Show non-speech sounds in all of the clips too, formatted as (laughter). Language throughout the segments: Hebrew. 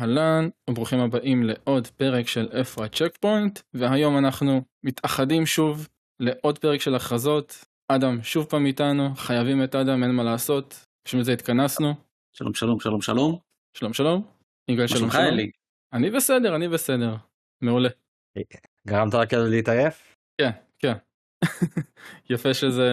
אהלן וברוכים הבאים לעוד פרק של איפה הצ'ק פוינט והיום אנחנו מתאחדים שוב לעוד פרק של הכרזות. אדם שוב פעם איתנו חייבים את אדם אין מה לעשות בשביל זה התכנסנו. שלום שלום שלום שלום. שלום שלום. יגאל שלום שלום. אלי? אני בסדר אני בסדר. מעולה. גרמת לכלב להתעייף? כן כן. (laughs) יפה שזה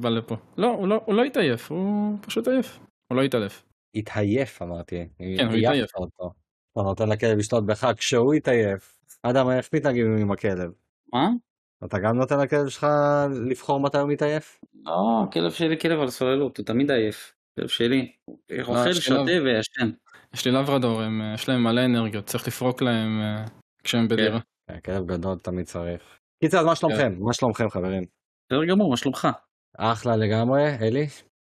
בא לפה. לא הוא לא הוא לא התעייף הוא פשוט עייף. הוא לא התעלף. התעייף אמרתי. כן, הוא התעייף. אותו. אתה נותן לכלב לשתות בך כשהוא התעייף. אדם, איך מתנהגים עם הכלב? מה? אתה גם נותן לכלב שלך לבחור מתי הוא מתעייף? לא, הכלב שלי כלב על סוללות, הוא תמיד עייף. כלב שלי. אוכל, יש שותה. וישן. יש לי לברדור אה, יש להם מלא אנרגיות צריך לפרוק להם אה, כשהם בדירה. כן, כלב גדול תמיד צריך. קיצר, אז מה שלומכם? מה שלומכם חברים? בסדר גמור, מה שלומך? אחלה לגמרי, אלי?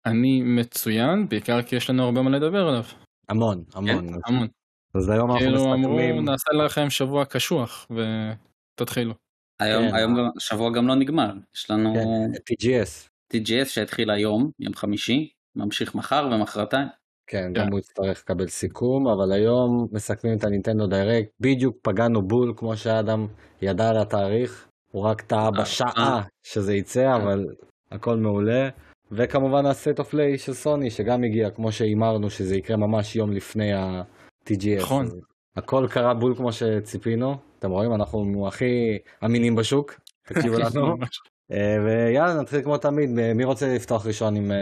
אני מצוין בעיקר כי יש לנו הרבה מה לדבר עליו. המון, המון. המון. אז היום אנחנו כאילו אמרו מסתכלים... נעשה לכם שבוע קשוח ותתחילו. היום, כן. היום השבוע גם לא נגמר. יש לנו כן, TGS. TGS שהתחיל היום, יום חמישי, ממשיך מחר ומחרתיים. כן, כן. גם הוא יצטרך לקבל סיכום, אבל היום מסכמים את הנינטנדו דיירקט, בדיוק פגענו בול כמו שאדם ידע על התאריך, הוא רק טעה בשעה שזה יצא, אבל הכל מעולה. וכמובן ה State of Play של סוני שגם הגיע כמו שהימרנו שזה יקרה ממש יום לפני ה-TGS. נכון. הכל קרה בול כמו שציפינו, אתם רואים אנחנו הכי אמינים בשוק, (laughs) תקשיבו לנו. אה, ויאללה נתחיל כמו תמיד, מי רוצה לפתוח ראשון עם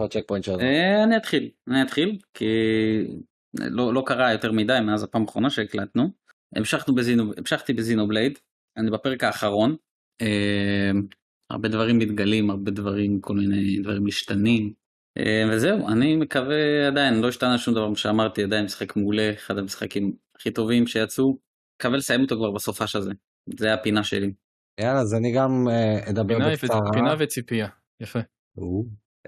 ה checkpoint שלנו? אה, אני אתחיל, אני אתחיל, כי לא, לא קרה יותר מדי מאז הפעם האחרונה שהקלטנו. המשכנו בזינו, המשכתי בזינובלייד, אני בפרק האחרון. הרבה דברים מתגלים, הרבה דברים, כל מיני דברים משתנים. אה, וזהו, אני מקווה עדיין, לא השתנה שום דבר מה שאמרתי, עדיין משחק מעולה, אחד המשחקים הכי טובים שיצאו. מקווה לסיים אותו כבר בסופש הזה, זה הפינה שלי. יאללה, אז אני גם אה, אדבר פינה בקצרה. פינה וציפייה. יפה.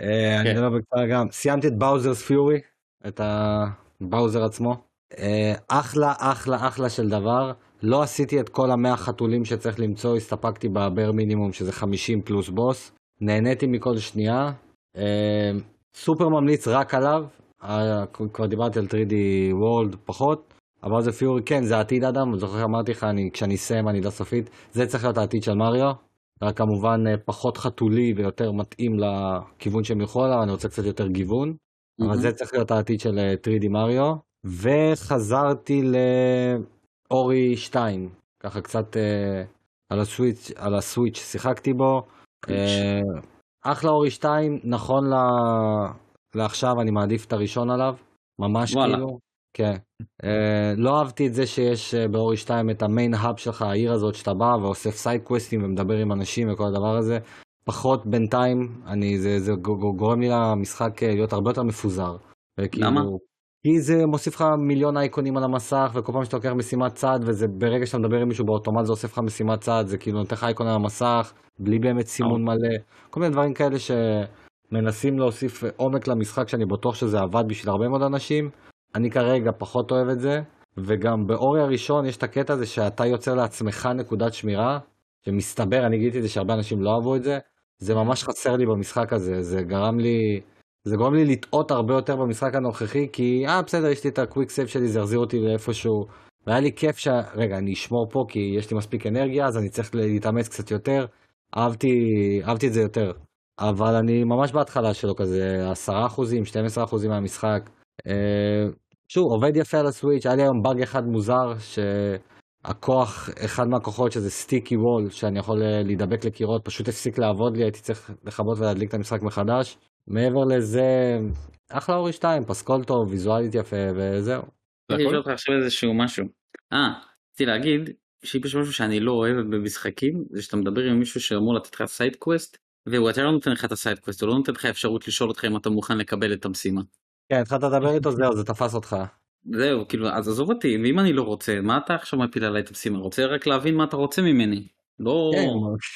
אה, אני כן. אדבר בקצרה גם. סיימתי את באוזרס פיורי, את הבאוזר עצמו. אה, אחלה, אחלה, אחלה של דבר. לא עשיתי את כל המאה חתולים שצריך למצוא, הסתפקתי בבר מינימום שזה 50 פלוס בוס. נהניתי מכל שנייה. אה, סופר ממליץ רק עליו. אה, כבר דיברתי על 3D World פחות. אבל זה פיורי כן זה העתיד אדם, זוכר אמרתי לך אני, כשאני אסיים אני לא סופית, זה צריך להיות העתיד של מריו, רק כמובן אה, פחות חתולי ויותר מתאים לכיוון שהם ילכו עליו, אני רוצה קצת יותר גיוון, אבל זה צריך להיות העתיד של אה, 3D מריו, וחזרתי לאורי 2, ככה קצת אה, על הסוויץ', על הסוויץ' שיחקתי בו, אה, אחלה אורי 2, נכון ל... לעכשיו אני מעדיף את הראשון עליו, ממש וואלה. כאילו, כן. אה, לא אהבתי את זה שיש אה, באורי 2 את המיין האב שלך, העיר הזאת שאתה בא ואוסף סייד קווסטים ומדבר עם אנשים וכל הדבר הזה. פחות בינתיים, אני, זה, זה גורם לי למשחק אה, להיות הרבה יותר מפוזר. וכאילו, למה? כי זה מוסיף לך מיליון אייקונים על המסך וכל פעם שאתה לוקח משימת צד וזה ברגע שאתה מדבר עם מישהו באוטומט זה אוסף לך משימת צד זה כאילו נותן לך אייקון על המסך בלי באמת סימון מלא. כל מיני דברים כאלה שמנסים להוסיף עומק למשחק שאני בטוח שזה עבד בשביל הרבה מאוד אנשים. אני כרגע פחות אוהב את זה וגם באורי הראשון יש את הקטע הזה שאתה יוצר לעצמך נקודת שמירה שמסתבר אני גיליתי את זה שהרבה אנשים לא אהבו את זה זה ממש חסר לי במשחק הזה זה גרם לי זה גורם לי לטעות הרבה יותר במשחק הנוכחי, כי אה בסדר, יש לי את ה quick save שלי, זה יחזיר אותי לאיפשהו. והיה לי כיף ש... רגע, אני אשמור פה כי יש לי מספיק אנרגיה, אז אני צריך להתאמץ קצת יותר. אהבתי, אהבתי את זה יותר. אבל אני ממש בהתחלה שלו כזה 10 אחוזים, 12 אחוזים מהמשחק. אה, שוב, עובד יפה על ה Switch, היה לי היום באג אחד מוזר, שהכוח, אחד מהכוחות שזה sticky wall, שאני יכול אה, להידבק לקירות, פשוט הפסיק לעבוד לי, הייתי צריך לכבות ולהדליק את המשחק מחדש. מעבר לזה, אחלה אורי 2, פסקול טוב, ויזואלית יפה, וזהו. זה אני? אשאל אותך עכשיו איזשהו משהו. אה, רציתי להגיד שיש משהו שאני לא אוהב במשחקים, זה שאתה מדבר עם מישהו שאמור לתת לך side quest, והוא יותר לא נותן לך את ה side quest, הוא לא נותן לך אפשרות לשאול אותך אם אתה מוכן לקבל את המשימה. כן, התחלת לדבר איתו, זהו, זה תפס אותך. זהו, כאילו, אז עזוב אותי, ואם אני לא רוצה, מה אתה עכשיו מפיל עליי את המשימה? רוצה רק להבין מה אתה רוצה ממני. לא, כן,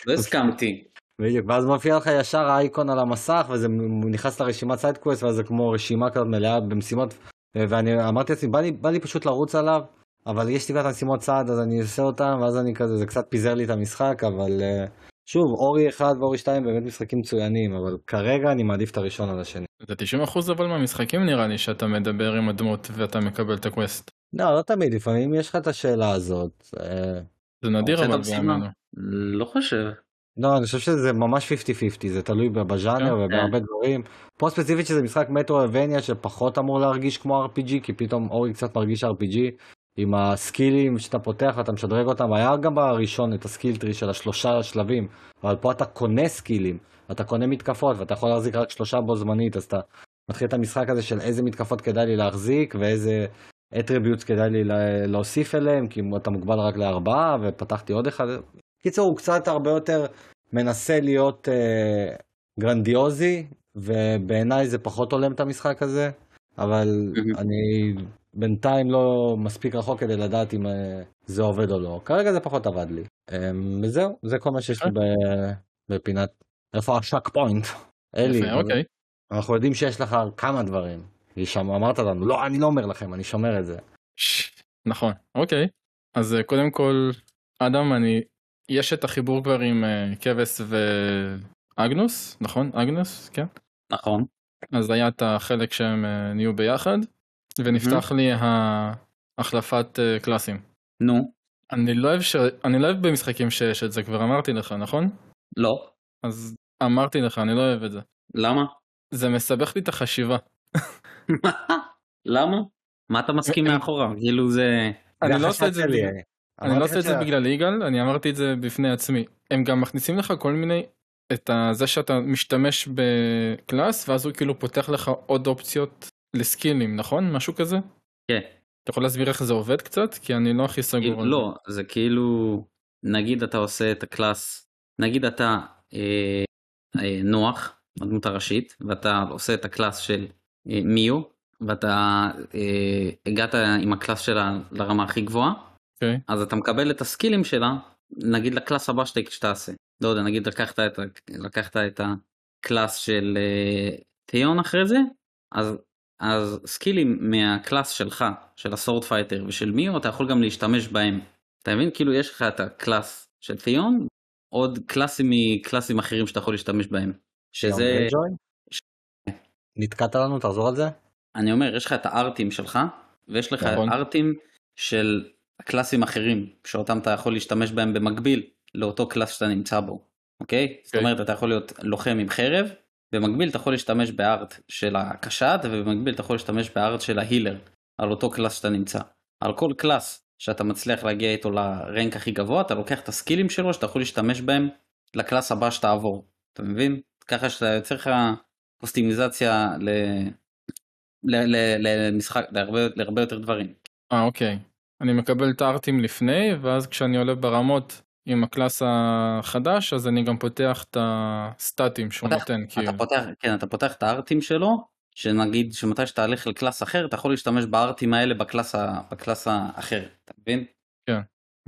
לא הסכמתי. בדיוק, ואז מופיע לך ישר האייקון על המסך, וזה נכנס לרשימת side quest, ואז זה כמו רשימה כזאת מלאה במשימות, ואני אמרתי לעצמי, בא לי, בא לי פשוט לרוץ עליו, אבל יש לי כבר את המשימות צד, אז אני עושה אותם, ואז אני כזה, זה קצת פיזר לי את המשחק, אבל אה, שוב, אורי 1 ואורי 2 באמת משחקים מצוינים, אבל כרגע אני מעדיף את הראשון על השני. זה 90% אבל מהמשחקים נראה לי שאתה מדבר עם הדמות ואתה מקבל את ה quest. לא, לא תמיד, לפעמים יש לך את השאלה הזאת. אה, זה נדיר אבל. לא חושב. לא, אני חושב שזה ממש 50-50, זה תלוי בז'אנר כן. ובהרבה דברים. פה ספציפית שזה משחק מטרו-אבניה שפחות אמור להרגיש כמו RPG, כי פתאום אורי קצת מרגיש RPG, עם הסקילים שאתה פותח ואתה משדרג אותם. היה גם בראשון את הסקיל טרי של השלושה שלבים, אבל פה אתה קונה סקילים, אתה קונה מתקפות ואתה יכול להחזיק רק שלושה בו זמנית, אז אתה מתחיל את המשחק הזה של איזה מתקפות כדאי לי להחזיק ואיזה attributes כדאי לי לה- להוסיף אליהם, כי אתה מוגבל רק לארבעה, ופתחתי עוד אחד. קיצור, הוא קצת הרבה יותר מנסה להיות אה, גרנדיוזי, ובעיניי זה פחות הולם את המשחק הזה, אבל. אני בינתיים לא מספיק רחוק כדי לדעת אם אה, זה עובד או לא. כרגע זה פחות עבד לי. אה, וזהו, זה כל מה שיש לי ב- בפינת... איפה ה checkpoint? אלי, אוקיי. אנחנו יודעים שיש לך כמה דברים. שם אמרת לנו, לא, אני לא אומר לכם, אני שומר את זה. נכון, אוקיי. אז אה, קודם כל, אדם, אני... יש את החיבור כבר עם אה, כבש ואגנוס, נכון? אגנוס, כן? נכון. אז היה את החלק שהם אה, נהיו ביחד, ונפתח לי החלפת אה, קלאסים. נו. אני לא אוהב ש... אני לא אוהב במשחקים שיש את זה, כבר אמרתי לך, נכון? לא. אז אמרתי לך, אני לא אוהב את זה. למה? זה מסבך לי את החשיבה. (laughs) למה? מה אתה מסכים מאחורה? כאילו זה... אני זה לא עושה את זה אני לא עושה את זה בגלל יגאל, אני אמרתי את זה בפני עצמי. הם גם מכניסים לך כל מיני, את זה שאתה משתמש בקלאס, ואז הוא כאילו פותח לך עוד אופציות לסקילים, נכון? משהו כזה? כן. אתה יכול להסביר איך זה עובד קצת? כי אני לא הכי סגור כאילו, לא, זה כאילו, נגיד אתה עושה את ה class, נגיד אתה אה, אה, נואה, הדמות הראשית, ואתה עושה את ה class של אה, מיו, ואתה אה, הגעת עם ה class שלה לרמה הכי גבוהה, אוקיי. אז אתה מקבל את הסקילים שלה, נגיד ל class הבא שאתה שתעשה. לא יודע, נגיד לקחת את, ה- לקחת את ה class של אה, תיאון אחרי זה, אז, אז סקילים מה class שלך, של ה sword fighter ושל מיו, אתה יכול גם להשתמש בהם. אתה מבין? כאילו יש לך את ה class של תיאון, עוד קלאסים מקלאסים אחרים שאתה יכול להשתמש בהם. שזה, ג'וי? נתקעת לנו, תחזור על זה? אני אומר, יש לך את הארטים שלך, ויש לך נכון. ארטים של קלאסים אחרים, שאותם אתה יכול להשתמש בהם במקביל לאותו class שאתה נמצא בו, אוקיי? זאת אומרת, אתה יכול להיות לוחם עם חרב, במקביל אתה יכול להשתמש ב art של הקשת, ובמקביל אתה יכול להשתמש ב art של ה healer, על אותו class שאתה נמצא. על כל class שאתה מצליח להגיע איתו ל rank הכי גבוה, אתה לוקח את הסקילים שלו שאתה יכול להשתמש בהם ל class הבא שתעבור, אתה מבין? ככה שאתה יוצר לך קוסטימיזציה ל... ל- ל- למשחק, להרבה, להרבה יותר דברים. אה, אוקיי. אני מקבל את הארטים לפני, ואז כשאני עולה ברמות עם ה class החדש, אז אני גם פותח את הסטטים שהוא פותח- נותן, כאילו. אתה פותח, כן, אתה פותח את הארטים שלו, שנגיד שמתי שאתה הולך ל class אחר, אתה יכול להשתמש בארטים האלה ב class, ב class האחר, אתה מבין?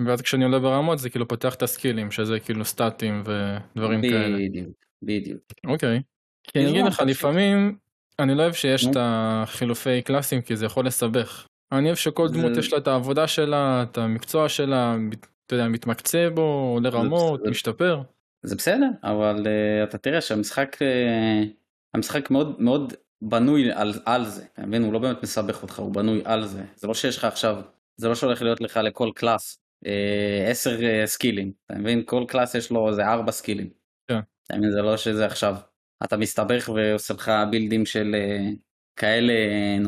ואז כשאני עולה ברמות זה כאילו פותח את הסקילים, שזה כאילו סטטים ודברים כאלה. בדיוק, בדיוק. אוקיי. כי אני אגיד לך, תמשיך. לפעמים אני לא אוהב שיש. את החילופי קלאסים, כי זה יכול לסבך. אני אוהב שכל דמות יש לה את העבודה שלה, את המקצוע שלה, אתה יודע, מתמקצע בו, עולה רמות, משתפר. זה בסדר, אבל אה, אתה תראה שהמשחק, אה, המשחק מאוד מאוד בנוי על, על זה, אתה מבין? הוא לא באמת מסבך אותך, הוא בנוי על זה. זה לא שיש לך עכשיו, זה לא שהולך להיות לך לכל class אה, עשר אה, סקילים, אתה מבין? כל class יש לו איזה ארבע סקילים. כן. אתה מבין? זה לא שזה עכשיו, אתה מסתבך ועושה לך בילדים של אה, כאלה, אה.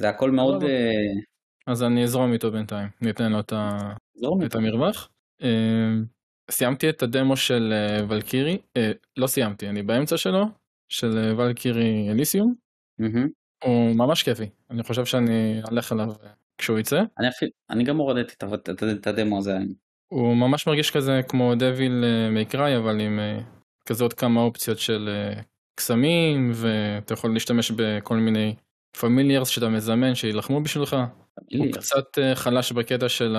זה הכל מאוד... לא, לא. אה, אז אני אזרום איתו בינתיים, ניתן לו את המרווח. אה, סיימתי את הדמו של אה, Valkyrie, לא סיימתי, אני באמצע שלו, של Valkyrie Elysium. הוא ממש כיפי, אני חושב שאני אלך עליו כשהוא יצא. אני אפילו, אני גם הורדתי את את הדמו הזה. הוא ממש מרגיש כזה כמו Devil May Cry אבל עם כזה עוד כמה אופציות של קסמים ואתה יכול להשתמש בכל מיני familiars שאתה מזמן שיילחמו בשבילך. הוא קצת אה, חלש בקטע של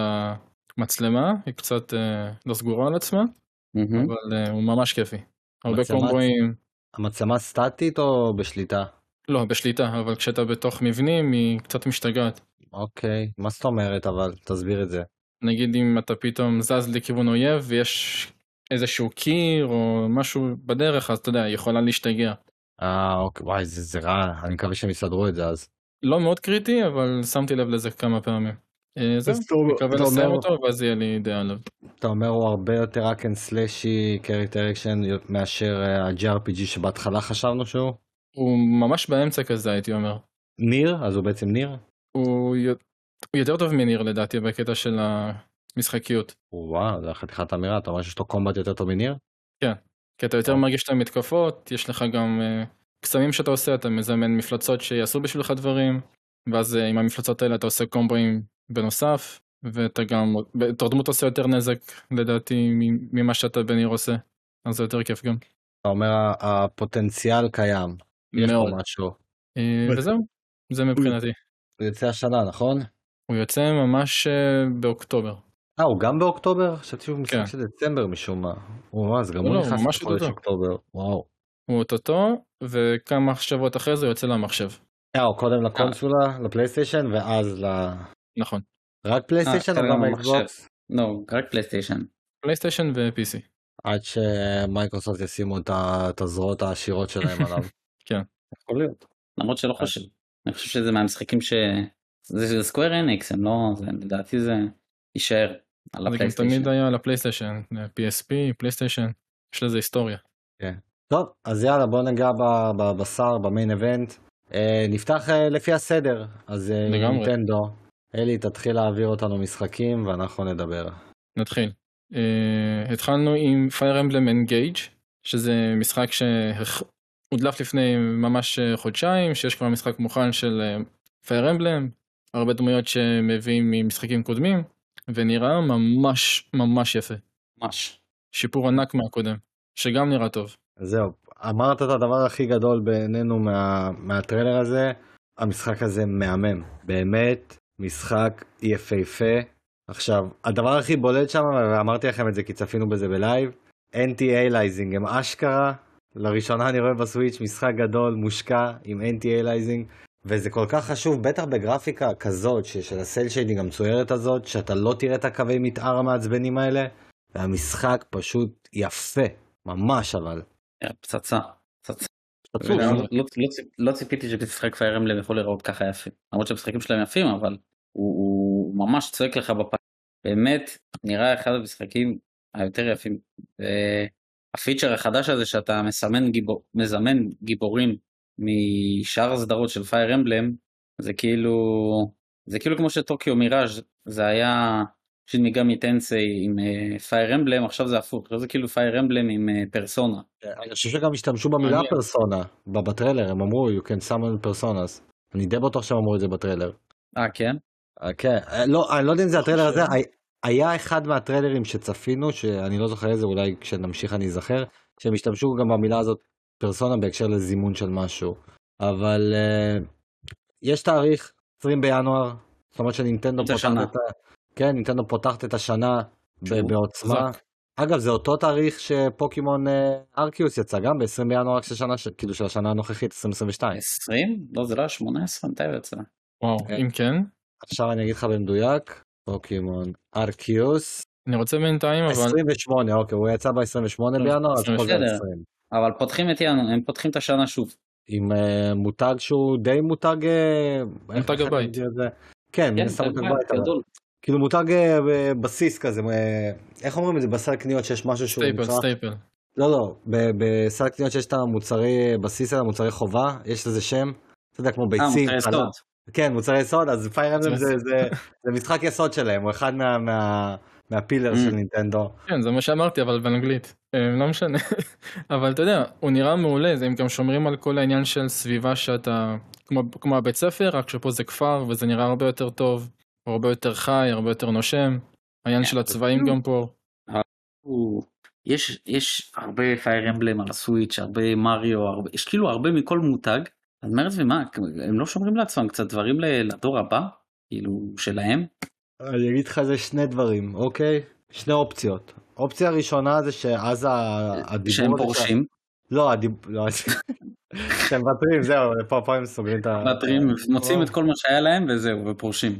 המצלמה, היא קצת אה, לא סגורה על עצמה. אבל אה, הוא ממש כיפי. הרבה קומבואים, המצלמה סטטית או בשליטה? לא בשליטה, אבל כשאתה בתוך מבנים היא קצת משתגעת. אוקיי, מה זאת אומרת אבל? תסביר את זה. נגיד אם אתה פתאום זז לכיוון אויב ויש איזשהו קיר או משהו בדרך אז אתה יודע היא יכולה להשתגע. אה, אוקיי, וואי, זה, זה רע, אני מקווה שהם יסדרו את זה אז. לא מאוד קריטי אבל שמתי לב לזה כמה פעמים. אה, זהו, מקווה לסיים אומר- אותו ואז יהיה לי דעה עליו. אתה אומר הוא הרבה יותר hack and slashy character action מאשר אה, ה-JRPG שבהתחלה חשבנו שהוא? הוא ממש באמצע כזה הייתי אומר. NieR? אז הוא בעצם NieR? הוא י- הוא יותר טוב מ NieR לדעתי בקטע של המשחקיות. וואו, זה חתיכת אמירה, אתה אומר שיש לו combat יותר טוב מ NieR? כי אתה יותר וואו. מרגיש את המתקפות, יש לך גם אה, קסמים שאתה עושה, אתה מזמן מפלצות שיעשו בשבילך דברים, ואז אה, עם המפלצות האלה אתה עושה קומבואים בנוסף, ואתה גם, בתור דמות עושה יותר נזק לדעתי ממה שאתה בניר עושה, אז זה יותר כיף גם. אתה אומר הפוטנציאל קיים, יש מאוד. פה משהו. אה, ו- וזהו, זה מבחינתי. הוא יוצא השנה, נכון? הוא יוצא ממש באוקטובר. אה, הוא גם באוקטובר? חשבתי שהוא משחק כן. של דצמבר משום מה. וואו, אז גם לא, הוא לא, נכנס לחודש. אוקטובר. וואו. הוא אוטוטו, וכמה שבועות אחרי זה הוא יוצא למחשב. אה, הוא קודם לקונסולה, לפלייסטיישן, ואז ל... נכון. רק פלייסטיישן או אה, גם גם אקסבוקס? לא, רק פלייסטיישן. פלייסטיישן ו-PC. עד שמייקרוסופט ישימו את הזרועות העשירות שלהם (laughs) עליו. כן. יכול להיות. למרות שלא חושב. אני חושב שזה מהמשחקים ש... זה Square Enix, הם לא... זה, לדעתי זה יישאר על זה גם הפלייסטיישן. תמיד היה לפלייסטיישן, PSP, פלייסטיישן, יש לזה היסטוריה. טוב, אז יאללה, בוא ניגע בבשר, במיין איבנט. אה, נפתח אה, לפי הסדר. אז אה. נינטנדו, אלי, תתחיל להעביר אותנו משחקים ואנחנו נדבר. נתחיל. Uh, התחלנו עם Fire Emblem Engage, שזה משחק שהודלף לפני ממש חודשיים, שיש כבר משחק מוכן של Fire Emblem, הרבה דמויות שמביאים ממשחקים קודמים, ונראה ממש ממש יפה. ממש. שיפור ענק מהקודם, שגם נראה טוב. זהו, אמרת את הדבר הכי גדול בעינינו מה, מהטריילר הזה, המשחק הזה מהמם. באמת, משחק יפהפה. עכשיו, הדבר הכי בולט שם, ואמרתי לכם את זה כי צפינו בזה ב live, anti-aliasing הם אשכרה, לראשונה אני רואה בסוויץ' משחק גדול, מושקע עם anti-aliasing, וזה כל כך חשוב, בטח בגרפיקה כזאת, של ה cel shading המצוירת הזאת, שאתה לא תראה את הקווי מתאר המעצבנים האלה, והמשחק פשוט יפה, ממש אבל. אה, פצצה. פצצה. לא, לא, ציפ- לא ציפיתי שמשחק פייר אמבלם יכול להיראות ככה יפה. למרות שהמשחקים שלהם יפים, אבל הוא, ממש צועק לך בפ... באמת, נראה אחד המשחקים היותר יפים. והפיצ'ר החדש הזה שאתה מסמן גיבור, מזמן גיבורים משאר הסדרות של פייר אמבלם, זה כאילו, זה כאילו כמו ש Tokyo Mirage זה היה Shin Megami Tensei עם Fire Emblem, עכשיו זה הפוך, עכשיו זה כאילו Fire Emblem עם אה, פרסונה. אני חושב שגם השתמשו במילה. פרסונה בטריילר, הם אמרו you can summon personas. אני די בטוח שהם אמרו את זה בטריילר. אה כן? אה, כן, אה, לא, אני לא יודע אם זה הטריילר הזה, הי- היה אחד מהטריילרים שצפינו, שאני לא זוכר איזה, אולי כשנמשיך אני אזכר, שהם השתמשו גם במילה הזאת פרסונה בהקשר לזימון של משהו. אבל אה, יש תאריך, 20 בינואר, זאת אומרת שנינטנדו פותחת. את. כן, נינטנדו פותחת את השנה ב- בעוצמה. חזק. אגב, זה אותו תאריך שפוקימון אה, ארקיוס יצא, גם ב-20 בינואר של שנה, ש- כאילו של השנה הנוכחית, 2022. 20? לא זה לא היה 18 מתי הוא יצא? וואו, כן. אם כן, עכשיו אני אגיד לך במדויק, פוקימון ארקיוס, אני רוצה בינתיים, אבל 28, אוקיי, הוא יצא ב-28 טוב, בינואר, אז פה זה בסדר. 20. אבל פותחים את ינואר, הם פותחים את השנה שוב. עם אה, מותג שהוא די מותג... אה, איך- מותג איך אני הבית. כן, הסתם מותג בית, אבל- גדול. כאילו מותג אה, בסיס כזה, אה, איך אומרים את זה בסל קניות שיש משהו שהוא staple, נקרא... staple. לא, לא, ב- בסל קניות שיש את המוצרי בסיס האלה, מוצרי חובה, יש לזה שם, אתה יודע, כמו אה, ביצים, מוצרי חלב. יסוד. כן, מוצרי יסוד, אז Fire Emblem מוצרי זה, זה, זה משחק יסוד שלהם, הוא אחד מה, מה, מהפילר של Mm. נינטנדו. כן, זה מה שאמרתי, אבל באנגלית. אה, לא משנה. (laughs) אבל אתה יודע, הוא נראה מעולה, זה הם גם שומרים על כל העניין של סביבה שאתה, כמו, כמו הבית ספר, רק שפה זה כפר, וזה נראה הרבה יותר טוב, הרבה יותר חי, הרבה יותר נושם. העניין של הצבעים גם פה. הוא- יש יש הרבה פייר אמבלם על הסוויץ', הרבה מריו, הרבה- יש כאילו הרבה מכל מותג. אז אומרת ומה, הם לא שומרים לעצמם קצת דברים ל- לדור הבא? כאילו שלהם? אני אגיד לך זה שני דברים, אוקיי? שני אופציות. אופציה ראשונה זה שאז הדיבור... שהם פורשים, לא, הדיבור... לא, (laughs) שהם מוותרים, זהו, פה פה הם סוגרים את ה... מוותרים, מוצאים את כל מה שהיה להם וזהו, ופורשים.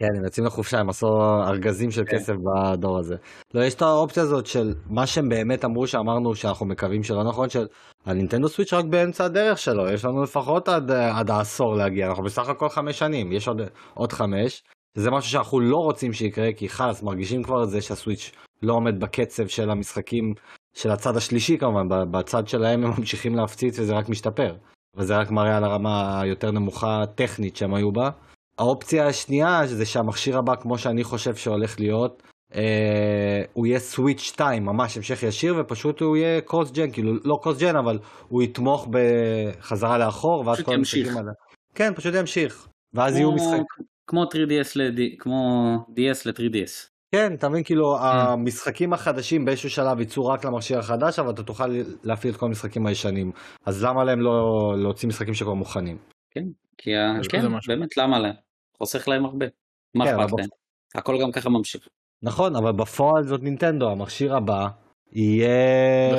כן, הם יוצאים לחופשה, הם עשו ארגזים של כן. כסף בדור הזה. לא, יש את האופציה הזאת של מה שהם באמת אמרו שאמרנו שאנחנו מקווים שלא נכון, של הנינטנדו סוויץ' רק באמצע הדרך שלו, יש לנו לפחות עד, עד העשור להגיע, אנחנו בסך הכל חמש שנים, יש עוד, עוד חמש, זה משהו שאנחנו לא רוצים שיקרה, כי חלאס, מרגישים כבר את זה שהסוויץ' לא עומד בקצב של המשחקים של הצד השלישי כמובן, בצד שלהם הם (laughs) ממשיכים להפציץ וזה רק משתפר. וזה רק מראה על הרמה היותר נמוכה טכנית שהם היו בה. האופציה השנייה זה שהמכשיר הבא, כמו שאני חושב שהולך להיות, אה, הוא יהיה סוויץ' 2, ממש המשך ישיר, ופשוט הוא יהיה קרוס ג'ן, כאילו לא קרוס ג'ן, אבל הוא יתמוך בחזרה לאחור, ואז כל המשחקים האלה. כן, פשוט ימשיך. ואז יהיו משחק. כמו 3DS ל-DS, כמו DS ל-3DS. כן, אתה מבין, כאילו, mm. המשחקים החדשים באיזשהו שלב יצאו רק למכשיר החדש, אבל אתה תוכל להפעיל את כל המשחקים הישנים. אז למה להם לא להוציא משחקים שכבר מוכנים? כן, כי כן, באמת, למה להם? חוסך להם הרבה. מה כן, אכפת להם? הכל גם ככה ממשיך. נכון, אבל בפועל זאת נינטנדו, המכשיר הבא יהיה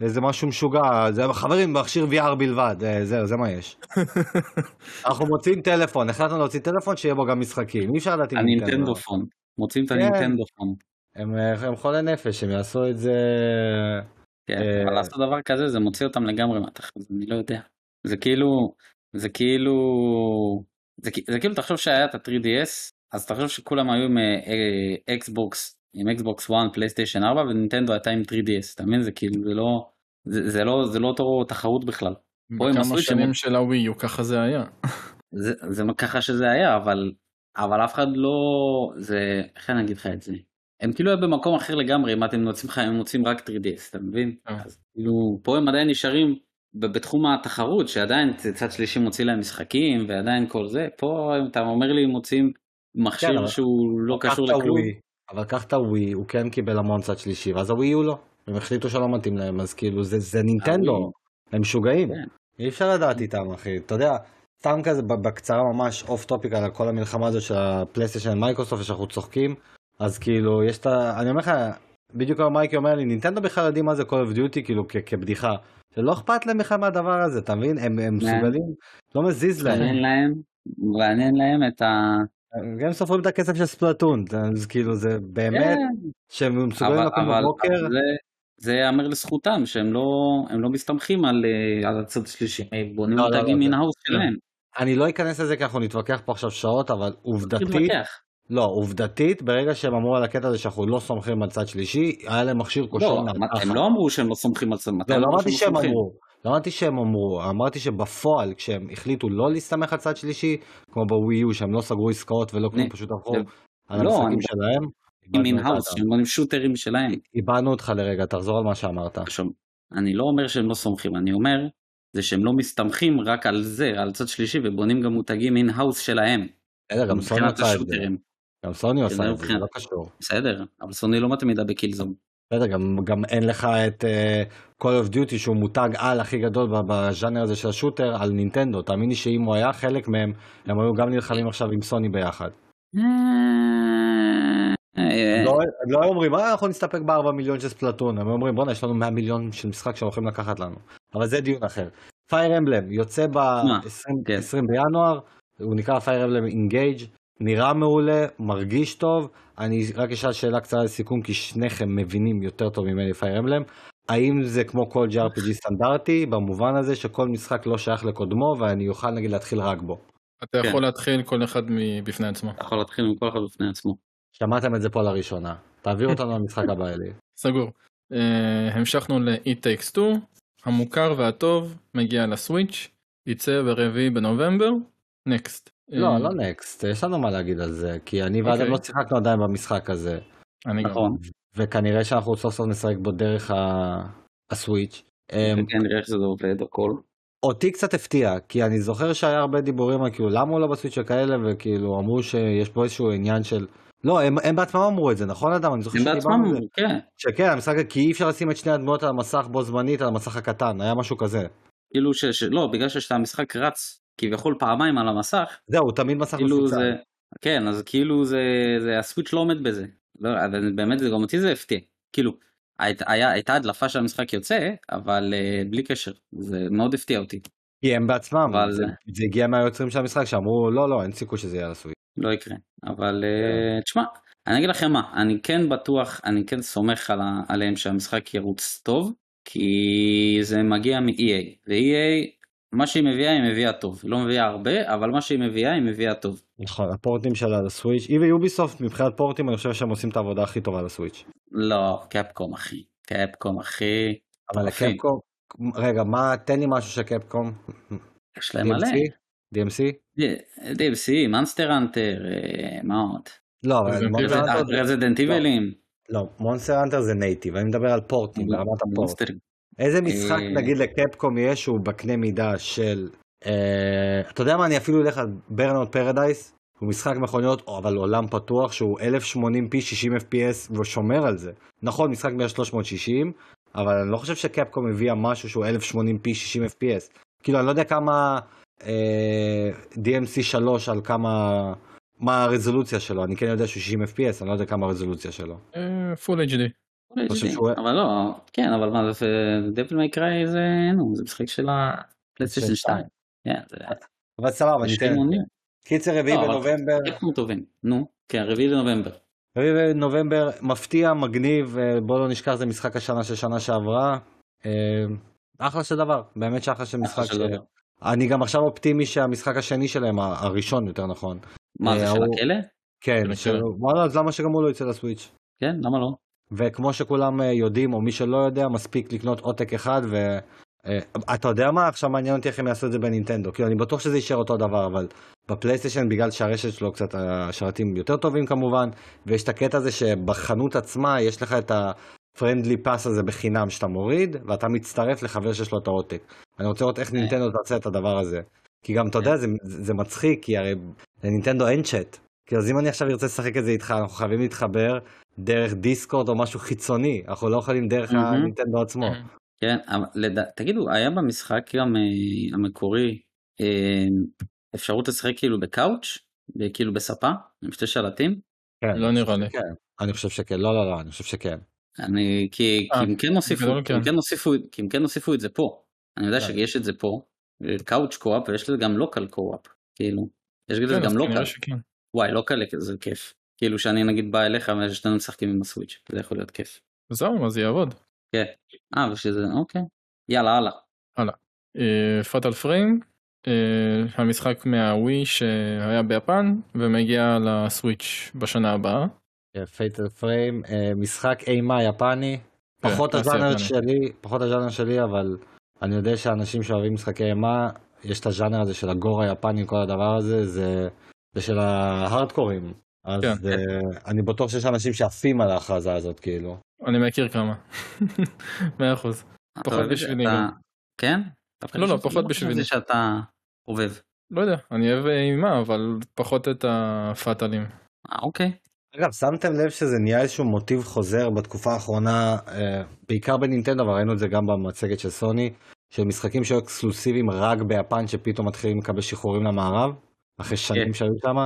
איזה משהו משוגע, זה חברים, מכשיר VR בלבד, אה, זהו, זה מה יש. (laughs) אנחנו מוצאים טלפון, החלטנו להוציא טלפון שיהיה בו גם משחקים, אי אפשר לדעת אם נינטנדו. הנינטנדו פון. מוצאים את הנינטנדו פון. הם, הם חולי נפש, הם יעשו את זה... כן, אה... אבל לעשות דבר כזה זה מוציא אותם לגמרי מהתחת, אני לא יודע. זה כאילו, זה כאילו, זה, זה כאילו תחשוב שהיה את ה-3DS, אז תחשוב שכולם היו עם אקסבוקס, אה, עם אקסבוקס 1, פלייסטיישן 4 ונינטנדו הייתה עם 3DS, אתה מבין? זה כאילו, זה לא, זה, זה לא, זה לא אותו תחרות בכלל. בכמה שנים של הווי יו ככה זה היה. זה, זה ככה שזה היה, אבל אבל אף אחד לא, זה, איך אני אגיד לך את זה? הם כאילו היו במקום אחר לגמרי הם מוציאים לך, הם מוציאים רק 3DS, אתה מבין? אה. אז כאילו, פה הם עדיין נשארים בתחום התחרות, שעדיין צד שלישי מוציא להם משחקים, ועדיין כל זה, פה אתה אומר לי מוציאים מכשיר כן, שהוא לא קשור לכלום. אבל קח את הווי, הוא כן קיבל המון צד שלישי, ואז הווי הוא לא. הם החליטו שלא מתאים להם, אז כאילו זה, זה נינטנדו, הם משוגעים. כן. אי אפשר לדעת איתם, אחי. אתה יודע, סתם כזה בקצרה ממש off topic על כל המלחמה הזאת של הפלייסטיישן מייקרוסופט שאנחנו צוחקים אז כאילו יש את ה... אני אומר לך בדיוק כמו מייקי אומר לי נינטנדו בכלל יודעים מה זה Call of Duty כאילו כבדיחה שלא אכפת להם בכלל מהדבר הזה אתה מבין הם, הם מסוגלים לא מזיז להם. מעניין להם מעניין להם את ה... הם סופרים את הכסף של ספלטון אז כאילו זה באמת כן. שהם מסוגלים לקום בבוקר. זה ייאמר לזכותם שהם לא הם לא מסתמכים על, אה, על הצד השלישי, הם בונים לא, מותגים לא, לא, שלהם. אני לא אכנס לזה כי אנחנו נתווכח פה עכשיו שעות, אבל עובדתית, לא, עובדתית, ברגע שהם אמרו על הקטע הזה שאנחנו לא סומכים על צד שלישי, היה להם מכשיר כושל. לא, הם לא אמרו שהם לא סומכים על צד, לא, לא אמרתי שהם אמרו, לא אמרתי שהם אמרו, אמרתי שבפועל כשהם החליטו לא להסתמך על צד שלישי, כמו בווי יו שהם לא סגרו עסקאות ולא כלום, פשוט עברו על לא, המשחקים שלהם. עם in-house, שהם בונים shooters שלהם. איבדנו אותך לרגע, תחזור על מה שאמרת. אני לא אומר שהם לא סומכים, אני אומר זה שהם לא מסתמכים רק על זה, על צד שלישי, ובונים גם מותגים in-house שלהם. בסדר, גם סוני עושה את זה. גם סוני עושה את זה, זה לא קשור. בסדר, אבל סוני לא מתמידה ב Killzone. בסדר, גם, גם אין לך את אה, Call of Duty שהוא מותג על הכי גדול בז'אנר הזה של ה shooter על נינטנדו. תאמין לי שאם הוא היה חלק מהם, הם היו גם נלחמים עכשיו עם סוני ביחד. אה, אה, לא, הם לא אומרים, אה, אנחנו נסתפק בארבע מיליון של Splatoon, הם אומרים, בואנה, יש לנו 100 מיליון של משחק שהם הולכים לקחת לנו. אבל זה דיון אחר. Fire Emblem יוצא ב-20 כן. בינואר, הוא נקרא Fire Emblem Engage, נראה מעולה, מרגיש טוב. אני רק אשאל שאלה קצרה לסיכום, כי שניכם מבינים יותר טוב ממני פייר אמבלם. האם זה כמו כל JRPG סטנדרטי, במובן הזה שכל משחק לא שייך לקודמו, ואני אוכל נגיד להתחיל רק בו? אתה יכול כן. להתחיל כל אחד בפני עצמו. אתה יכול להתחיל עם כל אחד בפני עצמו. שמעתם את זה פה לראשונה. תעביר אותנו למשחק הבא אלי. (laughs) סגור. Uh, המשכנו ל-It Takes 2, המוכר והטוב מגיע לסוויץ', יצא ברביעי בנובמבר, נקסט. לא, uh, לא נקסט, יש לנו מה להגיד על זה, כי אני ואדם okay. לא שיחקנו עדיין במשחק הזה. אני נכון. וכנראה שאנחנו סוף סוף נשחק בו דרך הסוויץ'. כן, נראה איך זה עובד הכל. אותי קצת הפתיע, כי אני זוכר שהיה הרבה דיבורים על כאילו למה הוא לא בסוויץ' וכאלה, וכאילו אמרו שיש פה איזשהו עניין של לא, הם, הם בעצמם אמרו את זה, נכון אדם? אני זוכר הם בעצמם אמרו, כן. שכן, המשחק, כי אי אפשר לשים את שני הדמויות על המסך בו זמנית, על המסך הקטן, היה משהו כזה. כאילו ש... ש... לא, בגלל שהמשחק רץ כביכול פעמיים על המסך. זהו, תמיד מסך כאילו מפוצל. זה... כן, אז כאילו זה... זה... הסוויץ' לא עומד בזה. לא, באמת, זה גם אותי זה הפתיע. כאילו, היית, היה, הייתה הדלפה שהמשחק יוצא, אבל uh, בלי קשר, זה מאוד הפתיע אותי. כי הם בעצמם, אבל... זה, זה הגיע מהיוצרים של המשחק שאמרו לא לא אין סיכוי שזה יהיה על הסוויץ'. לא יקרה. אבל uh, תשמע, אני אגיד לכם מה, אני כן בטוח, אני כן סומך על, עליהם שהמשחק ירוץ טוב, כי זה מגיע מ-EA, ו-EA מה שהיא מביאה היא מביאה טוב, היא לא מביאה הרבה, אבל מה שהיא מביאה היא מביאה טוב. נכון, הפורטים שלה לסוויץ', היא ויוביסופט מבחינת פורטים אני חושב שהם עושים את העבודה הכי טובה לסוויץ'. לא, קפקום אחי, קפקום אחי. אבל. לקפקום, רגע, מה, תן לי משהו של קפקום. יש להם מלא. DMC? DMC, מאנסטר אנטר, מה עוד? לא, אבל Monster Resident Evil ים. לא, Monster Hunter זה native, אני מדבר על פורטים, ברמת ה port. איזה משחק אה, נגיד לקפקום יש שהוא בקנה מידה של, אה, אתה יודע מה, אני אפילו אלך על Burnout Paradise, הוא משחק מכוניות, אבל עולם פתוח שהוא 1080p 60 fps ושומר על זה. נכון, משחק ב-360, אבל אני לא חושב שקפקום הביאה משהו שהוא 1080p 60 fps. כאילו, אני לא יודע כמה אה, DMC 3 על כמה, מה הרזולוציה שלו, אני כן יודע שהוא 60 fps, אני לא יודע כמה הרזולוציה שלו. Full HD. חושב שהוא- אבל לא, כן, אבל מה זה, Devil May Cry זה, נו, זה משחק של הפלייסטיישן 2. כן, זה אבל סבבה, ניתן. קיצר רביעי לנובמבר. אנחנו טובים. נו, כן, רביעי לנובמבר. רביעי בנובמבר, מפתיע, מגניב, אה, בוא לא נשכח זה משחק השנה של שנה שעברה. אה, אחלה של דבר, באמת שאחלה של משחק. אני גם עכשיו אופטימי שהמשחק השני שלהם, ה- הראשון יותר נכון. מה זה אה, של הכלא? כן. וואלה, אז למה שגם הוא לא יצא לסוויץ'? כן, למה לא? וכמו שכולם אה, יודעים, או מי שלא יודע, מספיק לקנות עותק אחד, ו... אה, יודע מה? עכשיו מעניין אותי איך הם יעשו את זה בנינטנדו. כאילו, אני בטוח שזה יישאר אותו דבר, אבל בפלייסטיישן, בגלל שהרשת שלו קצת, השרתים יותר טובים כמובן, ויש את הקטע הזה שבחנות עצמה יש לך את ה-friendly pass הזה בחינם שאתה מוריד, ואתה מצטרף לחבר שיש לו את העותק. אני רוצה לראות איך נינטנדו תעשה את הדבר הזה. כי גם, אתה יודע, זה, זה מצחיק, כי הרי לנינטנדו אין צ'אט. כי אז אם אני עכשיו ארצה לשחק את זה איתך, אנחנו חייבים להתחבר דרך דיסקורד או משהו חיצוני, אנחנו לא יכולים דרך. הנינטנדו עצמו. כן, אבל. תגידו, היה במשחק גם אה, המקורי אה, אפשרות לשחק כאילו בקאוץ'? כאילו בספה? עם שתי שלטים? כן, לא נראה לי. כן, אני חושב שכן, לא, לא, לא, אני חושב שכן. אני, כי, אה, כי אם כן כן. כן הוסיפו, כי אם כן הוסיפו את זה פה. אני יודע כן. שיש את זה פה, קאוץ' קו-אפ ויש לזה גם לוקל קו-אפ, כאילו. יש לזה כן, גם לוקל. וואי, לוקל זה כיף. כאילו שאני נגיד בא אליך ושנינו משחקים עם הסוויץ', זה יכול להיות כיף. זהו, אז יעבוד. כן. אה, ושזה, אוקיי. יאללה, הלאה. פאטל פריים, המשחק מהווי שהיה ביפן ומגיע לסוויץ' בשנה הבאה. פייטל פריים, משחק אימה יפני, פחות כן, קלאסי הז'אנר. שלי, פחות הז'אנר שלי, אבל אני יודע שאנשים שאוהבים משחקי אימה, יש את הז'אנר הזה של הגור היפני, כל הדבר הזה, זה, זה של ההארדקורים. אז כן. אה, אני בטוח שיש אנשים שעפים על ההכרזה הזאת, כאילו. אני מכיר כמה. (laughs) מאה אחוז. פחות זה? בשבילי אתה-. כן? לא, לא, פחות בשבילי. שזה שאתה חובב. לא יודע, אני אוהב אימה, אבל פחות את הפאטלים. אה, אוקיי. אגב, שמתם לב שזה נהיה איזשהו מוטיב חוזר בתקופה האחרונה, אה, בעיקר בנינטנדו, אבל ראינו את זה גם במצגת של סוני, של משחקים שהיו אקסקלוסיביים רק ביפן, שפתאום מתחילים לקבל שחרורים למערב, אחרי שנים שהיו שם.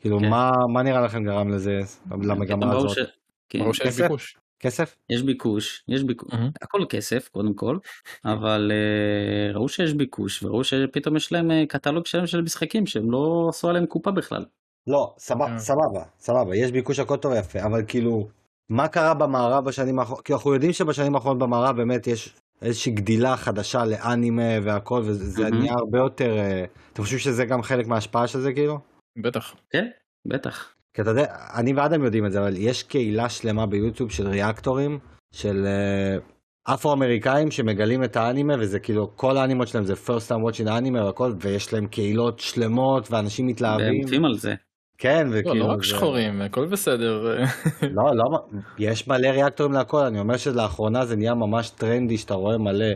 כאילו, כן. מה, מה נראה לכם גרם לזה, למגמה ברור הזאת? ש- כן, ברור שיש? ביקוש. כסף? יש ביקוש, יש ביקוש, מהמם. הכל כסף קודם כל, אבל אה, ראו שיש ביקוש וראו שפתאום יש להם אה, קטלוג שלם של משחקים שהם לא עשו עליהם קופה בכלל. לא, סבבה, כן. סבבה, סבבה, יש ביקוש הכל טוב ויפה, אבל כאילו, מה קרה במערב בשנים האחרונות? כי אנחנו יודעים שבשנים האחרונות במערב באמת יש איזושהי גדילה חדשה לאנימה והכל, וזה. נהיה הרבה יותר... אה, אתם חושבים שזה גם חלק מההשפעה של זה כאילו? בטח. כן, בטח. כי אתה יודע, אני ואדם יודעים את זה, אבל יש קהילה שלמה ביוטיוב של ריאקטורים, של אה, אפרו-אמריקאים שמגלים את האנימה, וזה כאילו, כל האנימות שלהם זה first time watching האנימה והכל, ויש להם קהילות שלמות, ואנשים והם מתלהבים. עפים על זה. כן, לא, וכאילו... לא רק זה- שחורים, הכל בסדר. לא, לא, יש מלא ריאקטורים להכל, אני אומר שלאחרונה זה נהיה ממש טרנדי שאתה רואה מלא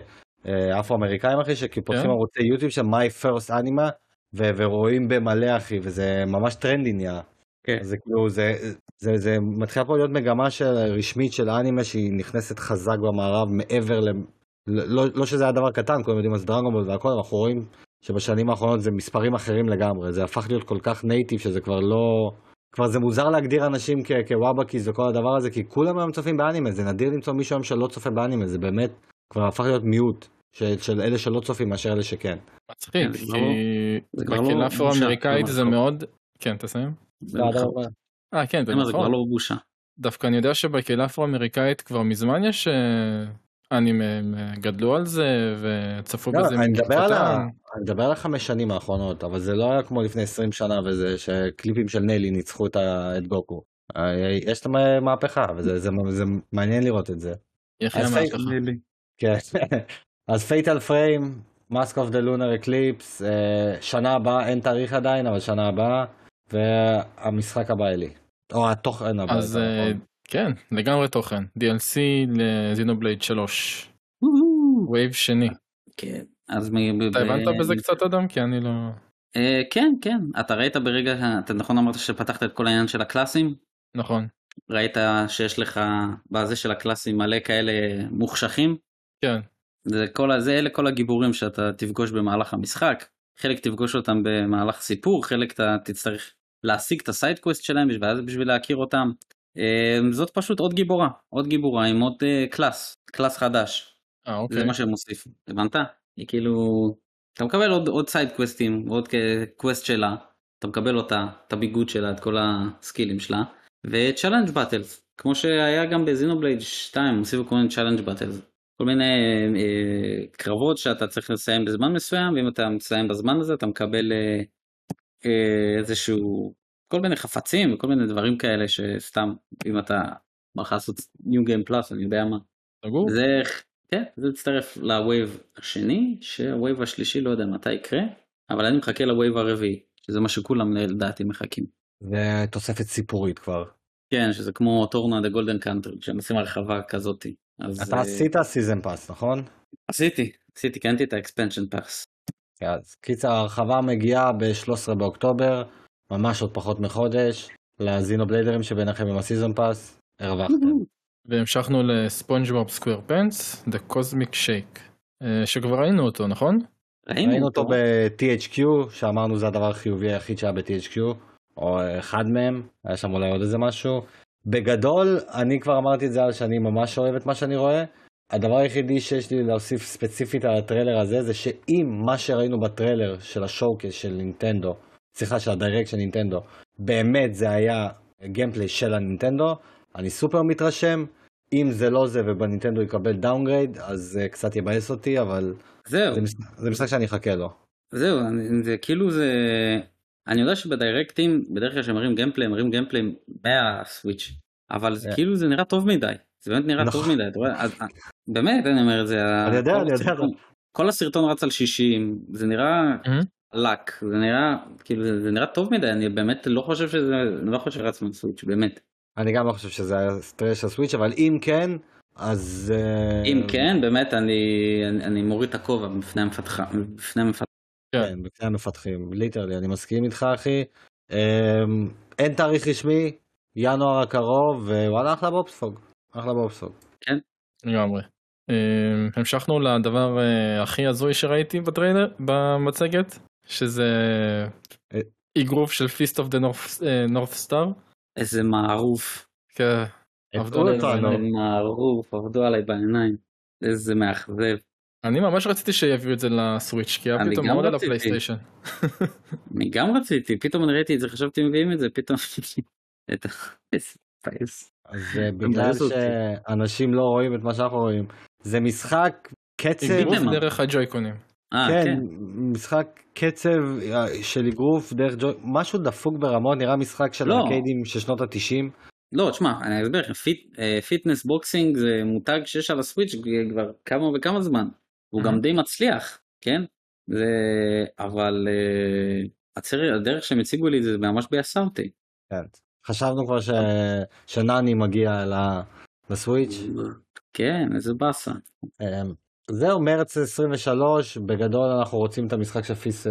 אה, אפרו-אמריקאים אחי, שפותחים כן. ערוצי יוטיוב של My First Anima, ורואים במלא אחי, וזה ממש טרנדי נהיה. כן. זה כאילו, זה, זה, זה מתחילה פה להיות מגמה של, רשמית של אנימה שהיא נכנסת חזק במערב מעבר ל... לא, לא שזה היה דבר קטן, כולם יודעים אז דרגונבול והכל, אנחנו רואים שבשנים האחרונות זה מספרים אחרים לגמרי, זה הפך להיות כל כך נייטיב שזה כבר לא... כבר זה מוזר להגדיר אנשים כ- כוואבקיס וכל הדבר הזה, כי כולם היום צופים באנימה, זה נדיר למצוא מישהו היום שלא צופה באנימה, זה באמת כבר הפך להיות מיעוט של, של אלה שלא צופים מאשר אלה שכן. מצחיק, כן, זה כי לא- לא בקהילה בושה, האפרו-אמריקאית זה ממש מאוד... כן, תסיים. אה, כן, זה אומר, זה כבר נכון. לא בושה. דווקא אני יודע שבקהילה האפרו-אמריקאית כבר מזמן יש אה, פאנים הם אה, גדלו על זה וצפו לא, בזה אני אני מדבר על החמש שנים האחרונות, אבל זה לא היה כמו לפני 20 שנה וזה שקליפים של נלי ניצחו את ה- את גוקו. אה, יש את המהפכה וזה זה- זה מעניין לראות את זה. יחי אז המהפכה. כן. (laughs) אז פייטל פריים, מאסק אוף דה לונר אקליפס, שנה הבאה, אין תאריך עדיין, אבל שנה הבאה, והמשחק הבא אלי. או התוכן הבא. אז יותר אה, נכון. כן, לגמרי תוכן. DLC ל Xenoblade 3. wave שני. כן. אז מ- אתה הבנת בזה קצת אדם? כי אני לא... אה, כן, כן. אתה ראית ברגע, אתה נכון אמרת שפתחת את כל העניין של הקלאסים? נכון. ראית שיש לך בזה של הקלאסים מלא כאלה מוחשכים? כן. זה כל הזה, אלה כל הגיבורים שאתה תפגוש במהלך המשחק. חלק תפגוש אותם במהלך סיפור, חלק אתה תצטרך להשיג את ה side quest שלהם ואז בשביל להכיר אותם. אה, זאת פשוט עוד גיבורה, עוד גיבורה עם עוד אה, class, class חדש. אה, אוקיי. זה מה שהם הוסיפו, הבנת? היא כאילו, אתה מקבל עוד, עוד סיידקווסטים, עוד quest שלה, אתה מקבל אותה, את הביגוד שלה, את כל הסקילים שלה, ו challenge battles, כמו שהיה גם ב Xenoblade 2, הוסיפו כל מיני challenge battles. כל מיני אה, קרבות שאתה צריך לסיים בזמן מסוים, ואם אתה מסיים בזמן הזה אתה מקבל אה, אה, איזשהו, כל מיני חפצים וכל מיני דברים כאלה שסתם, אם אתה בא לך לעשות New Game Plus, אני יודע מה. זה, כן, זה מצטרף ל wave השני, שה wave השלישי לא יודע מתי יקרה, אבל אני מחכה ל wave הרביעי, שזה מה שכולם לדעתי מחכים. ותוספת סיפורית כבר. כן, שזה כמו Torna the Golden Country, שהם עושים הרחבה כזאתי. אז אתה אה, עשית season pass, נכון? עשיתי, עשיתי, קנתי את ה expansion pass. אז קיצר ההרחבה מגיעה ב-13 באוקטובר, ממש עוד פחות מחודש, לזינובליידרים שביניכם עם הסיזון פאס, הרווחתם. והמשכנו לספונג'בוב סקוויר פנס, The Cosmic Shake, אה, שכבר ראינו אותו, נכון? ראינו אותו ב-THQ, שאמרנו זה הדבר החיובי היחיד שהיה ב-THQ, או אחד מהם, היה שם אולי עוד איזה משהו. בגדול, אני כבר אמרתי את זה על שאני ממש אוהב את מה שאני רואה. הדבר היחידי שיש לי להוסיף ספציפית על הטריילר הזה, זה שאם מה שראינו בטריילר של ה showcase של נינטנדו, סליחה, של ה Direct של נינטנדו, באמת זה היה gameplay של הנינטנדו, אני סופר מתרשם. אם זה לא זה ובנינטנדו יקבל downgrade, אז זה קצת יבאס אותי, אבל זהו, זה משחק, זה משחק שאני אחכה לו. זהו, אני- זה כאילו זה... אני יודע שבדיירקטים, בדרך כלל כשמראים gameplay, מראים gameplay מהסוויץ', אבל זה. כאילו זה נראה טוב מדי. זה באמת נראה טוב נכון. מדי, אתה רואה? אז- באמת, אני אומר את זה. אני יודע, אני יודע. כל הסרטון רץ על 60, זה נראה. לק, זה נראה, כאילו זה זה נראה טוב מדי, אני באמת לא חושב שזה, אני לא חושב שרץ מהסוויץ', באמת. אני גם לא חושב שזה היה טרש של סוויץ', אבל אם כן, אז... אה, אם כן, באמת אני אני- אני מוריד את הכובע בפני המפתחה, בפני המפתח. כן, בפני המפתחים, ליטרלי, אני מסכים איתך אחי. אמ, אין תאריך רשמי, ינואר הקרוב, ווואלה אחלה בובספוג. אחלה בובספוג. לגמרי. אה, המשכנו לדבר אה, הכי הזוי שראיתי בטריילר, במצגת, שזה אה. אגרוף של Fist of the North Star. איזה מערוף. כן, עבדו אותנו. בעיניים. איזה מערוף, עבדו עליי בעיניים. איזה מאכזב. אני ממש רציתי שיביאו את זה לסוויץ', כי היה אני פתאום גם מאוד על רציתי. הפלייסטיישן. (laughs) אני גם רציתי, פתאום אני ראיתי את זה, חשבתי מביאים את זה, פתאום... (laughs) אז אה, בגלל. שאנשים לא רואים את מה שאנחנו רואים, זה משחק קצב? דרך הג'ויקונים. אה, כן, כן. משחק קצב אה, של אגרוף דרך ג'וי, משהו דפוק ברמות, נראה משחק של לא. ארקיידים של שנות התשעים. לא, תשמע, אני אסביר לך, Fit, אה, Fitness Boxing זה מותג שיש על הסוויץ' כבר כמה וכמה זמן. הוא גם. די מצליח, כן? זה... אבל הציר, הדרך שהם הציגו לי זה ממש ביאסה אותי. כן. חשבנו כבר ש... שנני מגיע ל... לסוויץ'. כן, איזה באסה. זהו, מרץ 23, בגדול אנחנו רוצים את המשחק של פיס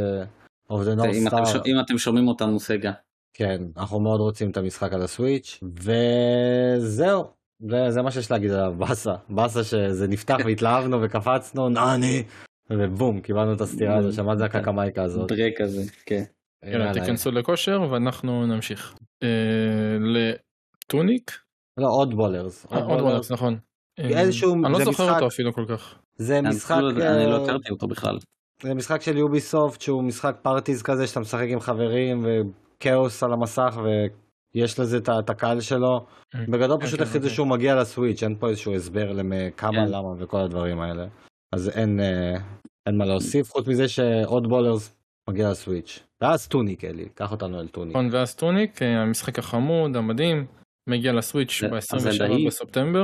אוף דה אתם, סטאר. אם אתם שומעים אותנו סגה. כן, אנחנו מאוד רוצים את המשחק על הסוויץ', וזהו, זה, זה מה שיש להגיד עליו, באסה. באסה שזה נפתח (laughs) והתלהבנו וקפצנו, נני, ובום, קיבלנו את הסטירה הזו, שמעת זה הקקמייקה הזאת. דרק כזה, כן. יאללה, יאללה. תיכנסו לכושר ואנחנו נמשיך. אה, לטוניק? לא, עוד בולרס. אה, עוד וולרס, נכון. אה, איזשהו- אני לא זוכר אותו אפילו כל כך. זה אני משחק, לא- אני לא אה, הכרתי אותו בכלל. זה משחק של יוביסופט שהוא משחק פארטיז כזה שאתה משחק עם חברים וכאוס על המסך יש לזה את הקהל שלו. בגדול כן, פשוט כן, החליטו אוקיי. שהוא מגיע לסוויץ', אין פה איזשהו הסבר למ- כמה, כן. למה וכל הדברים האלה. אז אין, אה, אין מה להוסיף, חוץ מזה ש Oddballers מגיע לסוויץ'. ואז Tunic, אלי, קח אותנו אל Tunic. נכון, ואז Tunic, אה, המשחק החמוד, המדהים, מגיע לסוויץ' זה- ב-27 הזלדאי. בספטמבר.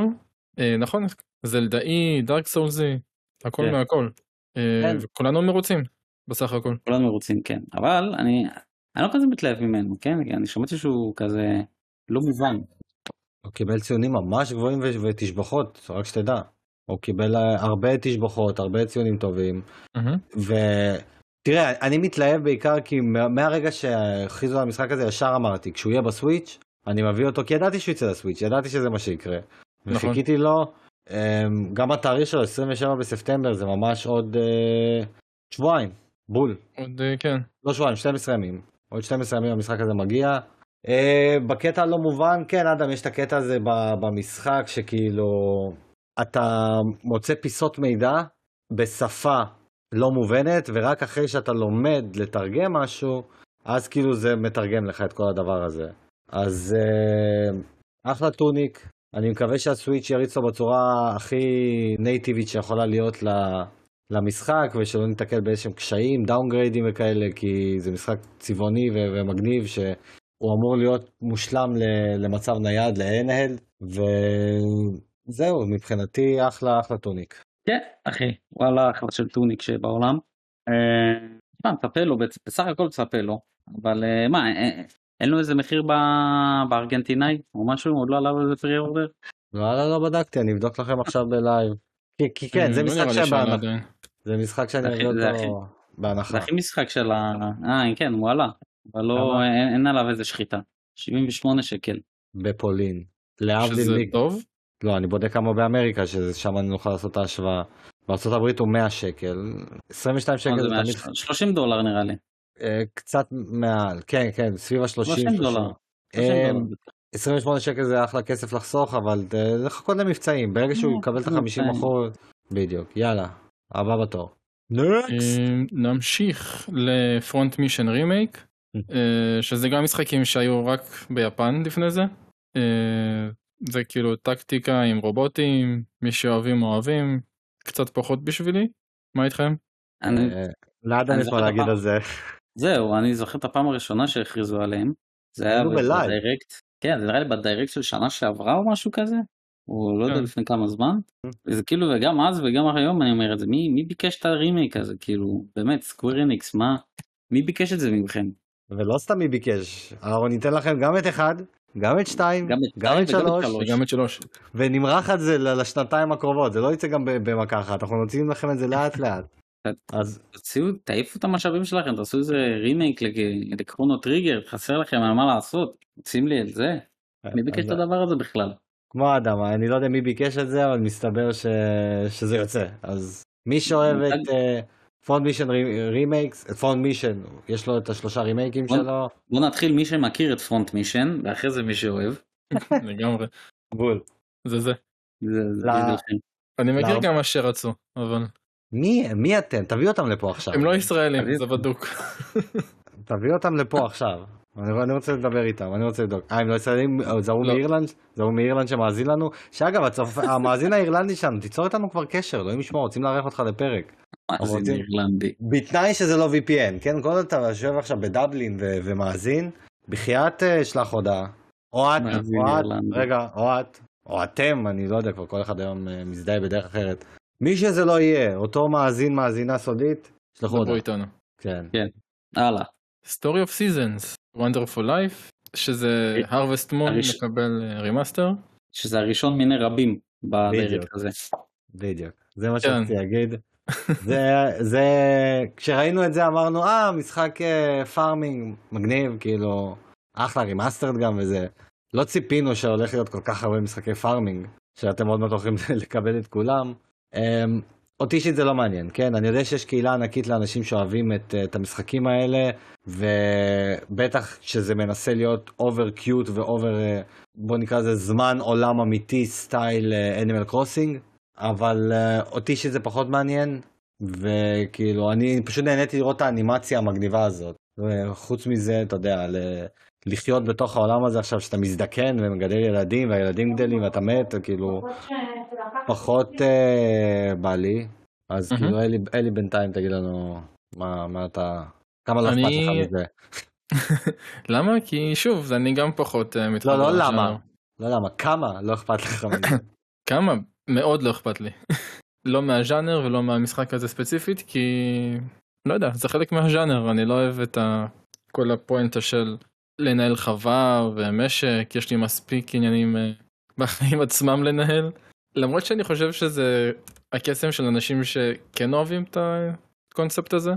אה, נכון, זלדאי, Dark Souls י, הכל כן. מהכל. אה, כן. וכולנו מרוצים, בסך הכל. כולנו מרוצים כן אבל אני אני לא כזה מתלהב ממנו כן כי אני שמעתי שהוא כזה לא מובן. הוא קיבל ציונים ממש גבוהים ותשבחות, רק שתדע. הוא קיבל אה, הרבה תשבחות, הרבה ציונים טובים. מהמם. ותראה, אני מתלהב בעיקר כי מה- מהרגע שהכריזו על המשחק הזה, ישר אמרתי, כשהוא יהיה בסוויץ', אני מביא אותו, כי ידעתי שהוא יצא לסוויץ', ידעתי שזה מה שיקרה. נכון. וחיכיתי לו, אמ, גם התאריך שלו, 27 בספטמבר, זה ממש עוד אה, שבועיים, בול. עוד אה, כן. לא שבועיים, 12 ימים. עוד 12 ימים המשחק הזה מגיע. אה, בקטע הלא מובן, כן, אדם, יש את הקטע הזה במשחק, שכאילו, אתה מוצא פיסות מידע בשפה לא מובנת, ורק אחרי שאתה לומד לתרגם משהו, אז כאילו זה מתרגם לך את כל הדבר הזה. אז אחלה טוניק, אני מקווה שהסוויץ' יריץ לו בצורה הכי נייטיבית שיכולה להיות. למשחק ושלא ניתקל באיזשהם קשיים, דאונגריידים וכאלה, כי זה משחק צבעוני ומגניב שהוא אמור להיות מושלם למצב נייד, ל-handheld, וזהו, מבחינתי אחלה אחלה Tunic. כן אחי וואלה אחלה של Tunic שבעולם. אה, תשמע, מצפה לו בסך הכל מצפה לו אבל אה, מה אה, אין לו איזה מחיר ב- בארגנטינאי או משהו עוד לא עלה לו איזה pre-order. וואלה, לא בדקתי, אני אבדוק לכם עכשיו בלייב. כי, כי כן, זה לא משחק שבהנחה. זה משחק שאני אותו הכי- בהנחה. זה הכי משחק של ה... אה כן הוא עלה אבל לא? אין, אין עליו איזה שחיטה. 78 שקל. בפולין. להבדיל שזה מ... טוב. לא, אני בודק כמה באמריקה, ששם אני נוכל לעשות את ההשוואה. הברית הוא 100 שקל, 22 שקל זה, תמיד 30 דולר נראה לי. אה, קצת מעל, כן, כן, סביב ה-30. 30 דולר. 30 אה. 28 שקל זה אחלה כסף לחסוך, אבל אה, לחכות למבצעים, ברגע שהוא יקבל את מבצעים. ה-50 אחוז, בדיוק, יאללה, הבא בתור. נמשיך לפרונט מישן רימייק, אה, שזה גם משחקים שהיו רק ביפן לפני זה. זה כאילו טקטיקה עם רובוטים, מי שאוהבים אוהבים, קצת פחות בשבילי. מה איתכם? אני- לאדם אני יש מה להגיד על זה. זהו, אני זוכר את הפעם הראשונה שהכריזו עליהם. זה היה בלייב. ב Direct. כן, זה נראה לי ב Direct של שנה שעברה או משהו כזה. או לא יודע כן. לפני כמה זמן. Mm. זה כאילו, וגם אז וגם היום אני אומר את זה, מי מי ביקש את הרימייק הזה? כאילו, באמת, Square Enix, מה? מי ביקש את זה מכם? ולא סתם מי ביקש, אנחנו ניתן לכם גם את אחד, גם את שתיים, גם את גם את שלוש. וגם את שלוש. ונמרח את זה ל- לשנתיים הקרובות, זה לא יצא גם ב- במכה אחת, אנחנו נוציא לכם את זה לאט לאט. אז תוציאו, תעיפו את המשאבים שלכם, תעשו איזה remake ל Chrono Trigger, חסר לכם על מה לעשות. רוצים לי את זה? מי ביקש את הדבר הזה בכלל? כמו אדם, אני לא יודע מי ביקש את זה, אבל מסתבר ש... שזה יוצא. אז מי שאוהב את Front Mission remakes, את Front Mission, יש לו את השלושה remakeים בוא- שלו, בוא נתחיל מי שמכיר את Front Mission, ואחרי זה מי שאוהב. (laughs) לגמרי. בול. זה זה. זה זה לא. אני מכיר לא. גם מה שרצו, אבל מי, מי אתם? תביא אותם לפה עכשיו. הם לא ישראלים, תביא- זה בדוק. תביא אותם לפה עכשיו. אני, אני רוצה לדבר איתם, אני רוצה לבדוק. אה, הם לא ישראלים? אה, זה ההוא לא. מאירלנד? זה ההוא מאירלנד שמאזין לנו? שאגב, הצופ... (laughs) המאזין האירלנדי שלנו, תיצור איתנו כבר קשר, אלוהים ישמור, רוצים לארח אותך לפרק. רוצים- אירלנדי? בתנאי שזה לא VPN, כן? כל אתה יושב עכשיו בדבלין ו- ומאזין, בחייאת אה, שלח הודעה. או את, מאזין או את. רגע, או את, או אתם, אני לא יודע, כבר כל אחד היום אה, מזדהה בדרך אחרת. מי שזה לא יהיה, אותו מאזין, מאזינה סודית, שלחו הודעה. איתנו. כן. הלאה. Story of Seasons, Wonderful Life, שזה Harvest Moon הראש- מקבל remaster. שזה הראשון מיני רבים בדיוק. הזה. בדיוק, זה מה כן. שרציתי להגיד. (laughs) זה, זה, כשראינו את זה אמרנו, אה, משחק אה, farming, מגניב, כאילו, אחלה, remastered גם וזה. לא ציפינו שהולך להיות כל כך הרבה משחקי farming, שאתם עוד מעט הולכים (laughs) לקבל את כולם. אמ, אותי אישית זה לא מעניין, כן? אני יודע שיש קהילה ענקית לאנשים שאוהבים את, את המשחקים האלה, ובטח שזה מנסה להיות over cute ו over, בוא נקרא לזה זמן עולם אמיתי, style Animal Crossing, אבל uh, אותי שזה פחות מעניין, וכאילו, אני פשוט נהניתי לראות את האנימציה המגניבה הזאת. וחוץ מזה, אתה יודע, לחיות בתוך העולם הזה עכשיו שאתה מזדקן ומגדל ילדים והילדים גדלים ואתה מת, כאילו פחות אה, בא לי. אז. כאילו אלי, בינתיים תגיד לנו מה, אתה, כמה לא אכפת לך מזה. (laughs) למה? כי שוב, אני גם פחות אה, מתחבר. לא, לא. למה. לא למה, כמה לא אכפת לך מזה. (coughs) כמה? מאוד לא אכפת לי. (laughs) לא מהז'אנר ולא מהמשחק הזה ספציפית, כי... לא יודע, זה חלק מהז'אנר, אני לא אוהב את ה... כל הפואנטה של לנהל חווה ומשק, יש לי מספיק עניינים אה, בחיים עצמם לנהל. למרות שאני חושב שזה הקסם של אנשים שכן אוהבים את הקונספט הזה.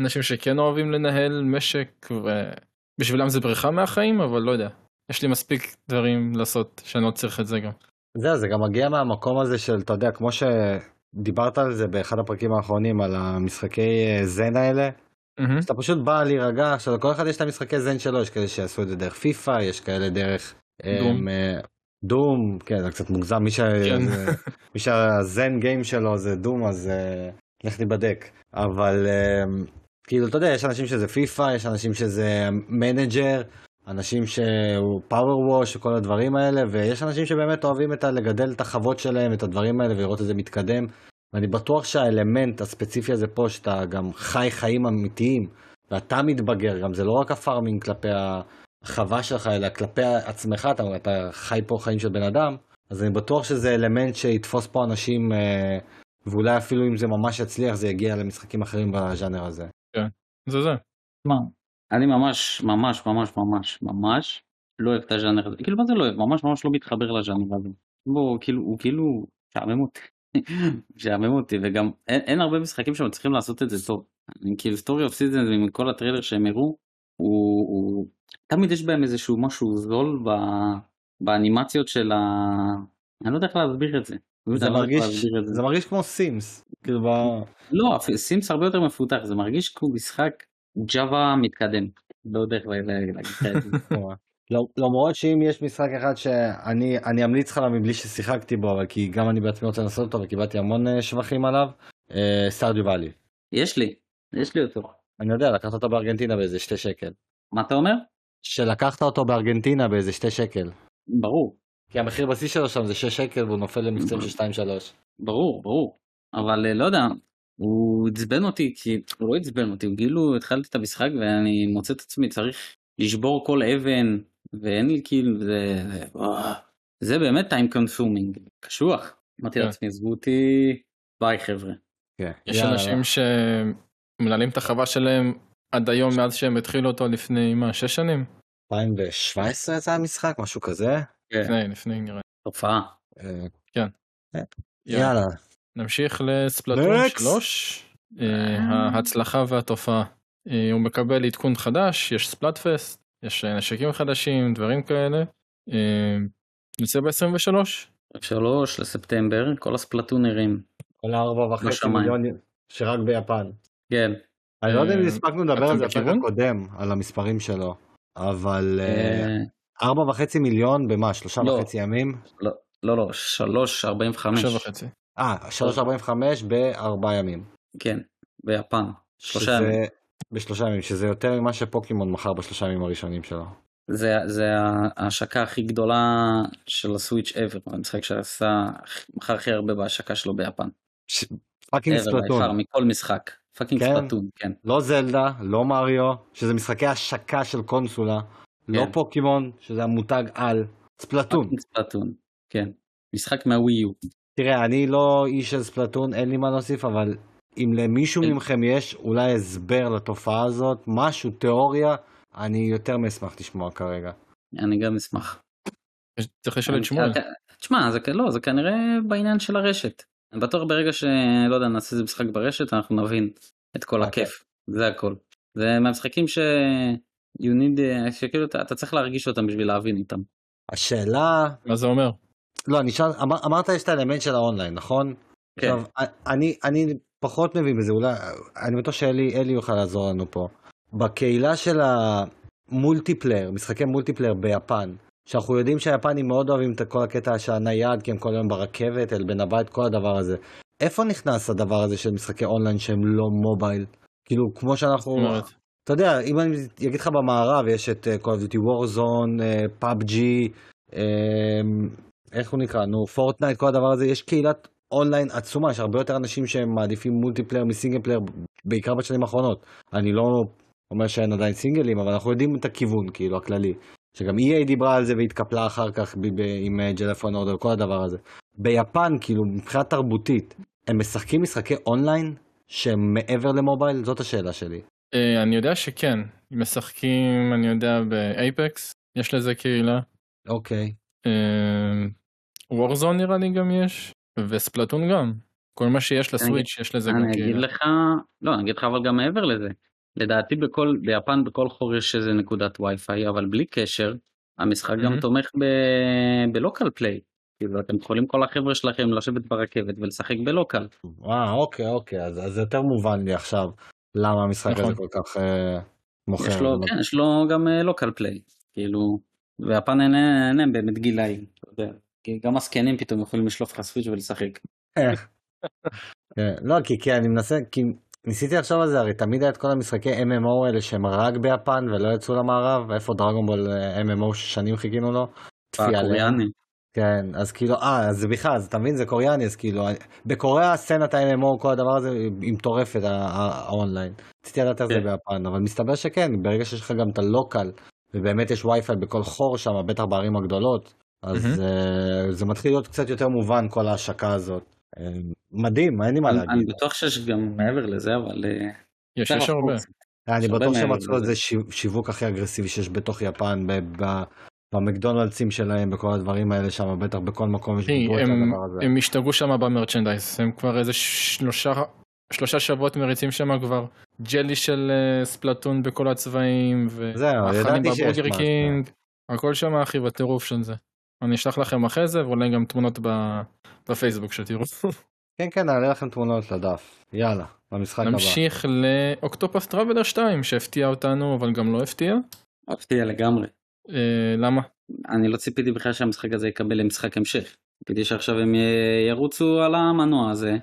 אנשים שכן אוהבים לנהל משק, ובשבילם זה בריחה מהחיים, אבל לא יודע. יש לי מספיק דברים לעשות שאני לא צריך את זה גם. זהו, זה גם מגיע מהמקום הזה של, אתה יודע, כמו שדיברת על זה באחד הפרקים האחרונים, על המשחקי אה, זן האלה, מהמם. שאתה פשוט בא להירגע, עכשיו לכל אחד יש את המשחקי זן שלו, יש כאלה שיעשו את זה דרך פיפא, יש כאלה דרך... Doom. אה, Doom, כן, זה קצת מוגזם, מי, ש... כן. (laughs) מי שה zen game שלו זה Doom, אז אה, לך תיבדק. אבל אה, כאילו, אתה יודע, יש אנשים שזה פיפא, יש אנשים שזה Manager, אנשים שהוא PowerWash וכל הדברים האלה, ויש אנשים שבאמת אוהבים את. לגדל את החוות שלהם, את הדברים האלה, ולראות את זה מתקדם. ואני בטוח שהאלמנט הספציפי הזה פה, שאתה גם חי חיים אמיתיים, ואתה מתבגר, גם זה לא רק הפארמינג כלפי החווה שלך, אלא כלפי עצמך, אתה, אתה חי פה חיים של בן אדם, אז אני בטוח שזה אלמנט שיתפוס פה אנשים, אה, ואולי אפילו אם זה ממש יצליח, זה יגיע למשחקים אחרים בז'אנר הזה. זה זה. מה? אני ממש ממש ממש ממש ממש לא אוהב את הז'אנר הזה. כאילו מה זה לא אוהב? ממש ממש לא מתחבר לז'אנר הזה. בוא, כאילו, הוא כאילו משעמם אותי. משעמם אותי וגם אין, אין הרבה משחקים שמצליחים לעשות את זה טוב. אני, כאילו Story of Season מכל הטריילר שהם הראו, הוא, הוא תמיד יש בהם איזשהו משהו זול ב, באנימציות של ה... אני לא יודע איך להסביר את זה. זה לא איך מרגיש, את זה. זה מרגיש כמו סימס, כאילו ב... לא, סימס הרבה יותר מפותח, זה מרגיש כמו משחק Java מתקדם. לא יודע איך לה- לה- להגיד את זה. (laughs) לא- למרות שאם יש משחק אחד שאני אני אמליץ לך עליו מבלי ששיחקתי בו, אבל כי גם אני בעצמי רוצה לנסות אותו וקיבלתי המון אה, שבחים עליו, סטארדיו ואלי. יש לי, יש לי אותו. אני יודע, לקחת אותו בארגנטינה באיזה שתי שקל. מה אתה אומר? שלקחת אותו בארגנטינה באיזה שתי שקל. ברור, כי המחיר בשיא שלו שם זה 6 שקל והוא נופל למבצעים של 2-3. ברור, ברור. אבל אה, לא יודע, הוא עצבן אותי, כי הוא לא עצבן אותי, הוא כאילו התחלתי את המשחק ואני מוצא את עצמי צריך לשבור כל אבן, ואין לי כאילו, זה, זה. זה באמת time consuming, קשוח. אמרתי כן. לעצמי, עזבו אותי, ביי חבר'ה. כן. יש. אנשים שמנהלים את החווה שלהם עד היום מאז שהם התחילו אותו לפני מה שש שנים 2017 יצא המשחק, משהו כזה. לפני לפני נראה תופעה. אה, כן. אה, יאללה. נמשיך לספלטון Next. 3 אה, ההצלחה והתופעה הוא מקבל עדכון חדש יש ספלאטפסט יש נשקים חדשים דברים כאלה אה, יוצא ב-23 שלוש לספטמבר, כל הספלטונרים. כל הארבע וחצי. מיליון שרק ביפן. כן. אני לא יודע אם אה, הספקנו לדבר על זה בפרק? הקודם, על המספרים שלו, אבל אה, אה, ארבע וחצי מיליון במה? שלושה לא. וחצי ימים? לא, לא, לא, שלוש ארבעים וחמש. אה, שלוש ארבעים וחמש בארבעה ימים. כן, ביפן. שלושה ימים. בשלושה ימים, שזה יותר ממה שפוקימון מכר בשלושה ימים הראשונים שלו. זה, זה ההשקה הכי גדולה של הסוויץ' ever, המשחק שעשה, מכר הכי הרבה בהשקה שלו ביפן. ש- fucking Splatoon. מכל משחק. fucking כן. Splatoon, כן. לא זלדה, לא מריו, שזה משחקי השקה של קונסולה, לא כן. פוקימון, שזה המותג על, Splatoon. fucking Splatoon, כן. משחק מהווי יו. תראה, אני לא איש של ספלטון, אין לי מה להוסיף, אבל אם למישהו כן. מכם יש אולי הסבר לתופעה הזאת, משהו, תיאוריה, אני יותר מאשמח לשמוע כרגע. אני גם אשמח. צריך לשאול את שמואל תשמע, זה לא, זה כנראה בעניין של הרשת. אני בטוח ברגע שלא יודע, נעשה איזה משחק ברשת, אנחנו נבין את כל אוקיי. הכיף. זה הכל. זה מהמשחקים ש... you need, שכאילו אתה, אתה צריך להרגיש אותם בשביל להבין אותם. השאלה, מה זה אומר לא, אני אשאל, אמר, אמרת יש את האלמנט של האונליין, נכון? כן. עכשיו, אני, אני פחות מבין בזה, אולי, אני בטוח שאלי אלי יוכל לעזור לנו פה. בקהילה של ה multiplayer, משחקי multiplayer ביפן, שאנחנו יודעים שהיפנים מאוד אוהבים את כל הקטע של הנייד, כי הם כל היום ברכבת, לא בבית, כל הדבר הזה. איפה נכנס הדבר הזה של משחקי אונליין שהם לא mobile? כאילו, כמו שאנחנו... אומרת, אתה יודע, אם אני אגיד לך במערב, יש את אה, Call of Duty Warzone, אה, PUBG, אה, איך הוא נקרא, נו, Fortnite, כל הדבר הזה, יש קהילת אונליין עצומה, יש הרבה יותר אנשים שהם מעדיפים multiplayer מ single player, בעיקר בשנים האחרונות. אני לא אומר שאין עדיין סינגלים, אבל אנחנו יודעים את הכיוון, כאילו, הכללי. שגם EA דיברה על זה והתקפלה אחר כך ב- ב- עם Jedi Fallen Order, כל הדבר הזה. ביפן, כאילו, מבחינה תרבותית, הם משחקים משחקי אונליין שהם מעבר למובייל? זאת השאלה שלי. אה, אני יודע שכן, משחקים, אני יודע, באייפקס, יש לזה קהילה. אוקיי. וורזון נראה לי גם יש, וספלטון גם. כל מה שיש לסוויץ' יש לזה גם אני אגיד קהילה. לך, לא, אני אגיד לך אבל גם מעבר לזה. לדעתי בכל, ביפן בכל חור יש איזה נקודת וי-פיי, אבל בלי קשר, המשחק גם מהמם. תומך ב- בלוקל פליי. כאילו אתם יכולים כל החבר'ה שלכם לשבת ברכבת ולשחק בלוקל. אה, אוקיי, אוקיי, אז אז זה יותר מובן לי עכשיו למה המשחק נכון. הזה כל כך אה, מוכר. יש לו, כן, יש לו גם לוקל פליי. כאילו, ויפן אין אין להם באמת גילאים, אתה יודע. כי גם הזקנים פתאום יכולים לשלוף לך סוויץ' ולשחק. כן, לא, כי, כי אני מנסה, כי ניסיתי לחשוב על זה, הרי תמיד היה את כל המשחקי MMO האלה שהם רק ביפן ולא יצאו למערב, איפה דרגונבול אה, MMO ששנים חיכינו לו? הקוריאני. כן, אז כאילו, אה, אז זה בכלל, אז אתה מבין, זה קוריאני, אז כאילו, בקוריאה סצנת ה-MMO, כל הדבר הזה, היא מטורפת, האונליין. רציתי לדעת איך זה כן. ביפן, אבל מסתבר שכן, ברגע שיש לך גם את הלוקל, ובאמת יש וי-פיי בכל חור שם, בטח בערים הגדולות, אז אה, זה מתחיל להיות קצת יותר מובן, כל ההשקה הזאת. אה, מדהים, אין לי מה אני להגיד. אני בטוח שיש גם מעבר לזה, אבל... אה, יש, יש. הרבה. אני בטוח שהם מצאו את. זה שיו- שיווק הכי אגרסיבי שיש בתוך יפן, במקדונלדסים שלהם, בכל הדברים האלה שם, בטח בכל מקום יש דיברו את הם, הדבר הזה. הם השתגעו שם ב merchandise, הם כבר איזה שלושה, שלושה שבועות מריצים שם כבר ג'לי של Splatoon בכל הצבעים, בבורגר משהו. קינג, הכל שם אחי בטירוף של זה. אני אשלח לכם אחרי זה, ואולי גם תמונות בפייסבוק שתראו. כן, כן, נעלה לכם תמונות לדף. יאללה, למשחק הבא. נמשיך ל Octopath Traveler 2 שהפתיע אותנו אבל גם לא הפתיע. מפתיע לגמרי. אה, למה? אני לא ציפיתי בכלל שהמשחק הזה יקבל משחק המשך. ציפיתי שעכשיו הם ירוצו על המנוע הזה.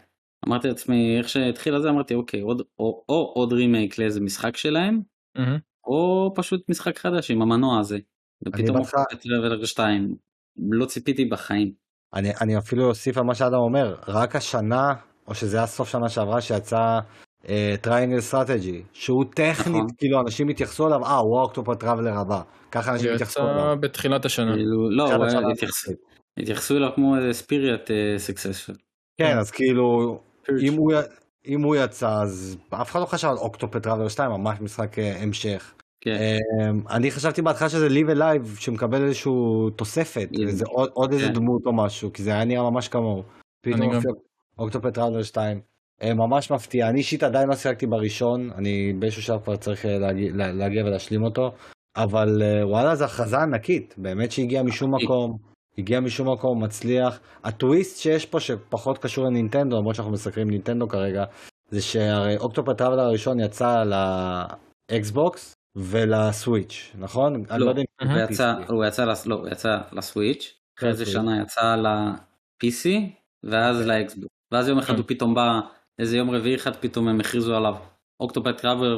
אמרתי לעצמי, איך שהתחיל הזה, אמרתי, אוקיי, עוד, או, או עוד רימייק לאיזה משחק שלהם, מהמם. או פשוט משחק חדש עם המנוע הזה. ופתאום בהתחלה- הופך 2. לא ציפיתי בחיים. אני, אני אפילו אוסיף על מה שאדם אומר, רק השנה, או שזה היה סוף שנה שעברה, שיצא Triangle Strategy, שהוא טכנית, נכון. כאילו אנשים התייחסו אליו, אה, הוא ה Octopath Traveler הבא. ככה אנשים התייחסו יצא אליו. בתחילת השנה. כאילו, לא, הוא התייחסו-. התייחסו אליו כמו איזה spiritual successor. כן, אז כאילו, אם הוא, אם הוא יצא, אז אף אחד לא חשב על Octopath Traveler 2, ממש משחק אה, המשך. כן. אמ, אני חשבתי בהתחלה שזה Live A Live שמקבל איזשהו תוספת, כן. איזה עוד, עוד איזה כן. דמות או משהו, כי זה היה נראה ממש כמוהו. פתאום גם. Octopath Traveler 2. אה, ממש מפתיע, אני אישית עדיין לא שיחקתי בראשון, אני באיזשהו שלב כבר צריך אה, להגיע, לה- להגיע ולהשלים אותו, אבל אה, וואלה זו הכרזה ענקית, באמת שהגיע משום. מקום, הגיע משום מקום, מצליח. הטוויסט שיש פה שפחות קשור לנינטנדו, למרות שאנחנו מסקרים נינטנדו כרגע, זה שהרי Octopath Traveler הראשון יצא לאקסבוקס ולסוויץ', נכון? אני לא, יודע אם הוא יצא. הוא יצא, לס- לא, הוא יצא לסוויץ', אחרי איזה. שנה יצא ל-PC, ואז לאקסבוקס. ואז יום אחד כן. הוא פתאום בא, איזה יום רביעי אחד פתאום הם הכריזו עליו. Octopath Traveler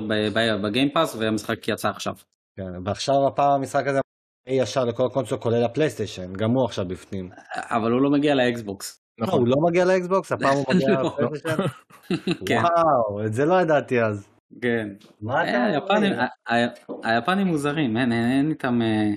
ב Game Pass, והמשחק יצא עכשיו. כן, ועכשיו הפעם המשחק הזה ישר לכל הקונסול כולל הפלייסטיישן, גם הוא עכשיו בפנים. אבל הוא לא מגיע לאקסבוקס. לא, נכון. הוא לא מגיע לאקסבוקס, הפעם הוא (laughs) מגיע לא. לפלייסטיישן? (laughs) כן, וואו, את זה לא ידעתי אז. כן. מה אה, אתה היפנים- היפנים מוזרים, אין איתם... אה,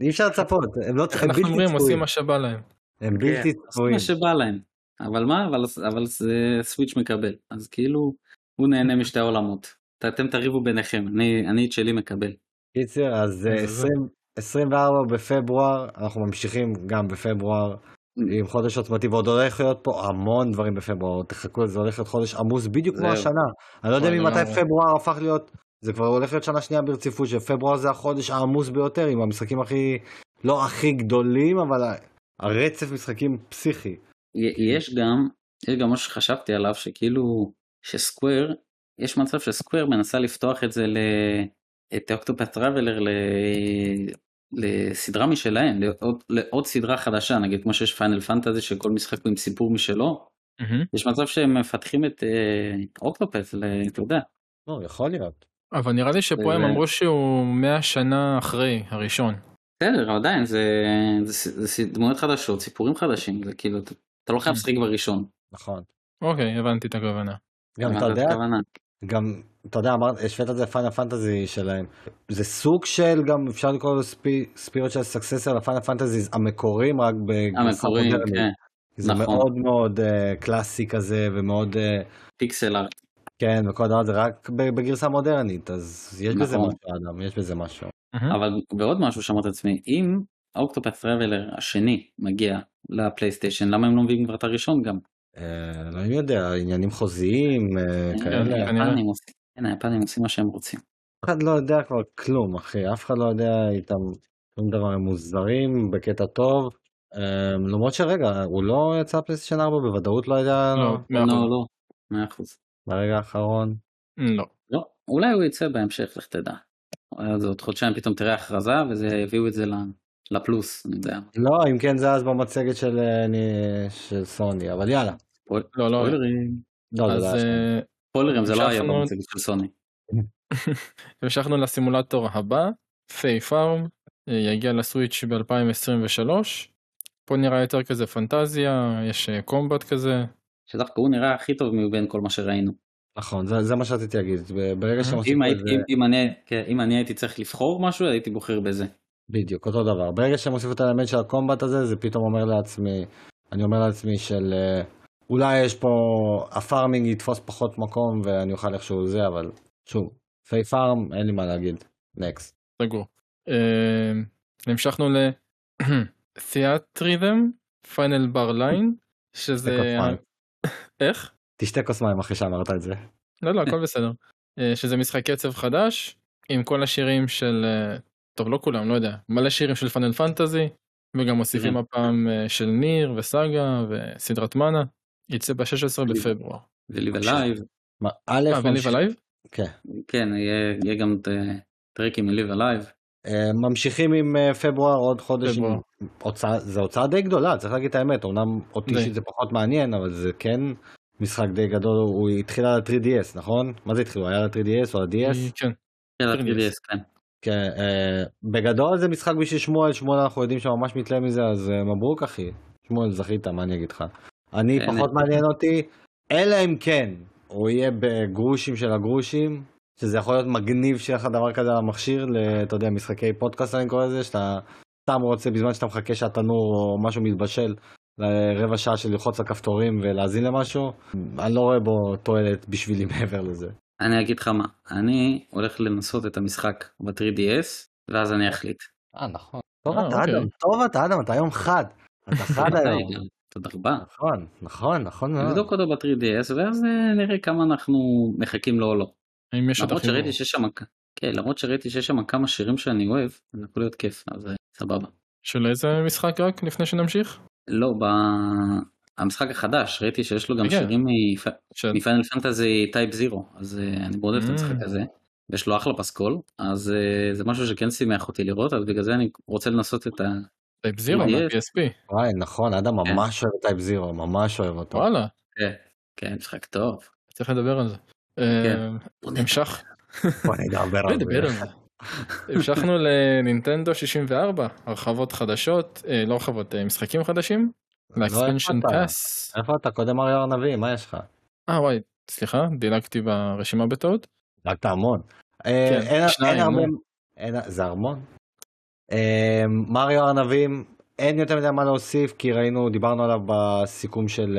אי אפשר לצפות, הם לא איך הם אנחנו בלתי אומרים עושים צפויים. מה שבא להם. הם כן, בלתי עושים צפויים. מה שבא להם. אבל מה, אבל, אבל זה סוויץ' מקבל. אז כאילו, הוא נהנה משתי העולמות. אתם תריבו ביניכם, אני, אני את שלי מקבל. קיצר, אז אה, אז זה. 20 24 בפברואר, אנחנו ממשיכים גם בפברואר עם חודש עוצמתי, ועוד הולך להיות פה המון דברים בפברואר, תחכו לזה, הולך להיות חודש עמוס בדיוק כמו. השנה. אני לא יודע ממתי. פברואר הפך להיות, זה כבר הולך להיות שנה שנייה ברציפות, שפברואר זה החודש העמוס ביותר, עם המשחקים הכי, לא הכי גדולים, אבל הרצף משחקים פסיכי. יש גם, יש גם משהו שחשבתי עליו, שכאילו, ש Square, יש מצב ש Square מנסה לפתוח את זה ל... את Octopath Traveler ל... לסדרה משלהם, לעוד, לעוד סדרה חדשה, נגיד כמו שיש Final Fantasy שכל משחק הוא עם סיפור משלו, מהמם. יש מצב שהם מפתחים את אה, אוקטופת, ל- אתה יודע, לא, יכול להיות. אבל נראה לי שפה הם אמרו שהוא 100 שנה אחרי הראשון. בסדר, עדיין, זה, זה, זה, זה דמויות חדשות, סיפורים חדשים, זה כאילו, אתה, אתה לא חייב לשחק בראשון. נכון. אוקיי, הבנתי את הכוונה. גם אתה יודע? גם, אתה יודע, אמרת, השווית את זה לפיינל פנטזי שלהם. זה סוג של, גם אפשר לקרוא לו ספיריט של סקססר לפיינל פנטזי המקוריים, רק בגרסה המקורי, מודרנית. כן, זה נכון. מאוד מאוד uh, קלאסי כזה, ומאוד, uh, פיקסל ארט. כן, וכל הדבר הזה רק בגרסה מודרנית, אז יש בזה נכון. משהו, אדם, יש בזה משהו. אבל בעוד משהו שאמרתי לעצמי, אם האוקטופת טראבלר השני מגיע לפלייסטיישן, למה הם לא מביאים כבר את הראשון גם? לא יודע, עניינים חוזיים, אה, כאלה. כנראה. היפנים עושים- כן, היפנים עושים מה שהם רוצים. אף אחד לא יודע כבר כלום, אחי, אף אחד לא יודע איתם שום דבר, הם מוזרים בקטע טוב. אה, למרות שרגע, הוא לא יצא פלייסטיישן 4 בוודאות לא יודע לא, לא. לא, מאה אחוז. ברגע האחרון. לא. לא, אולי הוא יצא בהמשך, לך תדע. אז עוד חודשיים פתאום תראה הכרזה וזה הביאו את זה ל- לפלוס, אני יודע. לא, אם כן זה אז במצגת של, אה, אני- של סוני, אבל יאללה. לא, לא. ספוילרים. לא, זה אז לא היה. אה, ספוילרים זה לא היה המשכנו- במצגת של סוני. (laughs) המשכנו לסימולטור הבא, פיי פארם, אה, יגיע לסוויץ' ב-2023. פה נראה יותר כזה פנטזיה, יש אה, קומבט כזה. שדווקא הוא נראה הכי טוב מבין כל מה שראינו. נכון, זה, זה מה שרציתי להגיד, ברגע שהם עושים אם, את זה, אם, אם, אני, כן, אם אני הייתי צריך לבחור משהו הייתי בוחר בזה. בדיוק, אותו דבר. ברגע שהם הוסיפו את האלמנט של הקומבט הזה, זה פתאום אומר לעצמי, אני אומר לעצמי של אה, אולי יש פה, הפארמינג יתפוס פחות מקום ואני אוכל איכשהו זה, אבל שוב, Fae Farm, אין לי מה להגיד. Next. סגור. אה, המשכנו ל... Theatrhythm, Final Bar Line, שזה... (laughs) איך? תשתה כוס מים אחרי שאמרת את זה. לא, לא, הכל בסדר. אה, שזה משחק קצב חדש, עם כל השירים של... אה, טוב, לא כולם, לא יודע. מלא שירים של Final Fantasy, וגם מוסיפים כן. הפעם אה, של NieR ו SaGa וסדרת Mana. יצא ב-16 בפברואר. ו Live בבקשה. A Live, מה, א', ו Live ממשיך- A Live? כן. כן, יהיה, גם אה, טרקים מ Live A Live. אה, ממשיכים עם אה, פברואר עוד חודש, עם פברואר. הוצאה, זה הוצאה די גדולה, צריך להגיד את האמת, אמנם אותי די. אישית זה פחות מעניין, אבל זה כן משחק די גדול, הוא התחיל על ה-3DS, נכון? מה זה התחיל? הוא היה על ה-3DS או על ה-DS? כן. כן, 3DS. ה-3DS, כן. כן, בגדול זה משחק בשביל שמואל, שמואל אנחנו יודעים שממש מתלהב מזה, אז מברוק אחי. שמואל זכית, מה אני אגיד לך. אני אין פחות מעניין אותי, אלא אם כן, הוא יהיה בגרושים של הגרושים, שזה יכול להיות מגניב שיהיה לך דבר כזה על המכשיר, ל- אתה יודע, משחקי פודקאסט אני קורא לזה, שאתה סתם רוצה בזמן שאתה מחכה שהתנור או משהו מתבשל, לרבע שעה של ללחוץ על כפתורים ולהאזין למשהו, אני לא רואה בו תועלת בשבילי (laughs) מעבר לזה. אני אגיד לך מה, אני הולך לנסות את המשחק ב-3DS, ואז אני אחליט. אה, נכון. טוב אה, אתה אוקיי. אדם, טוב אתה אדם, אתה היום חד. אתה חד (laughs) היום. תודה רבה. נכון, נכון, נכון מאוד. נבדוק אותו ב-3DS, ואז אה, נראה כמה אנחנו מחכים לו או לא. האם יש למרות שראיתי? שיש שם, כן, למרות שראיתי שיש שם כמה שירים שאני אוהב, זה יכול להיות כיף, אז אה, סבבה. של איזה משחק רק לפני שנמשיך? לא, ב... המשחק החדש, ראיתי שיש לו גם. שירים. מ Final Fantasy Type-0, אז אה, אני מאוד אוהב את. המשחק הזה, ויש לו אחלה פסקול, אז זה משהו שכן שימח אותי לראות, אז בגלל זה אני רוצה לנסות את ה... Type-0. מה-PSP. וואי, נכון, אדם כן. ממש אוהב Type-0, ממש אוהב אותו. וואלה, כן, כן, משחק טוב. צריך לדבר על זה. כן. אה, המשך... בוא נדבר על זה. המשכנו לנינטנדו 64, הרחבות חדשות, אה, לא הרחבות, אה, משחקים חדשים, לא, ל Expansion איפה אתה? Pass. איפה אתה? קודם מריו ארנבים, מה יש לך? אה וואי, סליחה, דילגתי ברשימה בטעות. את הארמון. אה, כן, אין- הרבה... זה ארמון? אה, מריו ארנבים, אין יותר מדי מה להוסיף, כי ראינו, דיברנו עליו בסיכום של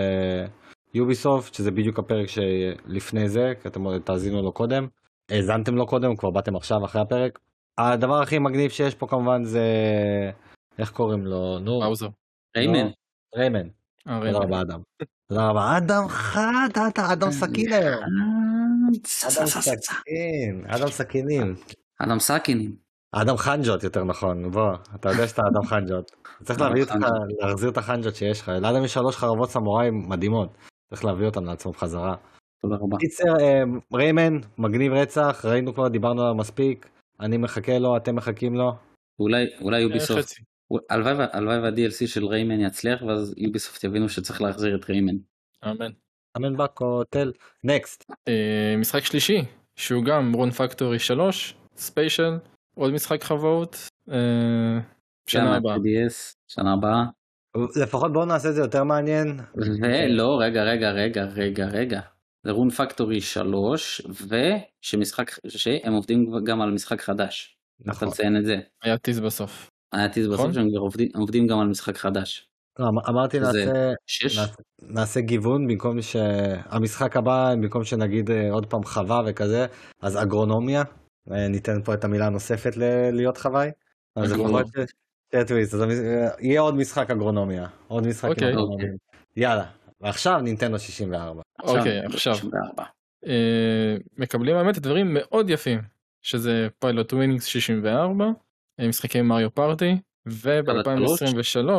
יוביסופט, שזה בדיוק הפרק שלפני זה, כי אתם תאזינו לו קודם. האזנתם לו קודם, כבר באתם עכשיו אחרי הפרק. הדבר הכי מגניב שיש פה כמובן זה... איך קוראים לו? נו, האוזר. ריימן, ריימן. אה, תודה ריימן. רבה אדם. תודה רבה. אדם חד, אדם, אדם סכין היום. אדם סכין, אדם סכינים. אדם סאקינים. אדם חנג'ות יותר נכון, בוא, אתה יודע שאתה אדם חנג'ות. (laughs) צריך להביא אותך. להחזיר את החנג'ות שיש לך. לאדם יש שלוש חרבות סמוראי מדהימות. צריך להביא אותם לעצמו בחזרה. תודה רבה. קיצר, אה, ריימן, מגניב רצח, ראינו כבר, דיברנו עליו מספיק. אני מחכה לו, אתם מחכים לו. אולי, Ubisoft, הלוואי וה-DLC של Rayman יצליח, ואז Ubisoft יבינו שצריך להחזיר את Rayman. אמן. אמן בכותל. Next. אה, משחק שלישי, שהוא גם Rune Factory 3, Special, עוד משחק חוות, אה, שנה הבאה. ה-3DS, שנה הבאה. לפחות בואו נעשה את זה יותר מעניין. ולא, רגע, רגע, רגע, רגע, רגע. זה Rune Factory 3, ושמשחק, שהם עובדים גם על משחק חדש. אתה נכון. לציין את זה. היה טיז בסוף. היה טיז בסוף נכון. שהם כבר עובדים, עובדים גם על משחק חדש. לא, אמ- אמרתי נעשה, 6? נעשה, נעשה גיוון במקום שהמשחק הבא, במקום שנגיד אה, עוד פעם חווה וכזה, אז אגרונומיה, ניתן פה את המילה הנוספת ל- להיות חוואי. אז המש- אה, יהיה עוד משחק אגרונומיה, עוד משחק עם אוקיי. אגרונומיה. יאללה, ועכשיו נינטנדו 64. אוקיי, עכשיו. 64. אה, מקבלים האמת דברים מאוד יפים, שזה Pilotwings 64, אה, משחקי Mario Party, וב-2023,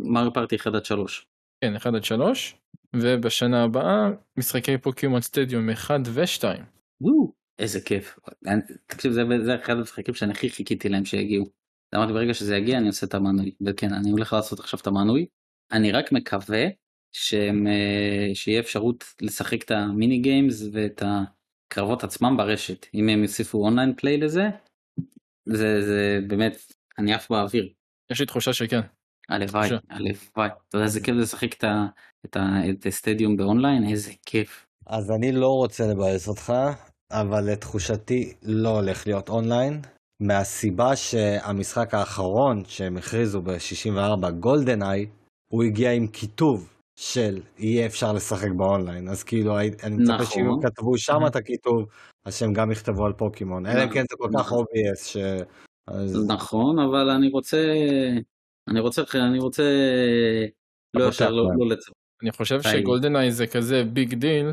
Mario Party 1 עד 3. כן, 1 עד 3, ובשנה הבאה משחקי Pokémon Stadium 1 ו-2. איזה כיף. אני- תקשיב, זה, זה אחד המשחקים שאני הכי חיכיתי להם שיגיעו. אמרתי ברגע שזה יגיע אני עושה את המנוי. וכן, אני הולך לעשות עכשיו את המנוי. אני רק מקווה שהם, אה, שיהיה אפשרות לשחק את ה mini games ואת הקרבות עצמם ברשת. אם הם יוסיפו online play לזה, זה, זה באמת, אני עף באוויר. יש לי תחושה שכן. הלוואי. הלוואי. אתה יודע איזה כיף זה לשחק את, את, את ה Stadium ב online, איזה כיף. אז אני לא רוצה לבאס אותך, אבל לתחושתי לא הולך להיות אונליין, מהסיבה שהמשחק האחרון שהם הכריזו ב-64, GoldenEye, הוא הגיע עם כיתוב של יהיה אפשר לשחק באונליין, אז כאילו אני מצפה נכון. שאם הם כתבו שם אמהמ. את הכיתוב, אז שהם גם יכתבו על פוקימון, אלא אם כן זה כל כך נכון. obvious ש... אז... נכון, אבל אני רוצה, אני רוצה, אני רוצה, לא ישר, פותח לא. לא לצ... אני חושב. ש GoldenEye זה כזה big deal,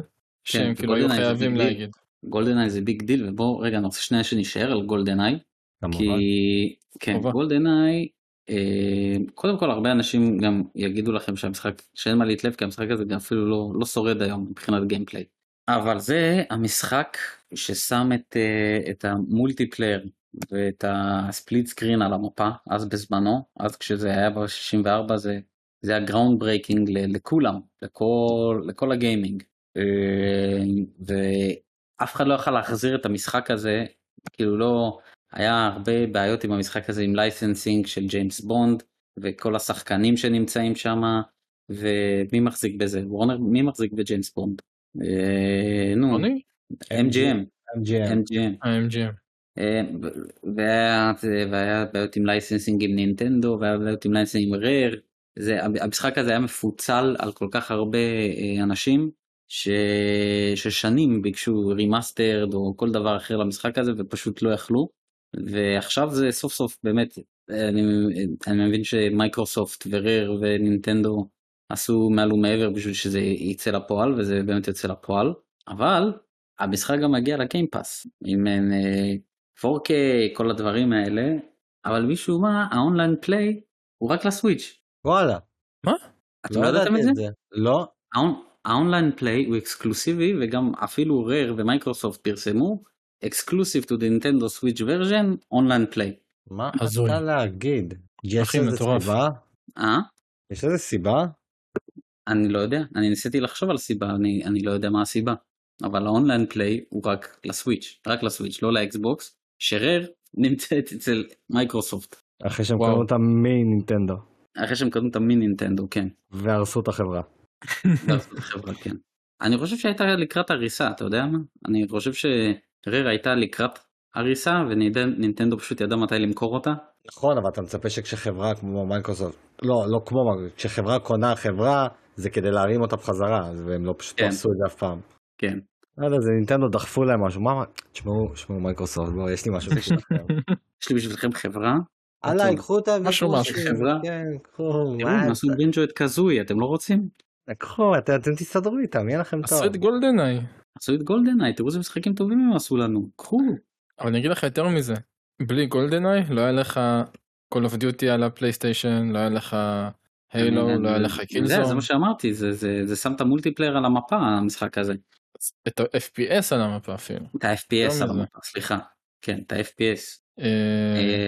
שהם כאילו היו חייבים. להגיד. GoldenEye זה big deal, ובוא רגע, אני רוצה שנייה שנשאר על GoldenEye. כי, כן. GoldenEye, אה, קודם כל הרבה אנשים גם יגידו לכם שהמשחק, שאין מה להתלהב, כי המשחק הזה גם אפילו לא, לא שורד היום מבחינת gameplay. אבל זה המשחק ששם את, אה, את ה multiplayer ואת ה split screen על המפה, אז בזמנו, אז כשזה היה ב-64 זה, זה היה groundbreaking לכולם, לכל, לכל ה gaming. אה, ואף אחד לא יכל להחזיר את המשחק הזה, כאילו לא, היה הרבה בעיות עם המשחק הזה עם licensing של ג'יימס בונד, וכל השחקנים שנמצאים שם, ומי מחזיק בזה? וורנר, מי מחזיק בג'יימס בונד? אה, נו? MGM, MGM. MGM. ה-MGM. אה, והיה, והיה בעיות עם licensing עם נינטנדו, והיה בעיות עם licensing עם Rare. זה, המשחק הזה היה מפוצל על כל כך הרבה אה, אנשים, ש, ששנים ביקשו remastered או כל דבר אחר למשחק הזה ופשוט לא יכלו. ועכשיו זה סוף סוף באמת, אני, אני מבין שמייקרוסופט ו Rare ונינטנדו עשו מעל ומעבר בשביל שזה יצא לפועל וזה באמת יוצא לפועל, אבל המשחק גם מגיע ל Game Pass עם אה, 4K כל הדברים האלה, אבל משום מה ה online play הוא רק ל Switch. וואלה. אתם לא ידעתם את זה? לא. האונ- ה online play הוא אקסקלוסיבי וגם אפילו Rare ומייקרוסופט פרסמו exclusive to the Nintendo Switch version online play. מה הזוי. אתה להגיד? יש מטורף. סיבה? אה? יש לזה סיבה? אני לא יודע, אני ניסיתי לחשוב על סיבה, אני, אני לא יודע מה הסיבה. אבל האונליין פליי הוא רק לסוויץ', רק לסוויץ', לא לאקסבוקס, שרר נמצאת אצל מייקרוסופט, אחרי שהם. קנו אותה מנינטנדו. אחרי שהם קנו את המין נינטנדו, כן. והרסו את החברה. את החברה, כן. אני חושב שהייתה לקראת הריסה, אתה יודע מה? אני חושב ש Rare הייתה לקראת הריסה ונינטנדו פשוט ידע מתי למכור אותה. נכון, אבל אתה מצפה שכשחברה כמו מייקרוסופט, לא, לא כמו, כשחברה קונה חברה, זה כדי להרים אותה בחזרה, והם לא פשוט כן. עשו את זה אף פעם. כן. לא יודע, זה נינטנדו דחפו להם משהו, מה, תשמעו, תשמעו מייקרוסופט, בואו, יש לי משהו בשבילכם. (laughs) יש לי בשבילכם חברה, הלאה, ייקחו אותה משהו, חברה. כן, קחו, תראו, מה הם עשו? Banjo-Kazooie, אתם לא רוצים? קחו, אתם אתם תסתדרו איתם, יהיה לכם טוב. עשו את GoldenEye. עשו את GoldenEye, תראו איזה משחקים טובים הם עשו לנו, קחו. אבל אני אגיד לך יותר מזה, בלי GoldenEye לא היה לך Call of Duty על הפלייסטיישן, לא היה לך Halo, אני- לא היה לך Killzone, זה מה שאמרתי, זה- זה זה שם את ה multiplayer על המפה, המשחק הזה. את ה-FPS על המפה אפילו. את ה-FPS על. המפה, סליחה. כן, את ה-FPS. אה,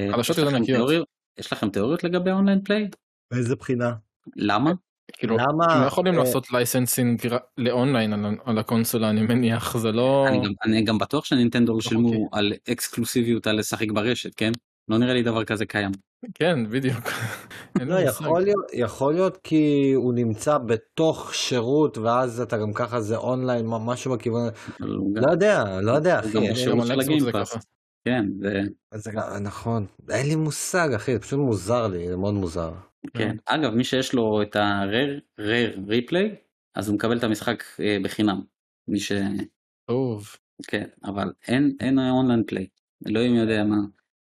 אה, חדשות ענקיות. תיאוריות- יש לכם תיאוריות לגבי online play? באיזה בחינה? למה? כאילו, למה, הם לא יכולים אה, לעשות licensing ל online על, על הקונסולה אני מניח זה לא אני גם- אני גם בטוח שנינטנדו לא שילמו. על אקסקלוסיביות על לשחק ברשת, כן? לא נראה לי דבר כזה קיים. כן בדיוק. (laughs) לא. יכול להיות, יכול להיות כי הוא נמצא בתוך שירות ואז אתה גם ככה זה אונליין, מה- משהו בכיוון, לא יודע, לא יודע אחי, לי- בשירות גם זה ה Game Pass. ככה. כן, זה... זה גם- נכון, אין לי מושג אחי, זה פשוט מוזר לי, זה מאוד מוזר. כן. אגב, מי שיש לו את ה-Rare Rare Replay, אז הוא מקבל את המשחק אה, בחינם. מי ש... טוב. כן, אבל אין, אין online play. אלוהים יודע מה,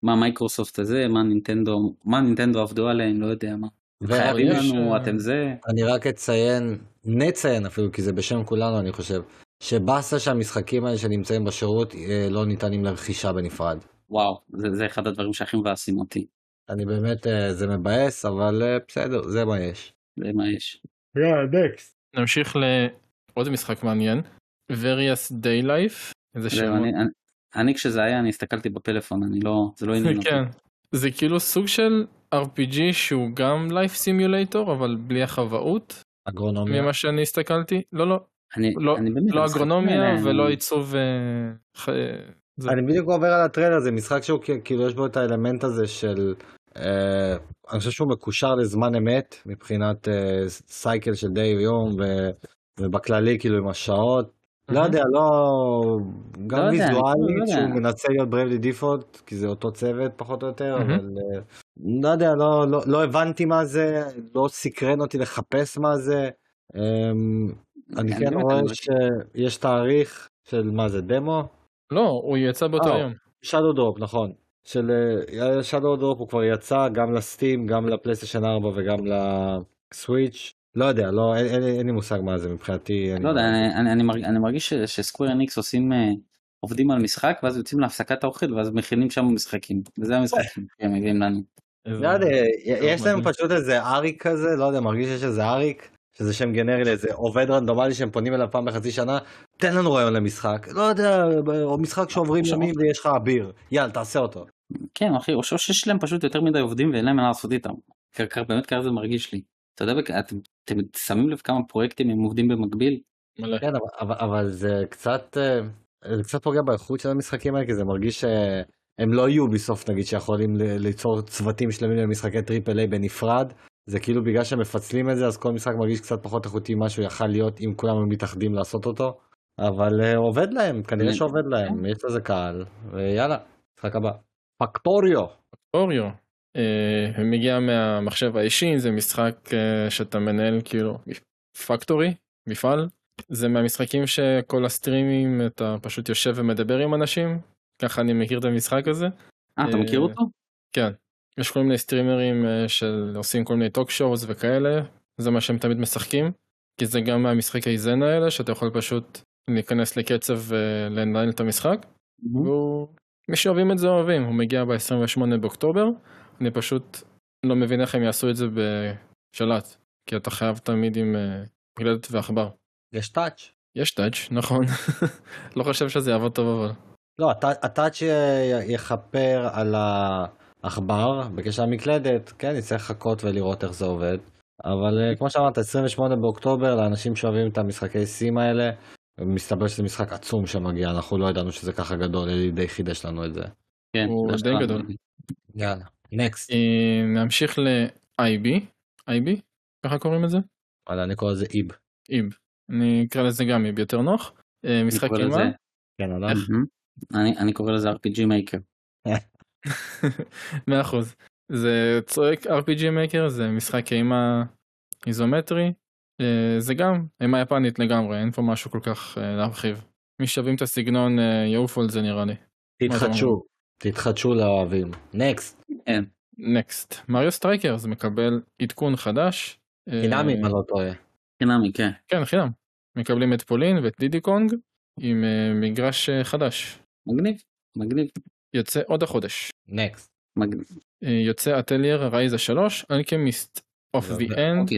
מה מייקרוסופט הזה, מה נינטנדו, מה נינטנדו עבדו עליהם, לא יודע מה. חייבים יש, לנו, אה, אתם זה. אני רק אציין, נציין אפילו, כי זה בשם כולנו אני חושב, שבאסה שהמשחקים האלה שנמצאים בשירות אה, לא ניתנים לרכישה בנפרד. וואו, זה, זה אחד הדברים שהכי מבאסים אותי. אני באמת, אה, זה מבאס, אבל אה, בסדר, זה מה יש. זה מה יש. יאללה, נקסט. נמשיך לעוד משחק מעניין. Various Day Life. איזה שם. אני, אני, אני כשזה היה, אני הסתכלתי בפלאפון, אני לא, זה לא עניין אותי. כן. זה כאילו סוג של RPG שהוא גם Life Simulator אבל בלי החוואות אגרונומיה. ממה שאני הסתכלתי. לא לא. אני, לא, אני באמת, לא המשחקים אגרונומיה ולא אני- עיצוב. זה- אני בדיוק עובר על הטריילר, זה משחק שהוא כאילו יש בו את האלמנט הזה של, אה, אני חושב שהוא מקושר לזמן אמת מבחינת אה, סייקל של די ויום ו, ובכללי כאילו עם השעות. לא. יודע, לא, גם לא לא ויזואלית. שהוא מנסה להיות ברייבלי דיפולט, כי זה אותו צוות פחות או יותר. אבל אה, לא יודע, לא, לא, לא הבנתי מה זה, לא סקרן אותי לחפש מה זה. אמ, אני כן באמת, רואה שיש תאריך של מה זה, דמו? לא הוא יצא באותו אה, יום. shadow drop נכון של shadow drop הוא כבר יצא גם ל Steam גם לפלייסטיישן 4 וגם לסוויץ' לא יודע לא אין, אין, אין לי מושג מה זה מבחינתי אני לא יודע, אני, אני, אני, מרג, אני מרגיש ש- ש Square Enix עושים, אה, עובדים על משחק ואז יוצאים להפסקת האוכל ואז מכינים שם משחקים. וזה המשחקים שהם מביאים לנו. לא יודע יש להם. פשוט איזה אריק כזה לא יודע מרגיש שיש איזה אריק שזה שם גנרי לאיזה עובד רנדומלי שהם פונים אליו פעם בחצי שנה תן לנו רעיון למשחק לא יודע או משחק שעוברים ימים ויש לך אביר יאללה תעשה אותו כן אחי, או שיש להם פשוט יותר מדי עובדים ואין להם מה לעשות איתם. באמת ככה זה מרגיש לי. אתה יודע, אתם, אתם שמים לב כמה פרויקטים הם עובדים במקביל? כן, אבל, זה קצת, אה, זה קצת פוגע באיכות של המשחקים האלה, כי זה מרגיש שהם לא יהיו בסוף נגיד שיכולים ל- ליצור צוותים שלמים למשחקי triple A בנפרד. זה כאילו בגלל שהם מפצלים את זה אז כל משחק מרגיש קצת פחות איכותי ממה שהוא יכל להיות אם כולם היו מתאחדים לעשות אותו. אבל אה, עובד להם, כנראה כן. שעובד להם, יש לזה קהל, ויאללה, משחק הבא. פקטוריו. אוריו. אה, מגיע מהמחשב האישי זה משחק אה, שאתה מנהל כאילו פקטורי מפעל זה מהמשחקים שכל הסטרימים אתה פשוט יושב ומדבר עם אנשים ככה אני מכיר את המשחק הזה אה, אתה אה, מכיר אותו? כן יש כל מיני סטרימרים אה, של עושים כל מיני טוק שואוז וכאלה זה מה שהם תמיד משחקים כי זה גם מהמשחקי איזן האלה שאתה יכול פשוט להיכנס לקצב ולנהל את המשחק והוא... מי שאוהבים את זה אוהבים, הוא מגיע ב-28 באוקטובר, אני פשוט לא מבין איך הם יעשו את זה בשלט, כי אתה חייב תמיד עם uh, מקלדת ועכבר. יש טאץ'. יש טאץ', נכון, (laughs) לא חושב שזה יעבוד טוב אבל. לא, הטא- הטאץ' יכפר על העכבר בקשר למקלדת, כן, נצטרך לחכות ולראות איך זה עובד. אבל אה, כמו שאמרת, 28 באוקטובר, לאנשים שאוהבים את המשחקי סים האלה, מסתבר שזה משחק עצום שמגיע, אנחנו לא ידענו שזה ככה גדול, אלי די חידש לנו את זה. כן, הוא זה די. גדול. יאללה, נקסט. אה, נמשיך ל-IB, IB, ככה קוראים לזה? וואלה, אני קורא לזה איב. איב. אני אקרא לזה גם איב יותר נוח. אה, משחק אימה, כן, אני קורא לזה RPG Maker. (laughs) מאה אחוז. זה צועק RPG Maker, זה משחק אימה איזומטרי, אה, זה גם אימה יפנית לגמרי, אין פה משהו כל כך אה, להרחיב. מי שאוהבים את הסגנון אה, יעופו על זה נראה לי. תתחדשו, תתחדשו לאוהבים. נקסט. Next. Mario Strikers זה מקבל עדכון חדש. חינמי, אם אני לא טועה. חינמי, כן. כן, חינם. מקבלים את פולין ואת דידי קונג עם מגרש חדש. מגניב, מגניב, יוצא עוד החודש. Next. אה, יוצא Atelier Ryza 3, Alchemist of the- the the- end.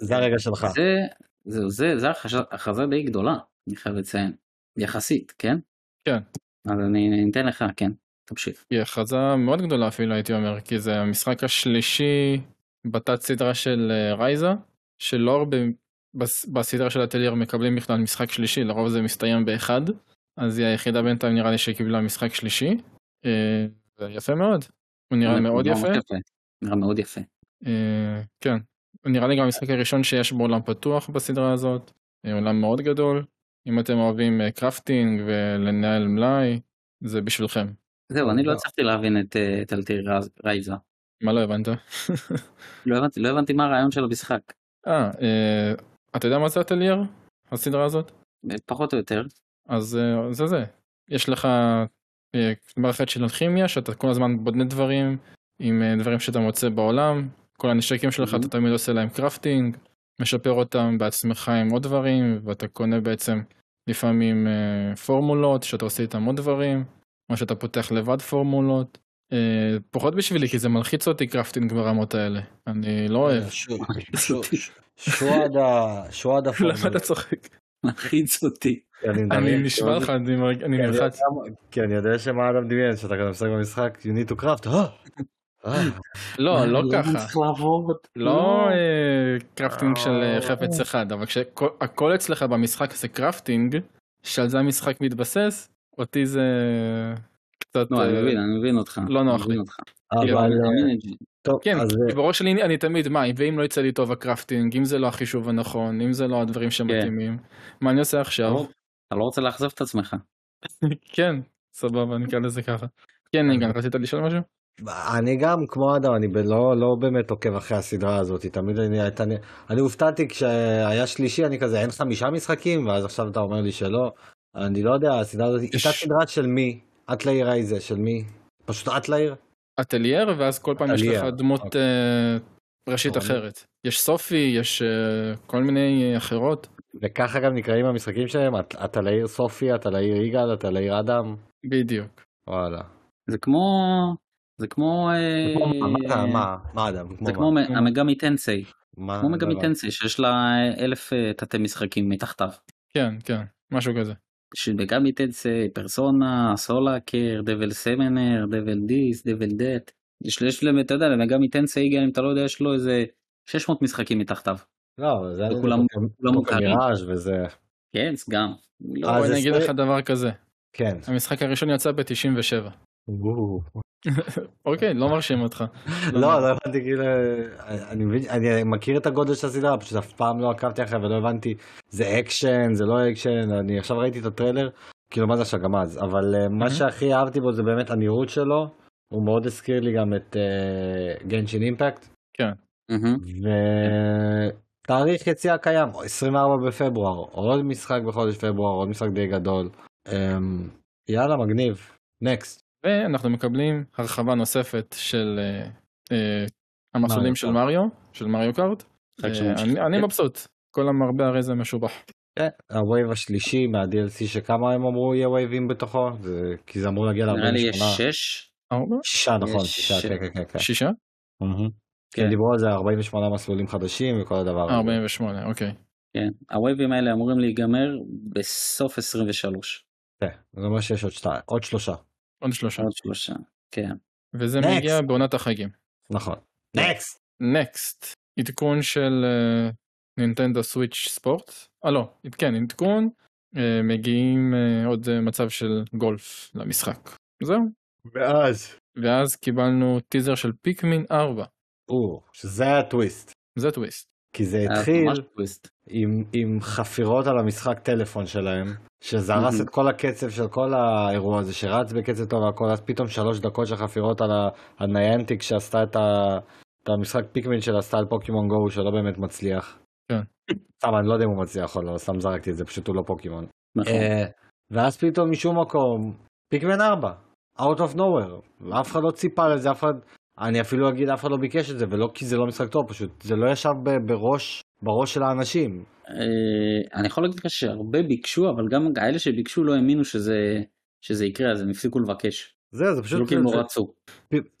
זה הרגע שלך. זה, זה, זה, זה הכרזה- די גדולה, אני חייב לציין. יחסית, כן? כן. אז אני אתן לך, כן. תמשיך. היא הכרזה מאוד גדולה אפילו הייתי אומר כי זה המשחק השלישי בתת סדרה של אה, רייזה שלא הרבה בס- בסדרה של הטלייר מקבלים בכלל משחק שלישי, לרוב זה מסתיים באחד, אז היא היחידה בינתיים נראה לי שקיבלה משחק שלישי. אה, יפה מאוד, הוא נראה מאוד יפה. נראה מאוד יפה. אה, כן, נראה לי גם המשחק הראשון שיש בו עולם פתוח בסדרה הזאת, אה, עולם מאוד גדול. אם אתם אוהבים קרפטינג ולנהל מלאי, זה בשבילכם. זהו, אני לא הצלחתי להבין את אלטיר רייזה. מה לא הבנת? (laughs) לא הבנתי, לא הבנתי מה הרעיון של המשחק. אה, אתה יודע מה זה הטלייר? הסדרה הזאת? פחות או יותר. אז זה זה. יש לך מערכת של אלכימיה שאתה כל הזמן בודנה דברים עם אה, דברים שאתה מוצא בעולם. כל הנשקים שלך Mhm. אתה תמיד עושה להם crafting, משפר אותם בעצמך עם עוד דברים, ואתה קונה בעצם לפעמים אה, פורמולות שאתה עושה איתם עוד דברים, או שאתה פותח לבד פורמולות. אה, פחות בשבילי כי זה מלחיץ אותי crafting ברמות האלה. אני לא אוהב. שו- שו- שואדה, שואדה למה אתה צוחק? מלחיץ אותי. אני נשמע לך, אני נלחץ. כי אני יודע שמה אדם דמיין, שאתה כזה משחק במשחק, you need to craft, אה, אה, לא, לא ככה. צריך לעבוד. לא אה, crafting של אה. חפץ אחד, אבל כשהכל אצלך במשחק זה crafting, שעל זה המשחק מתבסס, אותי זה קצת... לא, אני מבין, אני מבין אותך. לא נוח לי. אבל כאילו, אני אה, את. טוב, כן, אז כי בראש שלי אני תמיד, מה, ואם לא יצא לי טוב ה crafting, אם זה לא החישוב הנכון, אם זה לא הדברים שמתאימים, מה אני עושה עכשיו? לא, אתה לא רוצה לאכזב את עצמך. (laughs) כן, סבבה, נקרא לזה ככה. כן, ניגן, רצית לשאול משהו? אני גם כמו אדם, אני לא, לא באמת עוקב אחרי הסדרה הזאת, תמיד אני, הייתה- אני, אני הופתעתי כשהיה שלישי, אני כזה, אין חמישה משחקים, ואז עכשיו אתה אומר לי שלא, אני לא יודע, הסדרה הזאת, הייתה סדרה של מי? אטלאיר אייזה, של מי? פשוט אטלאיר? אטלייר, ואז כל פעם יש אטלייר, לך דמות אוקיי. אה, ראשית טוב, אחרת. יש סופי, יש אה, כל מיני אה, אחרות. וככה גם נקראים המשחקים שלהם, At- Atelier Sophie, Atelier יגאל, אטלאיר אדם, בדיוק. וואלה. זה כמו... זה כמו... מה, מה, אדם? זה? כמו ה Megami Tensei. כמו לא Megami. Tensei שיש לה אלף תתי משחקים מתחתיו. כן, כן, משהו כזה. Megami Tensei, Persona, Soul Hackers, Devil Summoner, Devil this, Devil that. יש להם, אתה יודע, ל Megami Tensei גם אם אתה לא יודע, יש לו איזה 600 משחקים מתחתיו. לא, זה כולם מוכרים. וזה, כן, גם. לא, אני אגיד לך דבר כזה, כן. המשחק הראשון יצא ב-97. אוקיי, לא מרשים אותך. לא, לא הבנתי כאילו, אני מבין, אני מכיר את הגודל של הסדרה, פשוט אף פעם לא עקבתי אחריה ולא הבנתי, זה אקשן, זה לא אקשן, אני עכשיו ראיתי את הטריילר, כאילו מה זה עכשיו גם אז, אבל אה, מה. שהכי אהבתי בו זה באמת הנראות שלו, הוא מאוד הזכיר לי גם את Genshin Impact, מהמם. ותאריך יציאה קיים, 24 בפברואר, עוד משחק בחודש פברואר, עוד משחק די גדול, אמ, יאללה מגניב, Next. ואנחנו מקבלים הרחבה נוספת של אה, אה, המסלולים של. מריו, של מריו קארט. אה. אני- מבסוט, כל המרבה הרי זה משובח. כן, ה wave השלישי מה-DLC שכמה הם אמרו יהיה ווייבים בתוכו, כי זה אמור להגיע נראה לי יש ל-48. 6. ארבע? שישה נכון, יש שישה, כן כן כן. כן. שישה? כן. כן, דיברו על זה 48 מסלולים חדשים וכל הדבר הזה. 48, אוקיי. כן. הווייבים האלה אמורים להיגמר בסוף 23. כן, זה אומר שיש עוד שתיים, עוד שלושה. עוד שלושה. עוד שלושה. כן. וזה Next. מגיע בעונת החגים. נכון. נקסט! נקסט, עדכון של נינטנדו סוויץ' ספורט. אה לא, כן, עדכון. אה, מגיעים אה, עוד אה, מצב של גולף למשחק. זהו. ואז. ואז קיבלנו טיזר של פיקמין 4. או, שזה הטוויסט. זה טוויסט. כי זה היה התחיל ממש טוויסט. עם, עם חפירות על המשחק טלפון שלהם, שזה הרס מהמם. את כל הקצב של כל האירוע הזה, שרץ בקצב טוב והכל, אז פתאום שלוש דקות של חפירות על ה- על ניאנטיק שעשתה את, ה, את המשחק פיקמין שלה, עשתה על פוקימון גו שלא באמת מצליח. כן. סתם, אני לא יודע אם הוא מצליח או לא, סתם זרקתי את זה, פשוט הוא לא פוקימון. נכון. אה, ואז פתאום משום מקום, פיקמן 4, out of nowhere, ואף אחד לא ציפה לזה, אף אחד, אני אפילו אגיד אף אחד לא ביקש את זה, ולא כי זה לא משחק טוב, פשוט זה לא ישב ב- בראש, בראש של האנשים. אה, אני יכול להגיד לך שהרבה ביקשו, אבל גם האלה שביקשו לא האמינו שזה שזה יקרה, אז הם הפסיקו לבקש. זהו, זה פשוט, לא כי הם זה, לא רצו.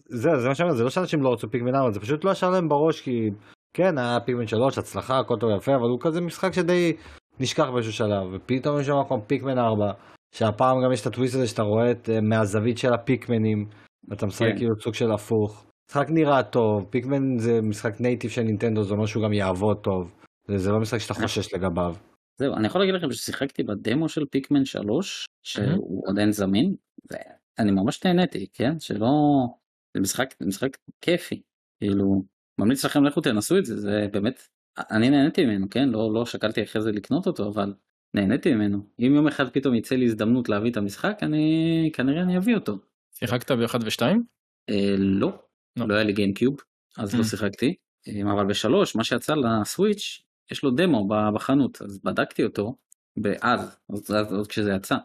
זה, זה מה שאני אומר, זה לא שאנשים לא רצו פיקמן 4, זה פשוט לא ישב להם בראש, כי כן, היה פיקמן 3, הצלחה, הכל טוב ויפה, אבל הוא כזה משחק שדי נשכח באיזשהו שלב, ופתאום משום מקום פיקמן 4, שהפעם גם יש את הטוויסט הזה שאתה רואה את, אה, מהזווית של הפיקמנים, ואתה משחק כן. כאילו סוג של הפוך. משחק נראה טוב, פיקמן זה משחק native של נינטנדו, זה אומר שהוא גם יעבוד טוב. זה, זה לא משחק שאתה חושש לגביו. זהו, אני יכול להגיד לכם ששיחקתי בדמו של פיקמן 3, שהוא עוד אין זמין, ואני ממש נהניתי, כן? שלא... זה משחק, זה משחק כיפי, כאילו, ממליץ לכם לכו תנסו את זה, זה באמת, אני נהניתי ממנו, כן? לא, לא שקלתי אחרי זה לקנות אותו, אבל נהניתי ממנו. אם יום אחד פתאום יצא לי הזדמנות להביא את המשחק, אני כנראה אני אביא אותו. שיחקת ב-1 ו-2? אה, לא, לא. לא היה לי גיימקיוב, אז לא Mm. שיחקתי. אה, אבל בשלוש, מה שיצא לסוויץ', יש לו דמו בחנות, אז בדקתי אותו, אז- עוד כשזה יצא,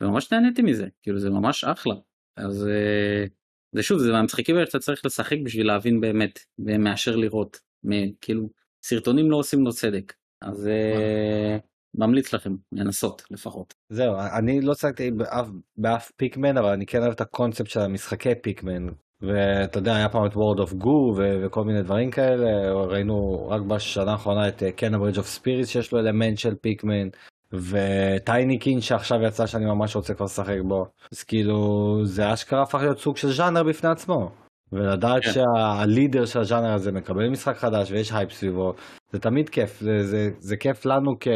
וממש נהניתי מזה, כאילו זה ממש אחלה. אז אה, זה שוב, זה מהמשחקים האלה שאתה צריך לשחק בשביל להבין באמת, ומאשר לראות, מ- כאילו, סרטונים לא עושים לו צדק, אז אה, ממליץ לכם לנסות לפחות. זהו, אני לא צחקתי באף, באף פיקמן, אבל אני כן אוהב את הקונספט של המשחקי פיקמן. ואתה יודע, היה פעם את World of Goo ו- וכל מיני דברים כאלה, ראינו רק בשנה האחרונה את כן Bridge of Spirits שיש לו אלמנט של פיקמן, ו Tinykin שעכשיו יצא שאני ממש רוצה כבר לשחק בו. אז כאילו, זה אשכרה הפך להיות סוג של ז'אנר בפני עצמו. ולדעת כן. שה leader של הז'אנר הזה מקבל משחק חדש ויש הייפ סביבו, זה תמיד כיף, זה, זה, זה כיף לנו כ...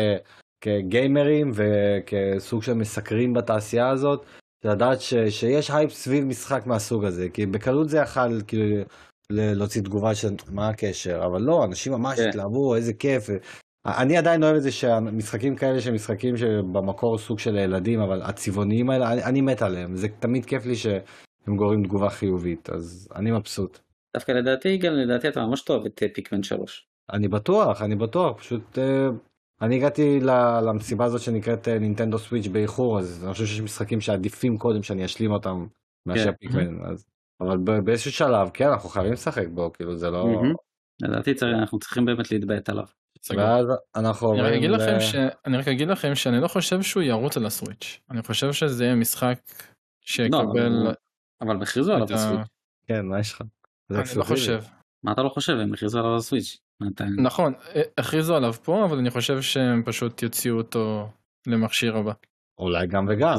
כגיימרים וכסוג של מסקרים בתעשייה הזאת, לדעת ש, שיש הייפ סביב משחק מהסוג הזה, כי בקלות זה יכל כאילו להוציא תגובה של מה הקשר, אבל לא, אנשים ממש כן. התלהבו, איזה כיף. אני עדיין אוהב את זה שהמשחקים כאלה שהם משחקים שבמקור סוג של ילדים, אבל הצבעוניים האלה, אני, אני מת עליהם, זה תמיד כיף לי שהם גורמים תגובה חיובית, אז אני מבסוט. דווקא לדעתי, גם לדעתי אתה ממש תאהב את אה, פיקמן 3. אני בטוח, אני בטוח, פשוט אה, אני הגעתי ל- למסיבה הזאת שנקראת אה, נינטנדו סוויץ' באיחור, אז אני חושב שיש משחקים שעדיפים קודם שאני אשלים אותם מאשר כן. פיקמן, אז... אבל ב- באיזשהו שלב, כן, אנחנו חייבים לשחק בו, כאילו זה לא... לדעתי צריך- אנחנו צריכים באמת להתביית עליו. ואז אנחנו עוברים. אני רק אגיד לכם שאני לא חושב שהוא ירוץ על הסוויץ'. אני חושב שזה יהיה משחק לא, שיקבל... אבל- אבל הם הכריזו עליו את ה- בסוויץ'. כן, מה יש לך? אני לא. חושב. מה אתה לא חושב? הם הכריזו עליו בסוויץ'. מה אתה- נכון, אה, הכריזו עליו פה, אבל אני חושב שהם פשוט יוציאו אותו למכשיר הבא. אולי גם וגם.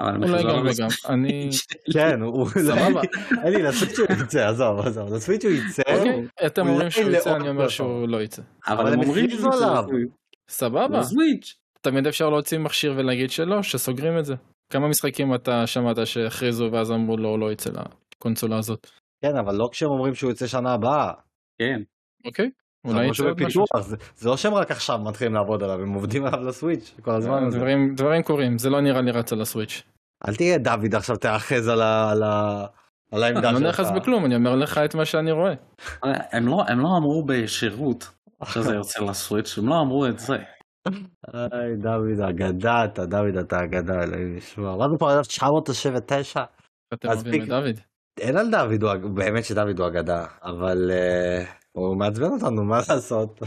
אולי גם וגם. אני... (laughs) כן, הוא... סבבה. (laughs) אלי, לסוויץ' הוא יצא, עזוב, עזוב, לסוויץ' הוא יצא. אוקיי, אתם אומרים שהוא יצא, אני אומר. שהוא לא יצא. אבל הם אומרים עליו. בסוויץ'. סבבה. תמיד אפשר להוציא מכשיר ולהגיד שלא, שסוגרים את זה. כמה משחקים אתה שמעת שהכריזו ואז אמרו לו, הוא לא יצא לקונסולה הזאת. כן, אבל לא כשהם אומרים שהוא יצא שנה הבאה. כן. אוקיי? זה אולי שהוא עוד משהו. בפיתוח, זה- זה לא שהם רק עכשיו מתחילים לעבוד עליו, הם עובדים עליו לסוויץ' כל הזמן הזה. דברים- דברים קורים, זה לא נראה לי רץ על הסוויץ'. אל תהיה דוד עכשיו תאחז על ה- על ה- על העמדה אני שלך. לא נאחז בכלום, אני אומר לך את מה שאני רואה. הם לא הם לא אמרו בשירות שזה יוצא לסוויץ', הם לא אמרו את זה. היי דוד אגדה אתה דוד אתה אגדה אלוהים ישמע. עבדנו פה על 1999. אתם אוהבים את דוד. אין על דוד, באמת שדוד הוא אגדה, אבל אה, הוא מעצבן אותנו, מה לעשות?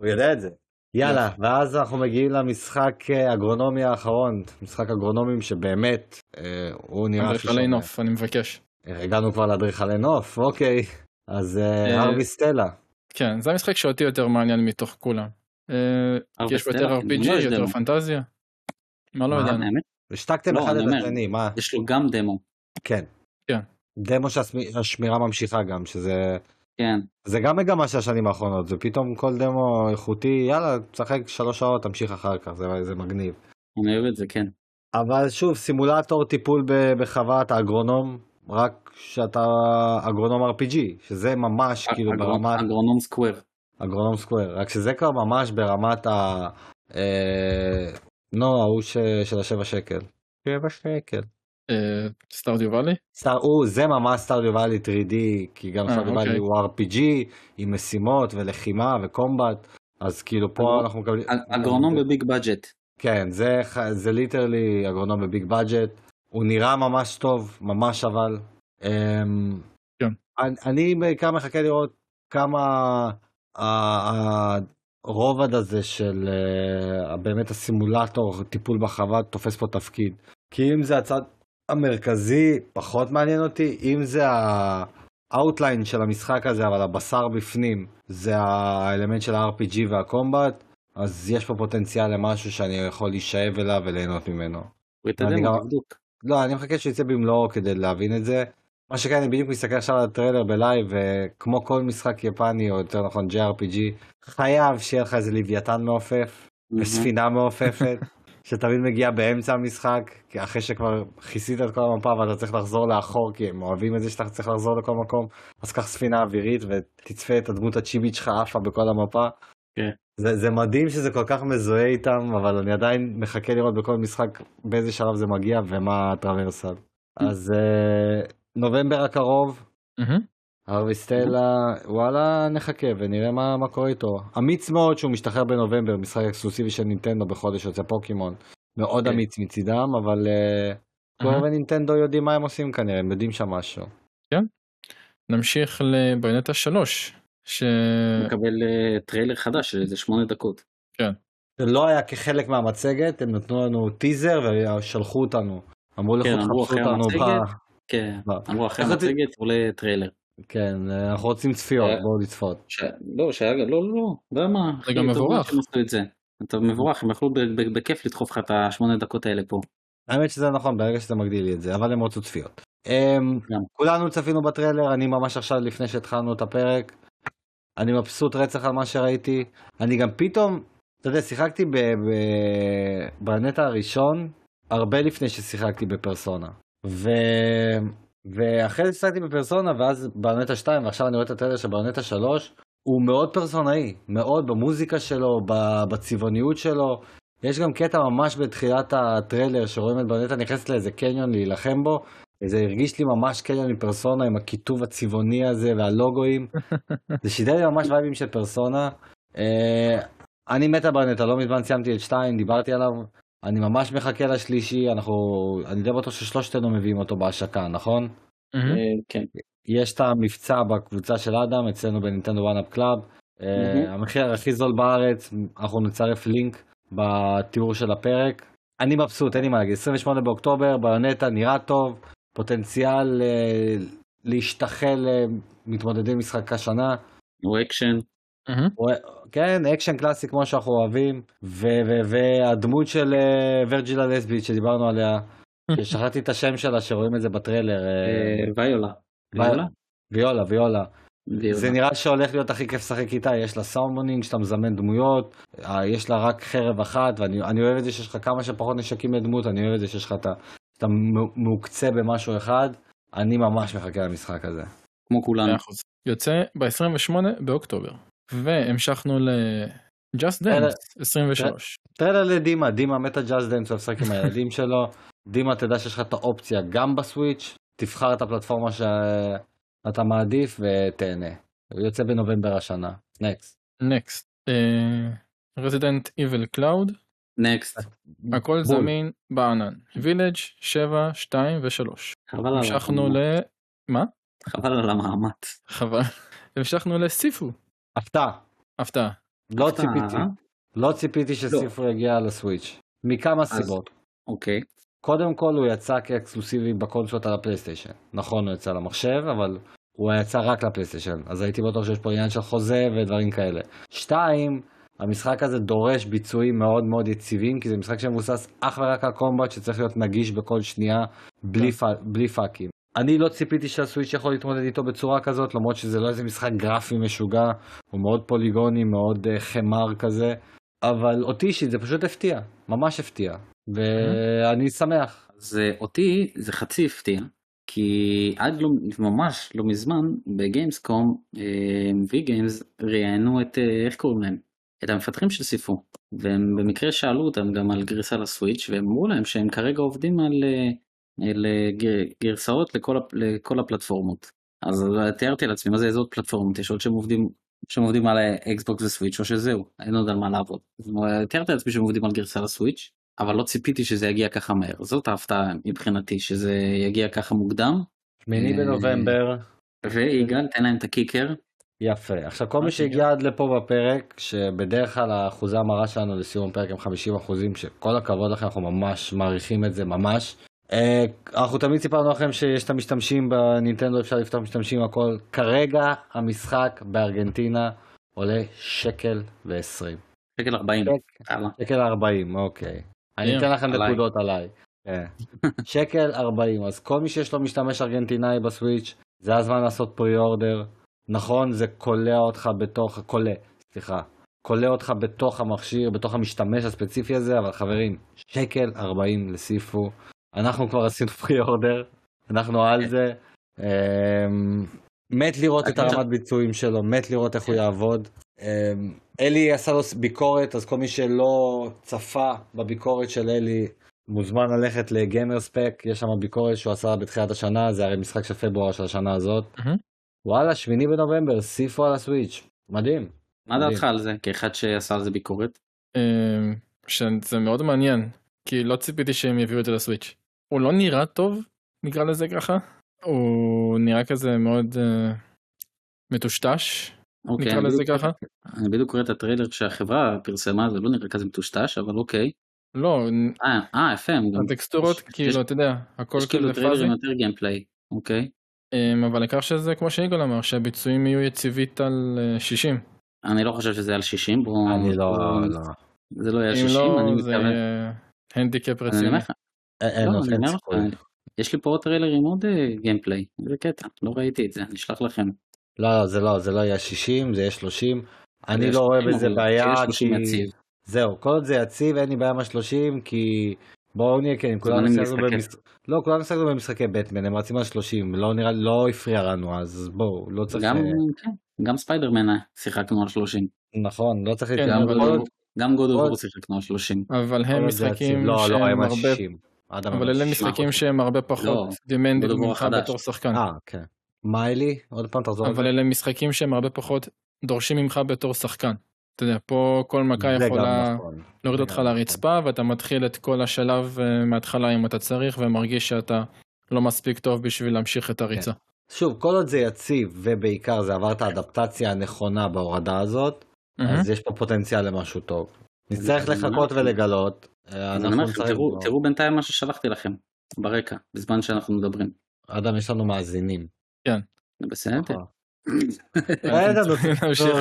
הוא יודע את זה. יאללה, ואז אנחנו מגיעים למשחק אה, אגרונומי האחרון, משחק אגרונומים שבאמת, אה, הוא נראה אדריכלי. נוף, אני מבקש. אה, הגענו כבר לאדריכלי נוף, אוקיי. אז ארווי סטלה. כן, זה המשחק שאותי יותר מעניין מתוך כולם. כי יש יותר RPG, לא יותר. פנטזיה. מה לא? ידענו. האמת, השתקתם לא, אחד את. השני, מה? יש לו גם דמו. כן. כן. דמו שהשמירה ממשיכה גם, שזה... כן. זה גם מגמה של השנים האחרונות, זה פתאום כל דמו איכותי, יאללה, תשחק שלוש שעות, תמשיך אחר כך, זה, זה מגניב. אני אוהב את זה, כן. אבל שוב, סימולטור טיפול בחוות האגרונום, רק שאתה אגרונום RPG, שזה ממש כאילו אגר- ברמת אגרונום סקוואר. אגרונום סקוויר, רק שזה כבר ממש ברמת ה... אה, נו, ההוא ש... של השבע שקל. שבע שקל. אה, סטארדיו ואלי? זה ממש סטארדיו ואלי 3D, כי גם אה, סטארדיו אוקיי. ואלי הוא RPG עם משימות ולחימה וקומבט, אז כאילו פה אנחנו מקבלים... אגרונום ב big budget. כן, זה, literally אגרונום ב big budget, הוא נראה ממש טוב, ממש אבל. אמ, כן. אני, בעיקר מחכה לראות כמה הרובד הזה של אה, באמת הסימולטור, טיפול בחווה, תופס פה תפקיד. כי אם זה הצד המרכזי, פחות מעניין אותי, אם זה ה outline של המשחק הזה, אבל הבשר בפנים, זה האלמנט של ה-RPG וה combat, אז יש פה פוטנציאל למשהו שאני יכול להישאב אליו וליהנות ממנו. הוא גם- בדיוק. לא, אני מחכה שיצא במלואו כדי להבין את זה. מה שכן, אני בדיוק מסתכל עכשיו על הטריילר ב live, וכמו כל משחק יפני, או יותר נכון JRPG, חייב שיהיה לך איזה לוויתן מעופף, וספינה מעופפת, (laughs) שתמיד מגיע באמצע המשחק, כי אחרי שכבר כיסית את כל המפה ואתה צריך לחזור לאחור, כי הם אוהבים את זה שאתה צריך לחזור לכל מקום, אז קח ספינה אווירית ותצפה את הדמות הצ'יבית שלך עפה בכל המפה. כן. זה, זה מדהים שזה כל כך מזוהה איתם, אבל אני עדיין מחכה לראות בכל משחק באיזה שלב זה מגיע ומה הטרוורסל. אז uh, נובמבר הקרוב, מהמם. הרוויסטלה, וואלה, נחכה ונראה מה, מה קורה איתו. אמיץ מאוד שהוא משתחרר בנובמבר, משחק אקסקלוסיבי של נינטנדו בחודש יוצא פוקימון. מאוד כן. אמיץ מצידם, אבל uh, קורה ונינטנדו יודעים מה הם עושים כנראה, הם יודעים שם משהו. נמשיך ל-Bayonetta 3, ש... מקבל אה, טריילר חדש של איזה שמונה דקות. זה לא היה כחלק מהמצגת, הם נתנו לנו טיזר ושלחו אותנו. אמרו לכו כן, אמרו תחפשו אותנו המצגת. ב... כן, ב- אמרו אחרי המצגת עולה טריילר. כן, אנחנו רוצים צפיות, אה. בואו לצפות. ש... לא, שהיה, לא, לא, לא, אתה יודע מה, זה גם מבורך. אתה מבורך, הם יכלו בכיף לדחוף לך את השמונה דקות האלה פה. האמת שזה נכון, ברגע שזה מגדיל לי את זה, אבל הם רצו צפיות. Um, גם. כולנו צפינו בטריילר, אני ממש עכשיו לפני שהתחלנו את הפרק. אני מבסוט רצח על מה שראיתי. אני גם פתאום, אתה יודע, שיחקתי בנטע הראשון, הרבה לפני ששיחקתי בפרסונה. ו... ואחרי זה שיחקתי בפרסונה, ואז באנטה 2, ועכשיו אני רואה את הטריילר של באנטה 3, הוא מאוד פרסונאי, מאוד במוזיקה שלו, בצבעוניות שלו. יש גם קטע ממש בתחילת הטריילר שרואים את בנטה נכנסת לאיזה קניון להילחם בו. זה הרגיש לי ממש קניון מפרסונה עם הכיתוב הצבעוני הזה והלוגוים. (laughs) זה שידר לי ממש וייבים של פרסונה. אה, אני מת על בנטה, לא מזמן סיימתי את 2, דיברתי עליו. אני ממש מחכה לשלישי, אנחנו, אני די בטוח ששלושתנו מביאים אותו בהשקה, נכון? אה, כן. יש את המבצע בקבוצה של אדם, אצלנו בנינטנדו One Up Club. מהמם. המחיר הכי זול בארץ, אנחנו נצרף לינק בתיאור של הפרק. אני מבסוט, אין לי מה להגיד. 28 באוקטובר, Bayonetta נראה טוב, פוטנציאל אה, להשתחל למתמודדי משחק השנה. הוא אקשן. כן, אקשן קלאסי כמו שאנחנו אוהבים, ו- ו- והדמות של אה, ורג'ילה לסבית שדיברנו עליה, (laughs) ששכחתי את השם שלה שרואים את זה בטריילר, אה, אה, ויולה. ויולה. ויולה, ויולה. זה נראה שהולך להיות הכי כיף לשחק איתה, יש לה summoning שאתה מזמן דמויות, יש לה רק חרב אחת, ואני אני אוהב את זה שיש לך כמה שפחות נשקים לדמות, אני אוהב את זה שיש לך את ה... שאתה מו- מעוקצה במשהו אחד, אני ממש מחכה למשחק הזה. כמו כולנו. יוצא ב-28 באוקטובר. והמשכנו ל-Just אלה- Dance 23. טריילר לדימה, דימה מת על Dance, הוא משחק עם הילדים (laughs) שלו, דימה תדע שיש לך את האופציה גם בסוויץ', תבחר את הפלטפורמה שאתה מעדיף ותהנה. הוא יוצא בנובמבר השנה. Next. Next. Resident Evil Cloud. Next. הכל. זמין בענן. Village 7, 2 ו-3. חבל על המשכנו ל... המאמץ. מה? חבל על המאמץ. חבל. המשכנו ל-Sifu. הפתעה. הפתעה. לא הפתעה, ציפיתי. לא ציפיתי שסיפור יגיע לסוויץ'. מכמה סיבות. אוקיי. קודם כל הוא יצא כאקסקלוסיבי בקונסולות על הפלייסטיישן. נכון הוא יצא למחשב אבל הוא יצא רק לפלייסטיישן אז הייתי בטוח שיש פה עניין של חוזה ודברים כאלה. שתיים, המשחק הזה דורש ביצועים מאוד מאוד יציבים כי זה משחק שמבוסס אך ורק על קומבט שצריך להיות נגיש בכל שנייה בלי, פ... בלי פאקים. אני לא ציפיתי שהסוויץ' יכול להתמודד איתו בצורה כזאת למרות שזה לא איזה משחק גרפי משוגע הוא מאוד פוליגוני מאוד uh, חמר כזה אבל אותי אישית זה פשוט הפתיע ממש הפתיע ואני שמח. אז אה, אותי זה חצי הפתיע, כי עד לא, ממש לא מזמן בגיימסקום וי גיימס ראיינו את, אה, איך קוראים להם? את המפתחים של סיפו, והם במקרה שאלו אותם גם על גרסה לסוויץ', והם אמרו להם שהם כרגע עובדים על, אה, אה, גר- גרסאות לכל, לכל הפלטפורמות. אז תיארתי לעצמי מה זה איזה עוד פלטפורמות, יש עוד שהם עובדים, שהם עובדים על אקסבוקס וסוויץ' או שזהו, אין עוד על מה לעבוד. תיארתי לעצמי שהם עובדים על גרסה לסוויץ', אבל לא ציפיתי שזה יגיע ככה מהר. זאת ההפתעה מבחינתי, שזה יגיע ככה מוקדם. שמיני אה, בנובמבר, ויגאל, תן להם את הקיקר. יפה. עכשיו כל מי. שהגיע עד לפה בפרק, שבדרך כלל האחוזי המרה שלנו לסיום הפרק הם 50 אחוזים, שכל הכבוד לכם, אנחנו ממש מעריכים את זה, ממש. אה, אנחנו תמיד סיפרנו לכם שיש את המשתמשים בנינטנדו, אפשר לפתוח משתמשים הכל. כרגע המשחק בארגנטינה עולה שקל ועשרים. שקל 40. שק- יאללה. שקל 40, אוקיי. אני אתן לכם. נקודות עליי. כן. (laughs) שקל 40, אז כל מי שיש לו משתמש ארגנטינאי בסוויץ', זה הזמן לעשות פרי אורדר. נכון, זה קולע אותך בתוך, קולע, סליחה, קולע אותך בתוך המכשיר, בתוך המשתמש הספציפי הזה, אבל חברים, שקל 40 לסיפו. אנחנו כבר עשינו (laughs) פרי אורדר, אנחנו על זה. אמ, מת לראות את הרמת ביצועים שלו, מת לראות איך הוא יעבוד. אמ, אלי עשה לו ביקורת, אז כל מי שלא צפה בביקורת של אלי, מוזמן ללכת לגיימר ספק, יש שם ביקורת שהוא עשה בתחילת השנה, זה הרי משחק של פברואר של השנה הזאת. וואלה, שמיני בנובמבר, סיפו על הסוויץ', מדהים. מה דעתך על זה כאחד שעשה על זה ביקורת? אה, שזה מאוד מעניין, כי לא ציפיתי שהם יביאו את זה לסוויץ'. הוא לא נראה טוב, נקרא לזה ככה. הוא נראה כזה מאוד אה, מטושטש, אוקיי, נקרא לזה בדיוק- ככה. אני בדיוק קורא את הטריילר שהחברה פרסמה, זה לא נראה כזה מטושטש, אבל אוקיי. לא, אה, אה, יפה, הם גם... הטקסטורות, יש- כאילו, יש- אתה יודע, הכל יש כאילו fuzzy. טריילרים יותר gameplay, אוקיי. אה, אבל העיקר שזה, כמו שיגאל אמר, שהביצועים יהיו יציבים על אה, 60. אני לא חושב שזה על 60, בואו... אני לא, לא. זה לא יהיה על אם 60, אני לא, זה מתכוון... יהיה הנדיקאפ רציני. אין אין לא, אני אומר לך, סיכוי. יש לי פה עוד טריילרים עוד אה, gameplay, איזה קטע, לא ראיתי את זה, אני אשלח לכם. לא, לא, זה לא, זה לא יהיה 60, זה יהיה 30. אני זה לא רואה 30, בזה בעיה, כי... 30 יציב. זהו, כל עוד זה יציב, אין לי בעיה עם ה-30, כי... בואו נהיה כן, כולנו שיחקנו להסתכל. במש... לא, כולנו שיחקנו במשחקי בטמן, הם רצים על 30, לא נראה, לא הפריע לנו, אז בואו, לא צריך... גם, אה, כן, גם ספיידרמן אה, שיחקנו על 30, נכון, לא צריך... כן, גם גוד עוד- אובר שיחקנו על 30. אבל הם זה משחקים. לא, לא, הם שהם הרבה... 60. אדם אבל אלה 60. משחקים שהם הרבה פחות לא, War ממך. בתור שחקן. אה, כן. מה אלי? עוד פעם תחזור. אבל. אלה משחקים שהם הרבה פחות דורשים ממך בתור שחקן. אתה יודע, פה כל מכה יכולה נכון. להוריד אותך גם נכון. לרצפה ואתה מתחיל את כל השלב אה, מההתחלה אם אתה צריך ומרגיש שאתה לא מספיק טוב בשביל להמשיך את הריצה. שוב, כל עוד זה יציב, ובעיקר זה עבר את האדפטציה הנכונה בהורדה הזאת. אז יש פה פוטנציאל למשהו טוב. נצטרך לחכות ולגלות. אה. תראו- תראו בינתיים מה ששלחתי לכם ברקע, בזמן שאנחנו מדברים. אדם, יש לנו מאזינים. זה בסדר? נכון. (laughs) רגע, נו,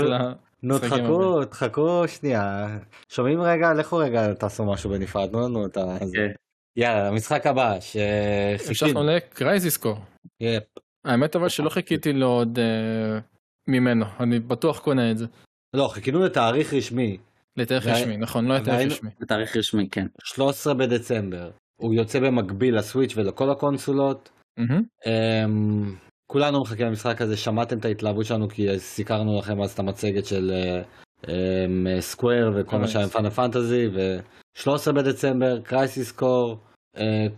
נו. נו, תחכו, תחכו שנייה. שומעים רגע? לכו רגע, תעשו משהו בנפרד, תנו לנו את ה... זה. כן. יאללה, המשחק הבא, שחיכינו. המשכנו ל-Crisis Core. Yep. האמת אבל שלא חיכיתי לו עוד אה, ממנו, אני בטוח קונה את זה. לא, חיכינו לתאריך רשמי, לתאריך רשמי, נכון, לא לתאריך רשמי. בתאריך רשמי, כן. 13 בדצמבר. הוא יוצא במקביל לסוויץ' ולכל הקונסולות. אמ, כולנו מחכים למשחק הזה, שמעתם את ההתלהבות שלנו כי סיקרנו לכם אז את המצגת של Square וכל מה שהיה עם Final Fantasy ו-13 בדצמבר, Crisis Core,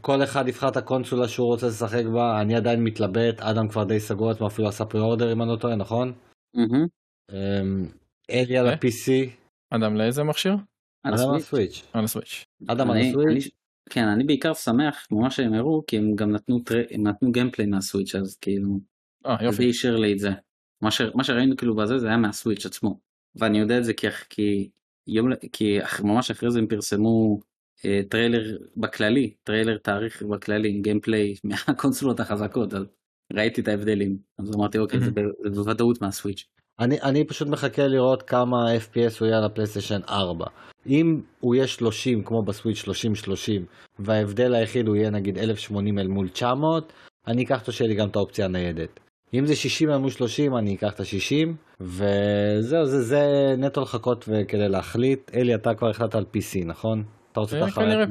כל אחד יבחר את הקונסולה שהוא רוצה לשחק בה, אני עדיין מתלבט, אדם כבר די סגור עצמו אפילו עשה pre-order אם אני לא טועה, נכון? מהמם. אמ, אלי על ו? ה-PC, אדם לאיזה מכשיר? על הסוויץ'. על הסוויץ'. אדם על אני- הסוויץ', כן, אני בעיקר שמח ממה שהם הראו, כי הם גם נתנו טר- הם נתנו gameplay מהסוויץ', אז כאילו, אה זה יופי. די אישר לי את זה. מה ש- מה שראינו כאילו בזה, זה היה מהסוויץ' עצמו. ואני יודע את זה כי, כי, יום, כי אח- ממש אחרי זה הם פרסמו אה, טריילר בכללי, טריילר תאריך בכללי, עם gameplay (laughs) מהקונסולות החזקות, אז ראיתי את ההבדלים. אז אמרתי, אוקיי, זה, ב- זה בוודאות מהסוויץ'. אני, אני פשוט מחכה לראות כמה FPS הוא יהיה על הפלייסטיישן 4. אם הוא יהיה 30 כמו בסוויץ' 30-30 וההבדל היחיד הוא יהיה נגיד 1080 אל מול 900 אני אקח אותו שיהיה לי גם את האופציה הניידת. אם זה 60 אל מול 30 אני אקח את ה-60 וזהו זה, זה נטו לחכות וכדי להחליט. אלי אתה כבר החלטת על PC נכון? אתה רוצה את אה, החוויית.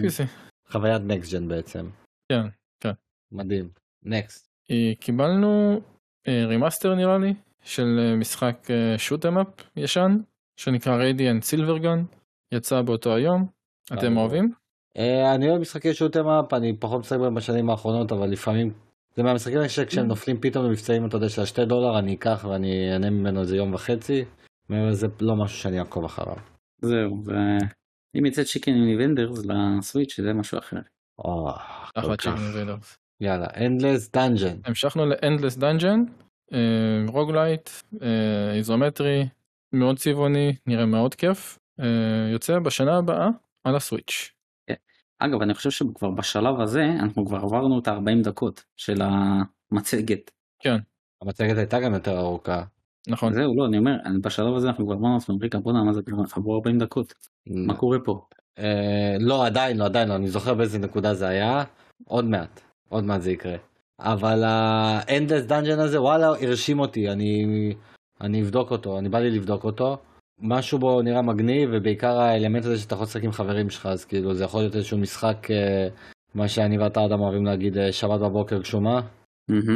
חוויית next gen בעצם. כן, כן. מדהים. Next. אה, קיבלנו remaster נראה לי של אה, משחק shoot 'em up ישן שנקרא Radiant Silvergun יצא באותו היום אתם אה, אוהבים? אה, אני אוהב משחקי shoot 'em up, אני פחות משחק בהם בשנים האחרונות, אבל לפעמים זה מהמשחקים האלה שכשהם נופלים פתאום למבצעים, אתה יודע, של השתי דולר, אני אקח ואני אהנה ממנו איזה יום וחצי. לזה לא משהו שאני אעקוב אחריו. זהו, ואם יצא Chicken Invaders לסוויץ' זה משהו אחר. אחלה כך. Chicken Invaders. יאללה, Endless Dungeon. המשכנו ל-Endless Dungeon, roguelite, איזומטרי, מאוד צבעוני, נראה מאוד כיף, אה, יוצא בשנה הבאה על הסוויץ'. אגב, אני חושב שכבר בשלב הזה אנחנו כבר עברנו את ה-40 דקות של המצגת. המצגת הייתה גם יותר ארוכה. נכון, זהו, לא, אני אומר, אני בשלב הזה אנחנו כבר אמרנו לעצמנו, ריקה, בוא'נה, מה זה כבר עברו 40 דקות, מה קורה פה? אה, לא, עדיין לא, עדיין לא, אני זוכר באיזה נקודה זה היה, עוד מעט, עוד מעט זה יקרה. אבל ה-Endless Dungeon הזה, וואלה, הרשים אותי, אני, אני אבדוק אותו, אני בא לי לבדוק אותו. משהו בו נראה מגניב, ובעיקר האלמנט הזה שאתה יכול לשחק עם חברים שלך, אז כאילו זה יכול להיות איזשהו משחק, אה, מה שאני ואתה אדם אוהבים להגיד, אה, שבת בבוקר גשומה.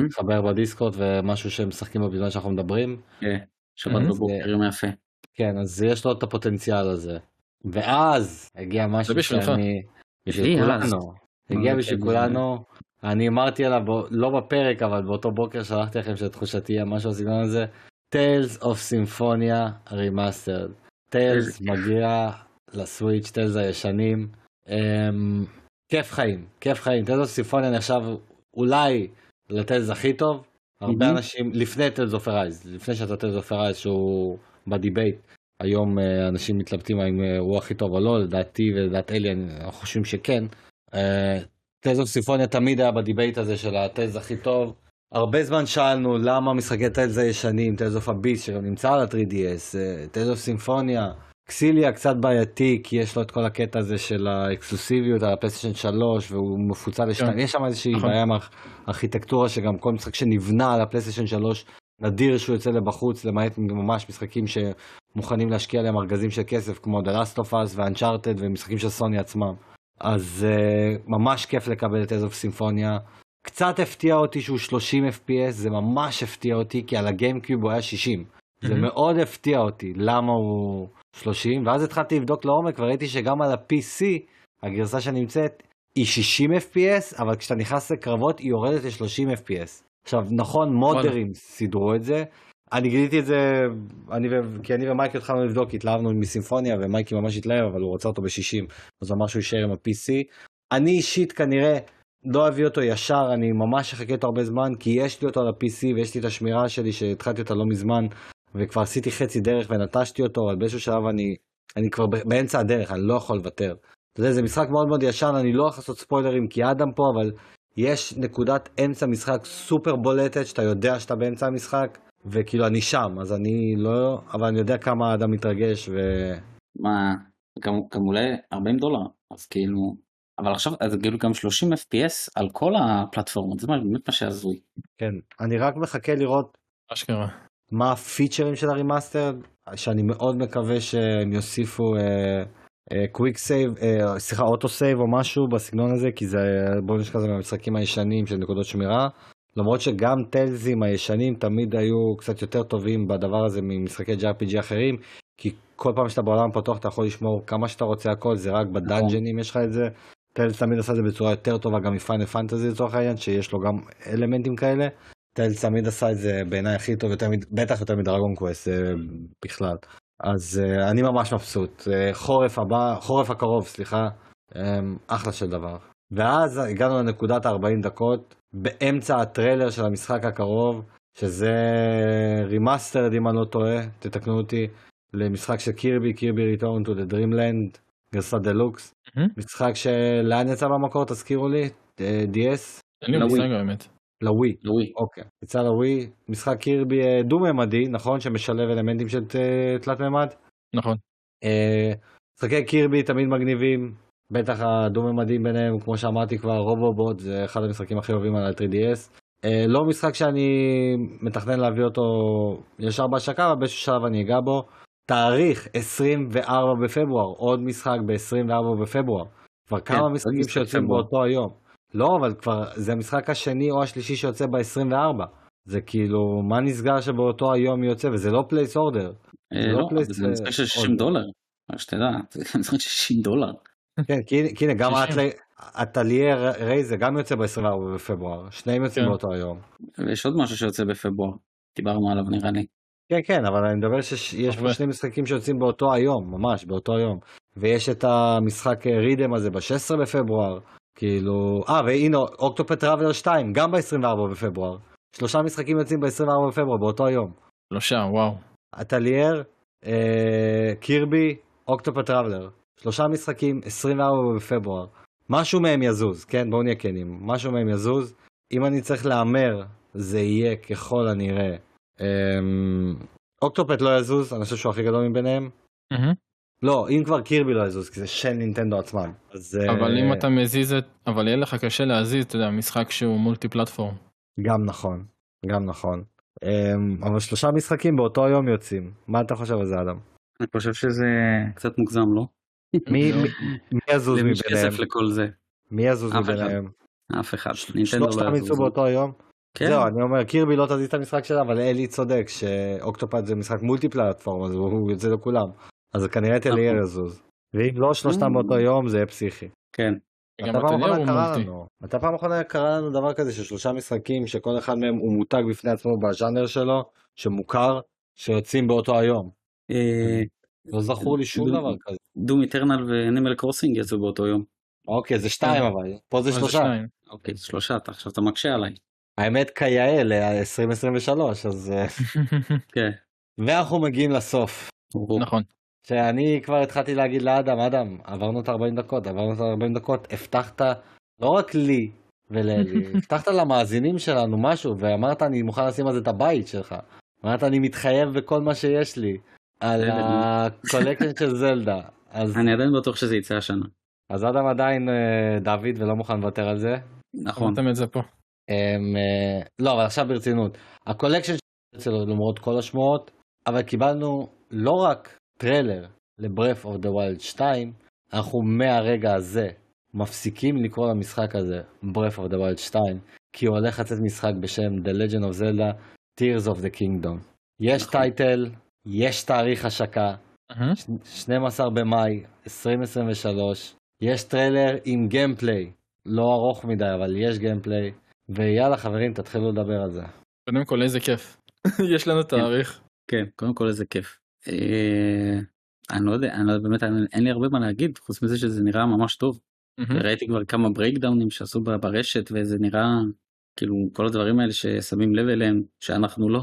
להתחבר בדיסקורד ומשהו שהם משחקים בו בזמן שאנחנו מדברים. כן, שבת. בבוקר יום יפה. כן, אז יש לו את הפוטנציאל הזה. ואז הגיע משהו. שאני... בשביל כולנו. הגיע בשביל כולנו. אני אמרתי עליו, לא בפרק, אבל באותו בוקר שלחתי לכם שתחושתי היה משהו בסגנון הזה. Tales of Symphonia Remastered. כיף. מגיע לסוויץ', Tales הישנים. אמ, כיף חיים, כיף חיים. Tales of Symphonia נחשב אולי ל Tales הכי טוב. הרבה מהמם. אנשים, לפני Tales of Arise, לפני שאתה Tales of Arise שהוא ב debate, היום אה, אנשים מתלבטים האם אה, הוא הכי טוב או לא, לדעתי ולדעת אלי, אנחנו חושבים שכן. Tales of Symphonia תמיד היה ב debate הזה של ה Tales הכי טוב. הרבה זמן שאלנו למה משחקי Tales הישנים, Tales of the Abyss שגם נמצא על ה-3DS, Tales of Symphonia, Xillia קצת בעייתי כי יש לו את כל הקטע הזה של האקסקלוסיביות על הפלייסטיישן 3 והוא מפוצל לשניים, יש שם איזושהי נכון. בעיה עם הארכיטקטורה שגם כל משחק שנבנה על הפלייסטיישן 3 נדיר שהוא יוצא לבחוץ למעט ממש משחקים שמוכנים להשקיע עליהם ארגזים של כסף כמו The Last of Us ו-Uncharted ומשחקים של סוני עצמם. אז uh, ממש כיף לקבל את Tales of Symphonia. קצת הפתיע אותי שהוא 30 FPS, זה ממש הפתיע אותי כי על הגיימקיוב הוא היה 60. זה מהמם. מאוד הפתיע אותי למה הוא 30, ואז התחלתי לבדוק לעומק וראיתי שגם על ה-PC, הגרסה שנמצאת, היא 60 FPS, אבל כשאתה נכנס לקרבות היא יורדת ל-30 FPS. עכשיו נכון מודרים סידרו את זה, אני גיליתי את זה, אני ו... כי אני ומייקי התחלנו לבדוק, התלהבנו מסימפוניה ומייקי ממש התלהב אבל הוא רוצה אותו ב-60, אז הוא אמר שהוא יישאר עם ה-PC. אני אישית כנראה לא אביא אותו ישר, אני ממש אחכה אותו הרבה זמן, כי יש לי אותו על ה-PC ויש לי את השמירה שלי שהתחלתי אותה לא מזמן, וכבר עשיתי חצי דרך ונטשתי אותו, אבל באיזשהו שלב אני, אני כבר באמצע הדרך, אני לא יכול לוותר. אתה יודע, זה משחק מאוד מאוד ישן, אני לא הולך לעשות ספוילרים כי אדם פה, אבל יש נקודת אמצע משחק סופר בולטת, שאתה יודע שאתה באמצע המשחק, וכאילו אני שם, אז אני לא, אבל אני יודע כמה האדם מתרגש, ו... מה, גם, גם עולה 40 דולר, אז כאילו, אבל עכשיו, אז כאילו גם 30 FPS על כל הפלטפורמות, זה מה- באמת מה שהזוי. כן, אני רק מחכה לראות אשכרה. מה הפיצ'רים של ה remaster, שאני מאוד מקווה שהם יוסיפו quick save, סליחה auto save או משהו בסגנון הזה, כי זה בוא נשכח זה מהמשחקים הישנים של נקודות שמירה. למרות שגם טלזים הישנים תמיד היו קצת יותר טובים בדבר הזה ממשחקי JRPG אחרים, כי כל פעם שאתה בעולם פתוח אתה יכול לשמור כמה שאתה רוצה הכל, זה רק בדאנג'נים יש לך את זה. Tales תמיד עשה את זה בצורה יותר טובה גם מ Final Fantasy לצורך העניין, שיש לו גם אלמנטים כאלה. Tales תמיד עשה את זה בעיניי הכי טוב, יותר, בטח יותר מ Dragon Quest אה, בכלל. אז אה, אני ממש מבסוט. אה, חורף הבא, חורף הקרוב, סליחה, אה, אחלה של דבר. ואז הגענו לנקודת ה-40 דקות, באמצע הטריילר של המשחק הקרוב, שזה remastered אם אני לא טועה, תתקנו אותי, למשחק של Kirby, Kirby Return to the Dreamland, גרסת דלוקס. מהמם. משחק שלאן יצא במקור, תזכירו לי? אה, DS? אין לי ל Wii. מושג האמת. ל Wii. ל Wii. אוקיי. יצא ל Wii, משחק Kirby אה, דו-ממדי, נכון? שמשלב אלמנטים של אה, תלת מימד. נכון. משחקי Kirby תמיד מגניבים, בטח הדו-ממדים ביניהם, כמו שאמרתי כבר, Robobot זה אחד המשחקים הכי אוהבים על ה-3DS. אה, לא משחק שאני מתכנן להביא אותו ישר בהשקה, אבל באיזשהו שלב אני אגע בו. תאריך 24 בפברואר, עוד משחק ב-24 בפברואר. כבר כמה עוד משחקים משחק שיוצאים. באותו היום. לא, אבל כבר זה המשחק השני או השלישי שיוצא ב-24. זה כאילו, מה נסגר שבאותו היום יוצא, וזה לא placeholder. אה, זה לא לא, place- זה משחק של 60 עוד. דולר. רק שתדע, (laughs) זה משחק של 60 דולר. כן, כי הנה- גם 60. Atelier Ryza גם יוצא ב-24 בפברואר, שניהם יוצאים כן. באותו היום. ויש עוד משהו שיוצא בפברואר. דיברנו עליו נראה לי. כן, כן, אבל אני מדבר שיש פה. שני משחקים שיוצאים באותו היום, ממש, באותו היום. ויש את המשחק rhythm הזה ב-16 בפברואר, כאילו... אה, והנה, Octopath Traveler 2, גם ב-24 בפברואר. שלושה משחקים יוצאים ב-24 בפברואר, באותו היום. שלושה, וואו. אטלייר, אה, Kirby, Octopath Traveler. שלושה משחקים, 24 בפברואר. משהו מהם יזוז, כן? בואו נהיה כנים. משהו מהם יזוז. אם אני צריך להמר, זה יהיה ככל הנראה. אמ, Octopath לא יזוז, אני חושב שהוא הכי גדול מביניהם. מהמם. לא, אם כבר Kirby לא יזוז, כי זה של נינטנדו עצמם. אז... אה, אבל אם אתה מזיז את... אבל יהיה לך קשה להזיז, אתה יודע, משחק שהוא multi-platform. גם נכון, גם נכון. אמ, אבל שלושה משחקים באותו יום יוצאים. מה אתה חושב על זה, אדם? אני חושב שזה קצת מוגזם, לא? מי (laughs) לא. יזוז למי יש מביניהם? כסף לכל זה? מי יזוז. מביניהם? אף אחד. נינטנדו לא שלושתם יצאו. באותו יום? כן, זהו, אני אומר, קירבי לא תזיז את המשחק שלה, אבל אלי צודק שאוקטופד זה משחק מולטי פלטפורם, אז הוא יוצא לכולם. אז כנראה את אלייר נכון. יזוז. ואם לא שלושתם Mm. באותו יום, זה יהיה פסיכי. כן. מתי פעם אחרונה קרה. לנו? מתי פעם אחרונה קרה לנו דבר כזה של שלושה משחקים שכל אחד מהם הוא מותג בפני עצמו בז'אנר שלו, שמוכר, שיוצאים באותו היום? לא זכור לי שום דבר כזה. דום איטרנל ואנימל קרוסינג יצאו באותו יום. אוקיי, זה שתיים אבל, פה זה שלושה. אוקיי, שלושה, אתה עכשיו אתה מקשה עליי. האמת כיאה ל-2023, אז... אה, (laughs) כן. ואנחנו מגיעים לסוף. נכון. שאני כבר התחלתי להגיד לאדם, אדם, עברנו את 40 דקות, עברנו את 40 דקות, הבטחת לא רק לי ולאלי, (laughs) הבטחת למאזינים שלנו משהו, ואמרת אני מוכן לשים על זה את הבית שלך. אמרת אני מתחייב בכל מה שיש לי, על. ה collection של זלדה. אז, אני עדיין בטוח שזה יצא השנה. אז אדם עדיין אה, דוד ולא מוכן לוותר על זה. נכון. אמרתם את זה פה. הם, אה, לא, אבל עכשיו ברצינות. ה collection שלו למרות כל השמועות, אבל קיבלנו לא רק טריילר ל-Breath of the Wild 2, אנחנו מהרגע הזה מפסיקים לקרוא למשחק הזה Breath of the Wild 2, כי הוא הולך לצאת משחק בשם The Legend of Zelda Tears of the Kingdom. יש נכון. title, יש תאריך השקה. ש- 12 במאי 2023, יש טריילר עם gameplay, לא ארוך מדי אבל יש gameplay, ויאללה חברים תתחילו לדבר על זה. קודם כל איזה כיף. (laughs) יש לנו תאריך. כן, קודם כל איזה כיף. אה, אני לא יודע, אני לא יודע, באמת אין- אין לי הרבה מה להגיד, חוץ מזה שזה נראה ממש טוב. מהמם. ראיתי כבר כמה ברייקדאונים שעשו ברשת וזה נראה כאילו כל הדברים האלה ששמים לב אליהם שאנחנו לא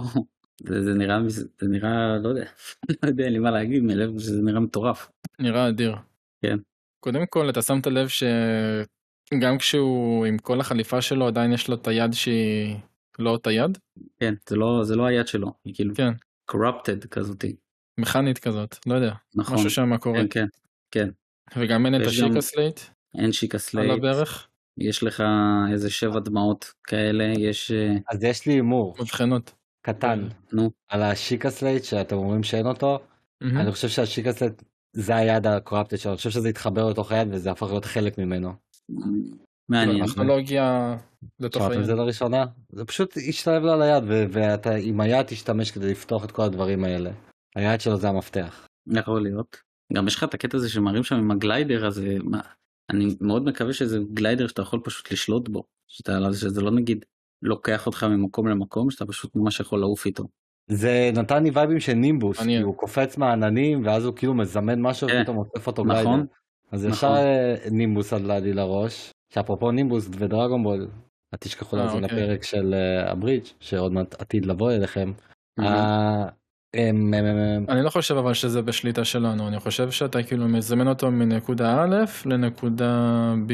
זה, זה נראה זה נראה לא יודע (laughs) לא יודע אין לי מה להגיד מלב שזה נראה מטורף. נראה אדיר. כן. קודם כל אתה שמת לב שגם כשהוא עם כל החליפה שלו עדיין יש לו את היד שהיא לא אותה יד? כן זה לא זה לא היד שלו היא כאילו כן. corrupted כזאתי מכנית כזאת, לא יודע. נכון משהו שם קורה. כן כן וגם אין את ה Sheikah Slate אין Sheikah על Slate הברך. יש לך איזה שבע דמעות כאלה יש אה, אז יש לי הימור מבחנות. קטן נו על ה Sheikah Slate שאתם אומרים שאין אותו, מהמם. אני חושב שה Sheikah Slate זה היד ה corrupted שלו, אני חושב שזה התחבר לתוך היד וזה הפך להיות חלק ממנו. מעניין טכנולוגיה לתוך שמעתם את היד. זה לראשונה? זה פשוט השתלב לו על היד ואתה עם היד תשתמש כדי לפתוח את כל הדברים האלה. היד שלו זה המפתח. יכול להיות. גם יש לך את הקטע הזה שמראים שם עם הגליידר הזה, מה, אני מאוד מקווה שזה גליידר שאתה יכול פשוט לשלוט בו, שאתה, שזה לא נגיד לוקח אותך ממקום למקום, שאתה פשוט ממש יכול לעוף איתו. זה נתן לי וייבים של נימבוס, כי. הוא קופץ מהעננים ואז הוא כאילו מזמן משהו כן. ופתאום עוטף אותו נכון. גליידר. אז נכון. ישר אה, נימבוס עלה לי לראש, שאפרופו נימבוס ודרגונבול, אל תשכחו אה, להאזין אוקיי. לפרק של אה, הברידג' שעוד מעט עתיד לבוא אליכם. אמ, אמ, אמ, אני לא חושב אבל שזה בשליטה שלנו, אני חושב שאתה כאילו מזמן אותו מנקודה א' לנקודה B.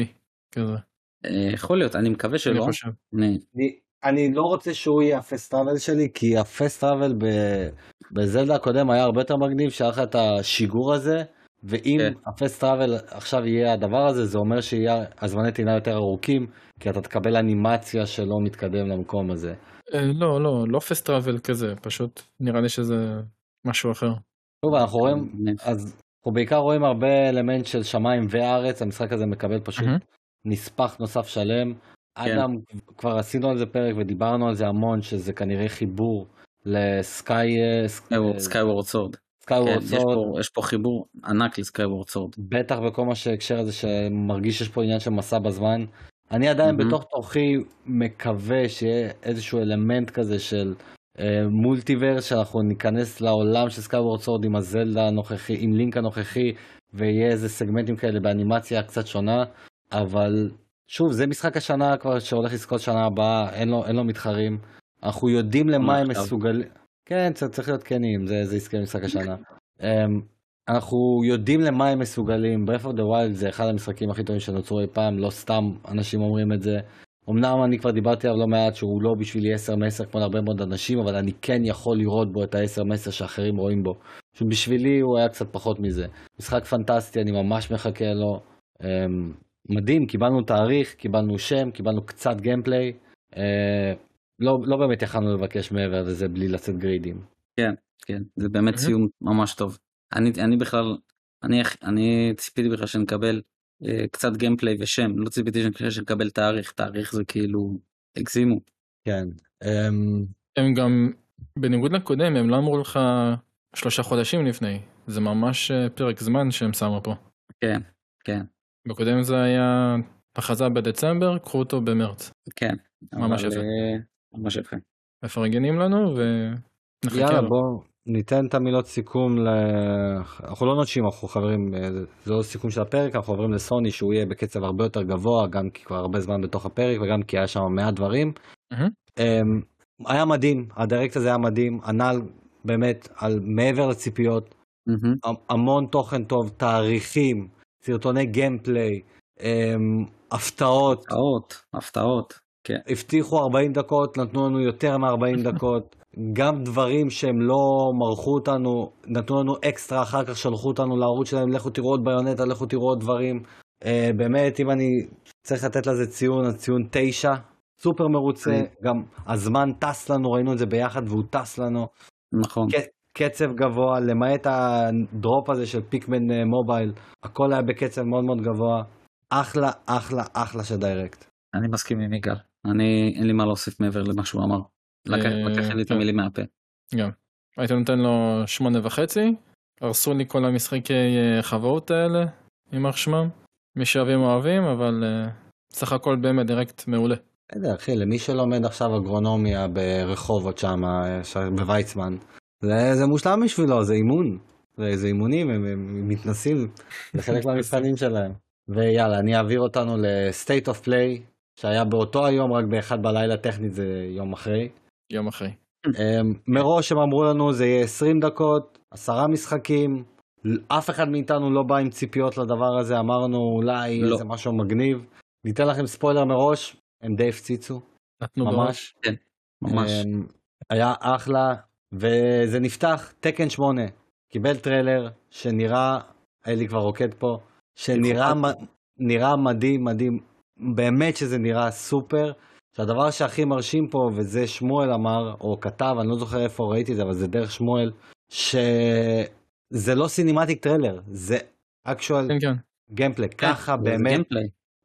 כזה. אה, יכול להיות, אני מקווה אני שלא. חושב. אני, אני, אני לא רוצה שהוא יהיה הפסט טראבל שלי, כי הפסט טראבל ב- בזלדה הקודם היה הרבה יותר מגניב, שהיה לך את השיגור הזה, ואם כן. הפסט טראבל עכשיו יהיה הדבר הזה, זה אומר שיהיה הזמני טעינה יותר ארוכים, כי אתה תקבל אנימציה שלא מתקדם למקום הזה. אה, לא, לא, לא פסט טראבל כזה, פשוט נראה לי שזה משהו אחר. טוב, אנחנו רואים, אני, אז אנחנו בעיקר רואים הרבה אלמנט של שמיים וארץ, המשחק הזה מקבל פשוט. נספח נוסף שלם. אדם, כבר עשינו על זה פרק ודיברנו על זה המון, שזה כנראה חיבור לסקאי... סקייוורד סורד. סקייוורד כן, סורד, יש פה חיבור ענק ל Skyward Sword. בטח בכל מה שהקשר הזה שמרגיש שיש פה עניין של מסע בזמן. אני עדיין מהמם. בתוך תוכי מקווה שיהיה איזשהו אלמנט כזה של אה, multiverse, שאנחנו ניכנס לעולם של Skyward Sword עם הזלדה הנוכחי, עם לינק הנוכחי, ויהיה איזה סגמנטים כאלה באנימציה קצת שונה, אבל שוב, זה משחק השנה כבר שהולך לזכות שנה הבאה, אין לו, אין לו מתחרים. אנחנו יודעים למה הם. מסוגלים. כן, צריך להיות כנים, זה, זה יזכה משחק השנה. (laughs) אמ, אנחנו יודעים למה הם מסוגלים, Breath of the Wild זה אחד המשחקים הכי טובים שנוצרו אי פעם, לא סתם אנשים אומרים את זה. אמנם אני כבר דיברתי עליו לא מעט שהוא לא בשבילי 10 מ-10 כמו להרבה מאוד אנשים, אבל אני כן יכול לראות בו את ה-10 מ-10 שאחרים רואים בו. שבשבילי הוא היה קצת פחות מזה. משחק פנטסטי, אני ממש מחכה לו. מדהים, קיבלנו תאריך, קיבלנו שם, קיבלנו קצת גיימפליי. אה, לא, לא באמת יכלנו לבקש מעבר לזה בלי לצאת גרידים. כן, כן, זה באמת סיום ממש טוב. אני, אני בכלל, אני, אני ציפיתי בכלל שנקבל אה, קצת גיימפליי ושם, לא ציפיתי שנקבל תאריך, תאריך זה כאילו, הגזימו. כן. אמ, הם גם, בניגוד לקודם, הם לא אמרו לך שלושה חודשים לפני, זה ממש אה, פרק זמן שהם שמו פה. כן, כן. בקודם זה היה הכרזה בדצמבר, קחו אותו במרץ. כן. ממש יפה. אה, ממש יפה. מפרגנים לנו ונחכה יאללה, לו. בואו ניתן את המילות סיכום. ל... אנחנו לא נוטשים, אנחנו חברים, אה, זה לא סיכום של הפרק, אנחנו עוברים לסוני שהוא יהיה בקצב הרבה יותר גבוה, גם כי כבר הרבה זמן בתוך הפרק וגם כי היה שם מעט דברים. אמ, היה מדהים, הדירקט הזה היה מדהים, ענל באמת על מעבר לציפיות. המ- המון תוכן טוב, תאריכים, סרטוני gameplay, אמ, הפתעות, הפתעות, הפתעות. כן. הבטיחו 40 דקות, נתנו לנו יותר מ-40 (laughs) דקות, גם דברים שהם לא מרחו אותנו, נתנו לנו אקסטרה, אחר כך שלחו אותנו לערוץ שלהם, לכו תראו עוד Bayonetta, לכו תראו עוד דברים. אה, באמת, אם אני צריך לתת לזה ציון, אז ציון 9, סופר מרוצה, גם הזמן טס לנו, ראינו את זה ביחד והוא טס לנו. נכון. קצב גבוה, למעט ה drop הזה של Pikmin אה, mobile, הכל היה בקצב מאוד מאוד גבוה. אחלה, אחלה, אחלה של Direct. אני מסכים עם יגאל. אני, אין לי מה להוסיף מעבר למה שהוא אמר. לקח אה, לי את כן. המילים מהפה. גם. הייתי נותן לו שמונה וחצי, הרסו לי כל המשחקי אה, חברות האלה, יימח שמם. מי שאוהבים אוהבים, אבל סך הכל באמת Direct מעולה. בסדר, אחי, למי שלומד עכשיו אגרונומיה ברחובות שם, בוויצמן, זה, זה מושלם בשבילו, זה אימון. זה, זה אימונים, הם, הם מתנסים, זה חלק מהמבחנים שלהם. ויאללה, אני אעביר אותנו ל-State of Play, שהיה באותו היום, רק באחד בלילה, טכנית זה יום אחרי. יום אחרי. אמ, מראש הם אמרו לנו זה יהיה 20 דקות, עשרה משחקים, אף אחד מאיתנו לא בא עם ציפיות לדבר הזה, אמרנו אולי לא. איזה משהו מגניב. ניתן לכם ספוילר מראש, הם די הפציצו, נתנו ממש. בראש. ממש. אמ, היה אחלה, וזה נפתח, Tekken 8, קיבל טריילר שנראה, אלי כבר רוקד פה, שנראה מ- נראה מדהים, מדהים, באמת שזה נראה סופר. שהדבר שהכי מרשים פה, וזה שמואל אמר, או כתב, אני לא זוכר איפה ראיתי את זה, אבל זה דרך שמואל, שזה לא cinematic trailer, זה אקשואל כן, כן. גיימפלי, ככה כן, זה באמת.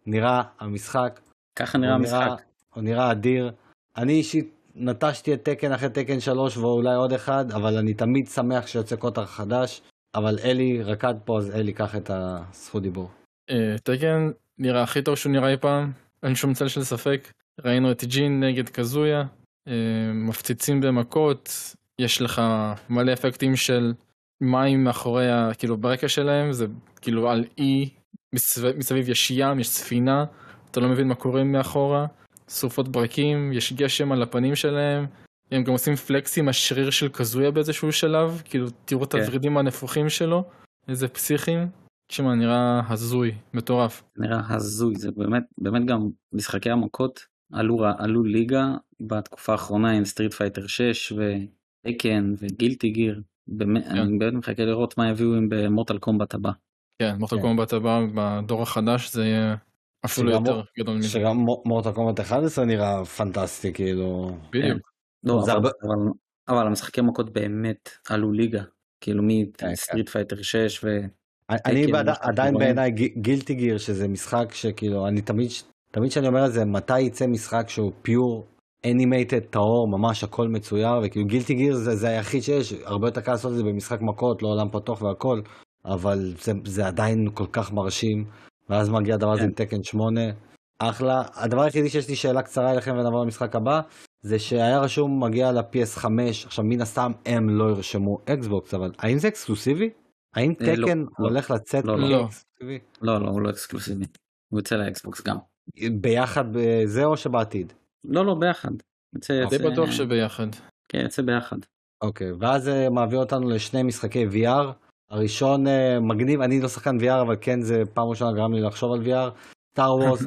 נראה המשחק. ככה נראה המשחק. הוא נראה אדיר. אני אישית נטשתי את תקן אחרי תקן 3 ואולי עוד אחד, אבל אני תמיד שמח כשיוצא קוטר חדש. אבל אלי רקד פה, אז אלי, קח את הזכות דיבור. אה, תקן נראה הכי טוב שהוא נראה אי פעם, אין שום צל של ספק. ראינו את ג'ין נגד קזויה, אה, מפציצים במכות, יש לך מלא אפקטים של מים מאחורי, כאילו ברקע שלהם, זה כאילו על אי, מסביב יש ים, יש ספינה, אתה לא מבין מה קורה מאחורה, סופות ברקים, יש גשם על הפנים שלהם, הם גם עושים פלקס עם השריר של קזויה באיזשהו שלב, כאילו תראו את כן. הוורידים הנפוחים שלו, איזה פסיכים. תשמע, נראה הזוי, מטורף. נראה הזוי, זה באמת, באמת גם משחקי המכות עלו, עלו ליגה בתקופה האחרונה עם Street Fighter 6 ו Tekken ו Guilty Gear. באמת, כן. אני באמת מחכה לראות מה יביאו עם ב Mortal Kombat הבא. כן, Mortal כן. Kombat הבא בדור החדש זה יהיה אפילו יותר מ- גדול מזה. שגם Mortal Kombat 11 נראה פנטסטי, כאילו. בדיוק. לא, זה אבל, הרבה- אבל, אבל המשחקי מכות באמת עלו ליגה. כאילו כן. מסטריט פייטר 6 ו... אני בעד- עדיין. בעיניי Guilty Gear, שזה משחק שכאילו, אני תמיד, תמיד כשאני אומר את זה, מתי יצא משחק שהוא pure animated טהור, ממש הכל מצויר, וכאילו Guilty Gear זה, זה היחיד שיש, הרבה יותר קל לעשות את זה במשחק מכות, לא עולם פתוח והכל, אבל זה, זה עדיין כל כך מרשים, ואז מגיע הדבר הזה כן. עם Tekken 8, אחלה. הדבר היחידי שיש לי שאלה קצרה אליכם ונעבור למשחק הבא, זה שהיה רשום מגיע ל-PS5, עכשיו מן הסתם הם לא ירשמו Xbox, אבל האם זה אקסקלוסיבי? האם אה, לא, Tekken לא. הולך לצאת לא, לא. לא, לא, הוא לא אקסקלוסיבי. הוא יוצא ל Xbox גם. ביחד בזה או שבעתיד? לא, לא, ביחד. די יוצא, בטוח שביחד. כן, יוצא ביחד. אוקיי, ואז זה מעביר אותנו לשני משחקי VR. הראשון אה, מגניב, אני לא שחקן VR, אבל כן זה פעם ראשונה גרם לי לחשוב על VR. Star Wars,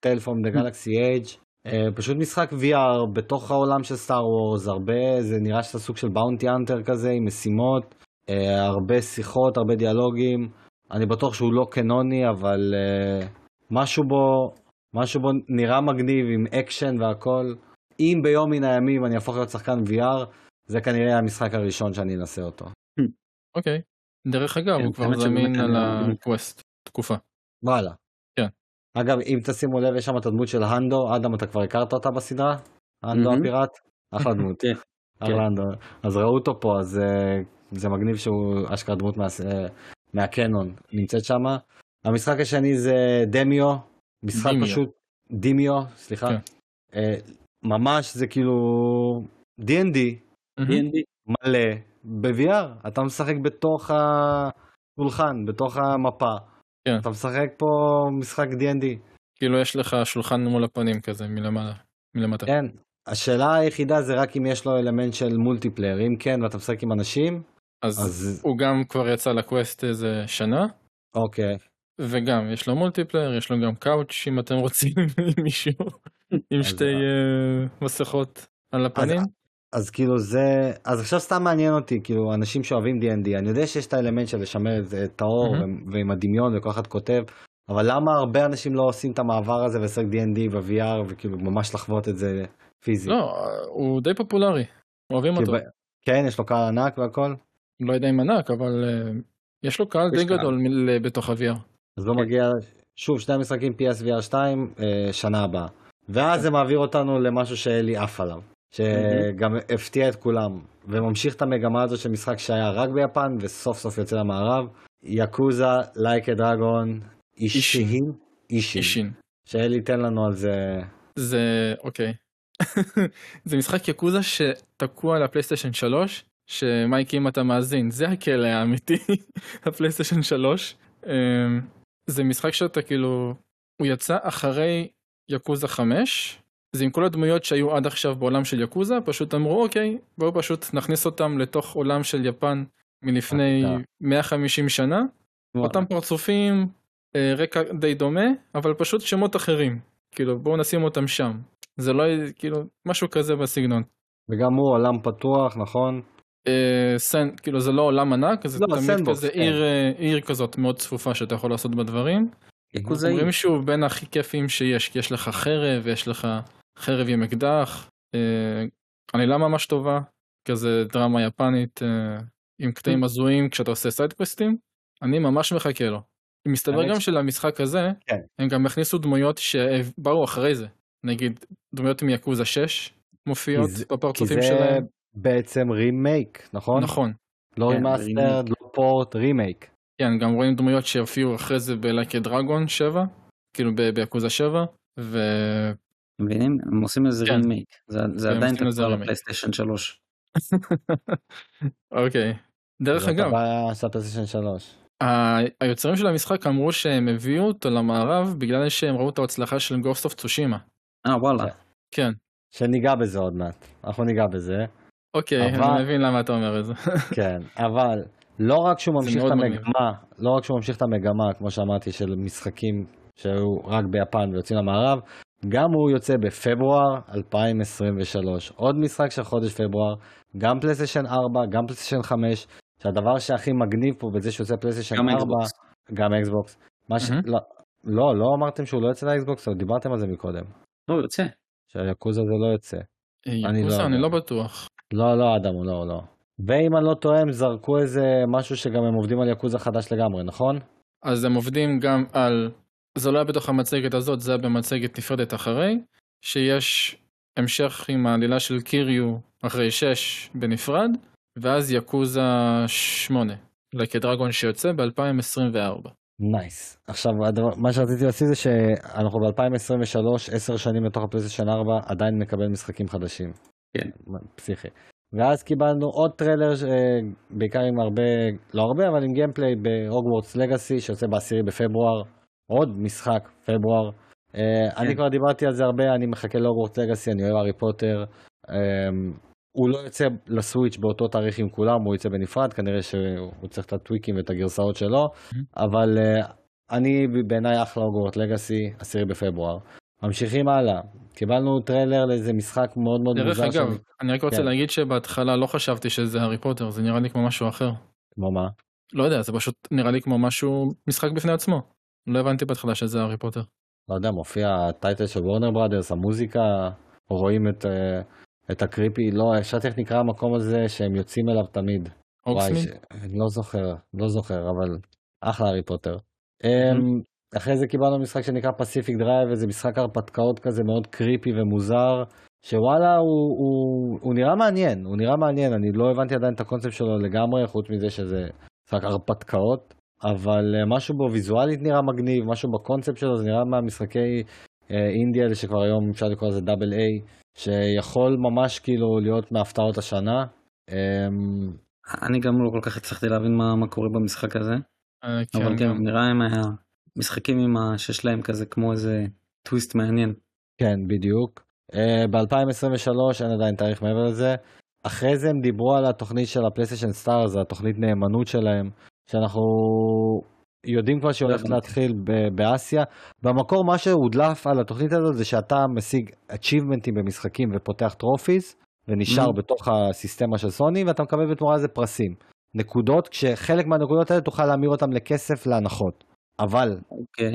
Tales from the Galaxy's Edge. פשוט משחק VR בתוך העולם של Star Wars, הרבה, זה נראה שזה סוג של bounty hunter כזה עם משימות. אה, הרבה שיחות, הרבה דיאלוגים. אני בטוח שהוא לא קנוני, אבל אה, משהו בו, משהו בו נראה מגניב עם אקשן והכל. אם ביום מן הימים אני אהפוך להיות שחקן VR, זה כנראה המשחק הראשון שאני אנסה אותו. (laughs) אוקיי. דרך אגב, הוא כבר זמין על ה Quest תקופה. וואלה. כן. אגב, אם תשימו לב, יש שם את הדמות של הונדו, אדם, אתה כבר הכרת אותה בסדרה? הונדו. הפיראט? אחלה (laughs) דמות. כן. אחלה הנדו. אז ראו אותו פה, אז אה, זה מגניב שהוא אשכרה דמות מה- אה, מהקנון נמצאת שם. המשחק השני זה דמיו, משחק. פשוט, דימיו, סליחה. כן. אה, ממש זה כאילו. D&D. מלא ב-VR, אתה משחק בתוך השולחן, בתוך המפה. כן. אתה משחק פה משחק D&D. כאילו יש לך שולחן מול הפנים כזה מלמעלה, מלמטה. כן. השאלה היחידה זה רק אם יש לו אלמנט של multiplayer, אם כן ואתה משחק עם אנשים, אז אז הוא גם כבר יצא ל Quest איזה שנה, אוקיי. וגם יש לו multiplayer, יש לו גם couch אם אתם רוצים (laughs) עם מישהו, עם שתי אה, מסכות על הפנים. אז כאילו זה, אז עכשיו סתם מעניין אותי, כאילו אנשים שאוהבים D&D, אני יודע שיש את האלמנט של לשמר את האור. ו- ועם הדמיון וכל אחד כותב, אבל למה הרבה אנשים לא עושים את המעבר הזה ולשחק D&D ב-VR וכאילו ממש לחוות את זה פיזית? לא, הוא די פופולרי, אוהבים אותו. ב- כן, יש לו קהל ענק והכל, לא יודע אם ענק, אבל אה, יש לו קהל די. גדול מ- בתוך ה-VR. אז לא מגיע, שוב, שני המשחקים PSVR 2, אה, שנה הבאה. ואז זה מעביר אותנו למשהו שאלי עף עליו, שגם הפתיע את כולם, וממשיך את המגמה הזו של משחק שהיה רק ביפן, וסוף סוף יוצא למערב, Yakuza, Like a Dragon, Ishin, Ishin. שאלי ייתן לנו על זה, זה אוקיי. (laughs) זה משחק Yakuza שתקוע על ה PlayStation 3 שמייקי אם אתה מאזין זה הכלא האמיתי (laughs) ה PlayStation 3 אמ, זה משחק שאתה כאילו הוא יצא אחרי Yakuza 5 זה עם כל הדמויות שהיו עד עכשיו בעולם של Yakuza פשוט אמרו אוקיי בואו פשוט נכניס אותם לתוך עולם של יפן מלפני אה. 150 שנה אותם פרצופים אה, רקע די דומה אבל פשוט שמות אחרים כאילו בואו נשים אותם שם זה לא כאילו משהו כזה בסגנון. וגם הוא עולם פתוח, נכון? אה, סן כאילו זה לא עולם ענק זה לא, תמיד כזה כן. עיר אה, עיר כזאת מאוד צפופה שאתה יכול לעשות בדברים. יקוזאי. אומרים שוב בין הכי כיפים שיש כי יש לך חרב ויש לך חרב עם אקדח. אה, עלילה ממש טובה כזה דרמה יפנית אה, עם קטעים הזויים כשאתה עושה side quest ים אני ממש מחכה לו. מסתבר גם ש- שלמשחק הזה כן. הם גם הכניסו דמויות שבאו אחרי זה נגיד דמויות מ Yakuza 6 מופיעות כי זה- כי בפרצופים זה שלהם. בעצם רימייק, נכון? נכון. לא כן, remastered, לא port, remake. כן גם רואים דמויות שהופיעו אחרי זה ב Like a Dragon 7 כאילו ב Yakuza 7 ו... מבינים? הם עושים איזה כן. רימייק. זה- זה עדיין remake. ל PlayStation 3. אוקיי. דרך זאת אגב הבעיה של הפלייסטיישן 3. ה- היוצרים של המשחק אמרו שהם הביאו אותו למערב בגלל שהם ראו את ההצלחה של Ghost of Tsushima. אה וואלה. כן. שניגע בזה עוד מעט. אנחנו ניגע בזה. אוקיי אבל- אני מבין למה אתה אומר את זה. (laughs) כן, אבל לא רק שהוא זה ממשיך את. המגמה, לא רק שהוא ממשיך את המגמה, כמו שאמרתי, של משחקים שהיו רק ביפן ויוצאים למערב, גם הוא יוצא בפברואר 2023. עוד משחק של חודש פברואר, גם PlayStation 4, גם PlayStation 5, שהדבר שהכי מגניב פה בזה שיוצא PlayStation גם 4, Xbox. גם Xbox. מה ש... מהמם. לא, לא, לא אמרתם שהוא לא יוצא ל Xbox, אבל דיברתם על זה מקודם. לא, הוא יוצא. שה Yakuza זה לא יוצא. אני Yakuza לא אני. לא בטוח. לא, לא, אדם, לא, לא. ואם אני לא טועה, הם זרקו איזה משהו שגם הם עובדים על יקוזה חדש לגמרי, נכון? אז הם עובדים גם על, זה לא היה בתוך המצגת הזאת, זה היה במצגת נפרדת אחרי, שיש המשך עם העלילה של קיריו אחרי 6 בנפרד, ואז יקוזה 8, Like a Dragon שיוצא ב-2024. nice. עכשיו, הדבר, מה שרציתי להציג זה שאנחנו ב-2023, 10 שנים לתוך הפלייסטיישן 4, עדיין מקבל משחקים חדשים. כן. פסיכי. ואז קיבלנו עוד טריילר, אה, בעיקר עם הרבה, לא הרבה, אבל עם gameplay בהוגוורטס לגאסי, שיוצא ב-10 בפברואר. עוד משחק, פברואר. אה, אני כבר דיברתי על זה הרבה, אני מחכה להוגוורטס לגאסי, אני אוהב הארי פוטר. אה, הוא לא יוצא לסוויץ' באותו תאריך עם כולם, הוא יוצא בנפרד, כנראה שהוא צריך את ה tweakים ואת הגרסאות שלו, אבל אה, אני בעיניי אחלה הוגוורטס לגאסי, 10 בפברואר. ממשיכים הלאה, קיבלנו טריילר לאיזה משחק מאוד מאוד דרך מוזר. אגב, שאני- אני רק רוצה כן. להגיד שבהתחלה לא חשבתי שזה הארי פוטר, זה נראה לי כמו משהו אחר. כמו מה? לא יודע, זה פשוט נראה לי כמו משהו, משחק בפני עצמו. לא הבנתי בהתחלה שזה הארי פוטר. לא יודע, מופיע ה title של וורנר בראדרס, המוזיקה, רואים את, אה, את ה creepy, לא, שאלתי איך נקרא המקום הזה שהם יוצאים אליו תמיד. ש... לא זוכר, לא זוכר, אבל אחלה הארי פוטר. אמ, אחרי זה קיבלנו משחק שנקרא פסיפיק דרייב, איזה משחק הרפתקאות כזה מאוד creepy ומוזר, שוואלה, הוא, הוא, הוא נראה מעניין, הוא נראה מעניין, אני לא הבנתי עדיין את הקונספט שלו לגמרי, חוץ מזה שזה משחק הרפתקאות, אבל אה, משהו בו ויזואלית נראה מגניב, משהו בקונספט שלו, זה נראה מהמשחקי אה, אינדי האלה שכבר היום אפשר לקרוא לזה double A, שיכול ממש כאילו להיות מהפתעות השנה. אמ, אני גם לא כל כך הצלחתי להבין מה, מה קורה במשחק הזה, אה, אבל כן, גם. נראה הם המשחקים עם ה... שיש להם כזה כמו איזה טוויסט מעניין. כן, בדיוק. Uh, ב-2023 אין עדיין תאריך מעבר לזה. אחרי זה הם דיברו על התוכנית של הפלייסטיישן סטארס, התוכנית נאמנות שלהם, שאנחנו יודעים כבר שהיא הולכת. להתחיל ב- באסיה. במקור מה שהודלף על התוכנית הזאת זה שאתה משיג achievementים במשחקים ופותח trophies, ונשאר Mhm. בתוך הסיסטמה של סוני, ואתה מקבל בתמורה לזה פרסים. נקודות, כשחלק מהנקודות האלה תוכל להמיר אותם לכסף להנחות. אבל אוקיי.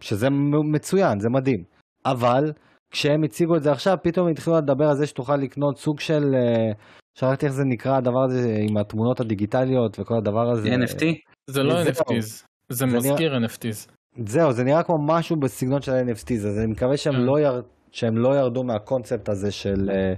שזה מצוין, זה מדהים. אבל כשהם הציגו את זה עכשיו, פתאום התחילו לדבר על זה שתוכל לקנות סוג של, אה, שכחתי איך זה נקרא הדבר הזה עם התמונות הדיגיטליות וכל הדבר הזה. NFT? זה לא. NFTs, זה מזכיר NFTs. זהו, זה נראה כמו משהו בסגנון של NFTs, אז אני מקווה שהם, כן. לא, יר... שהם לא ירדו מהקונספט הזה של אה,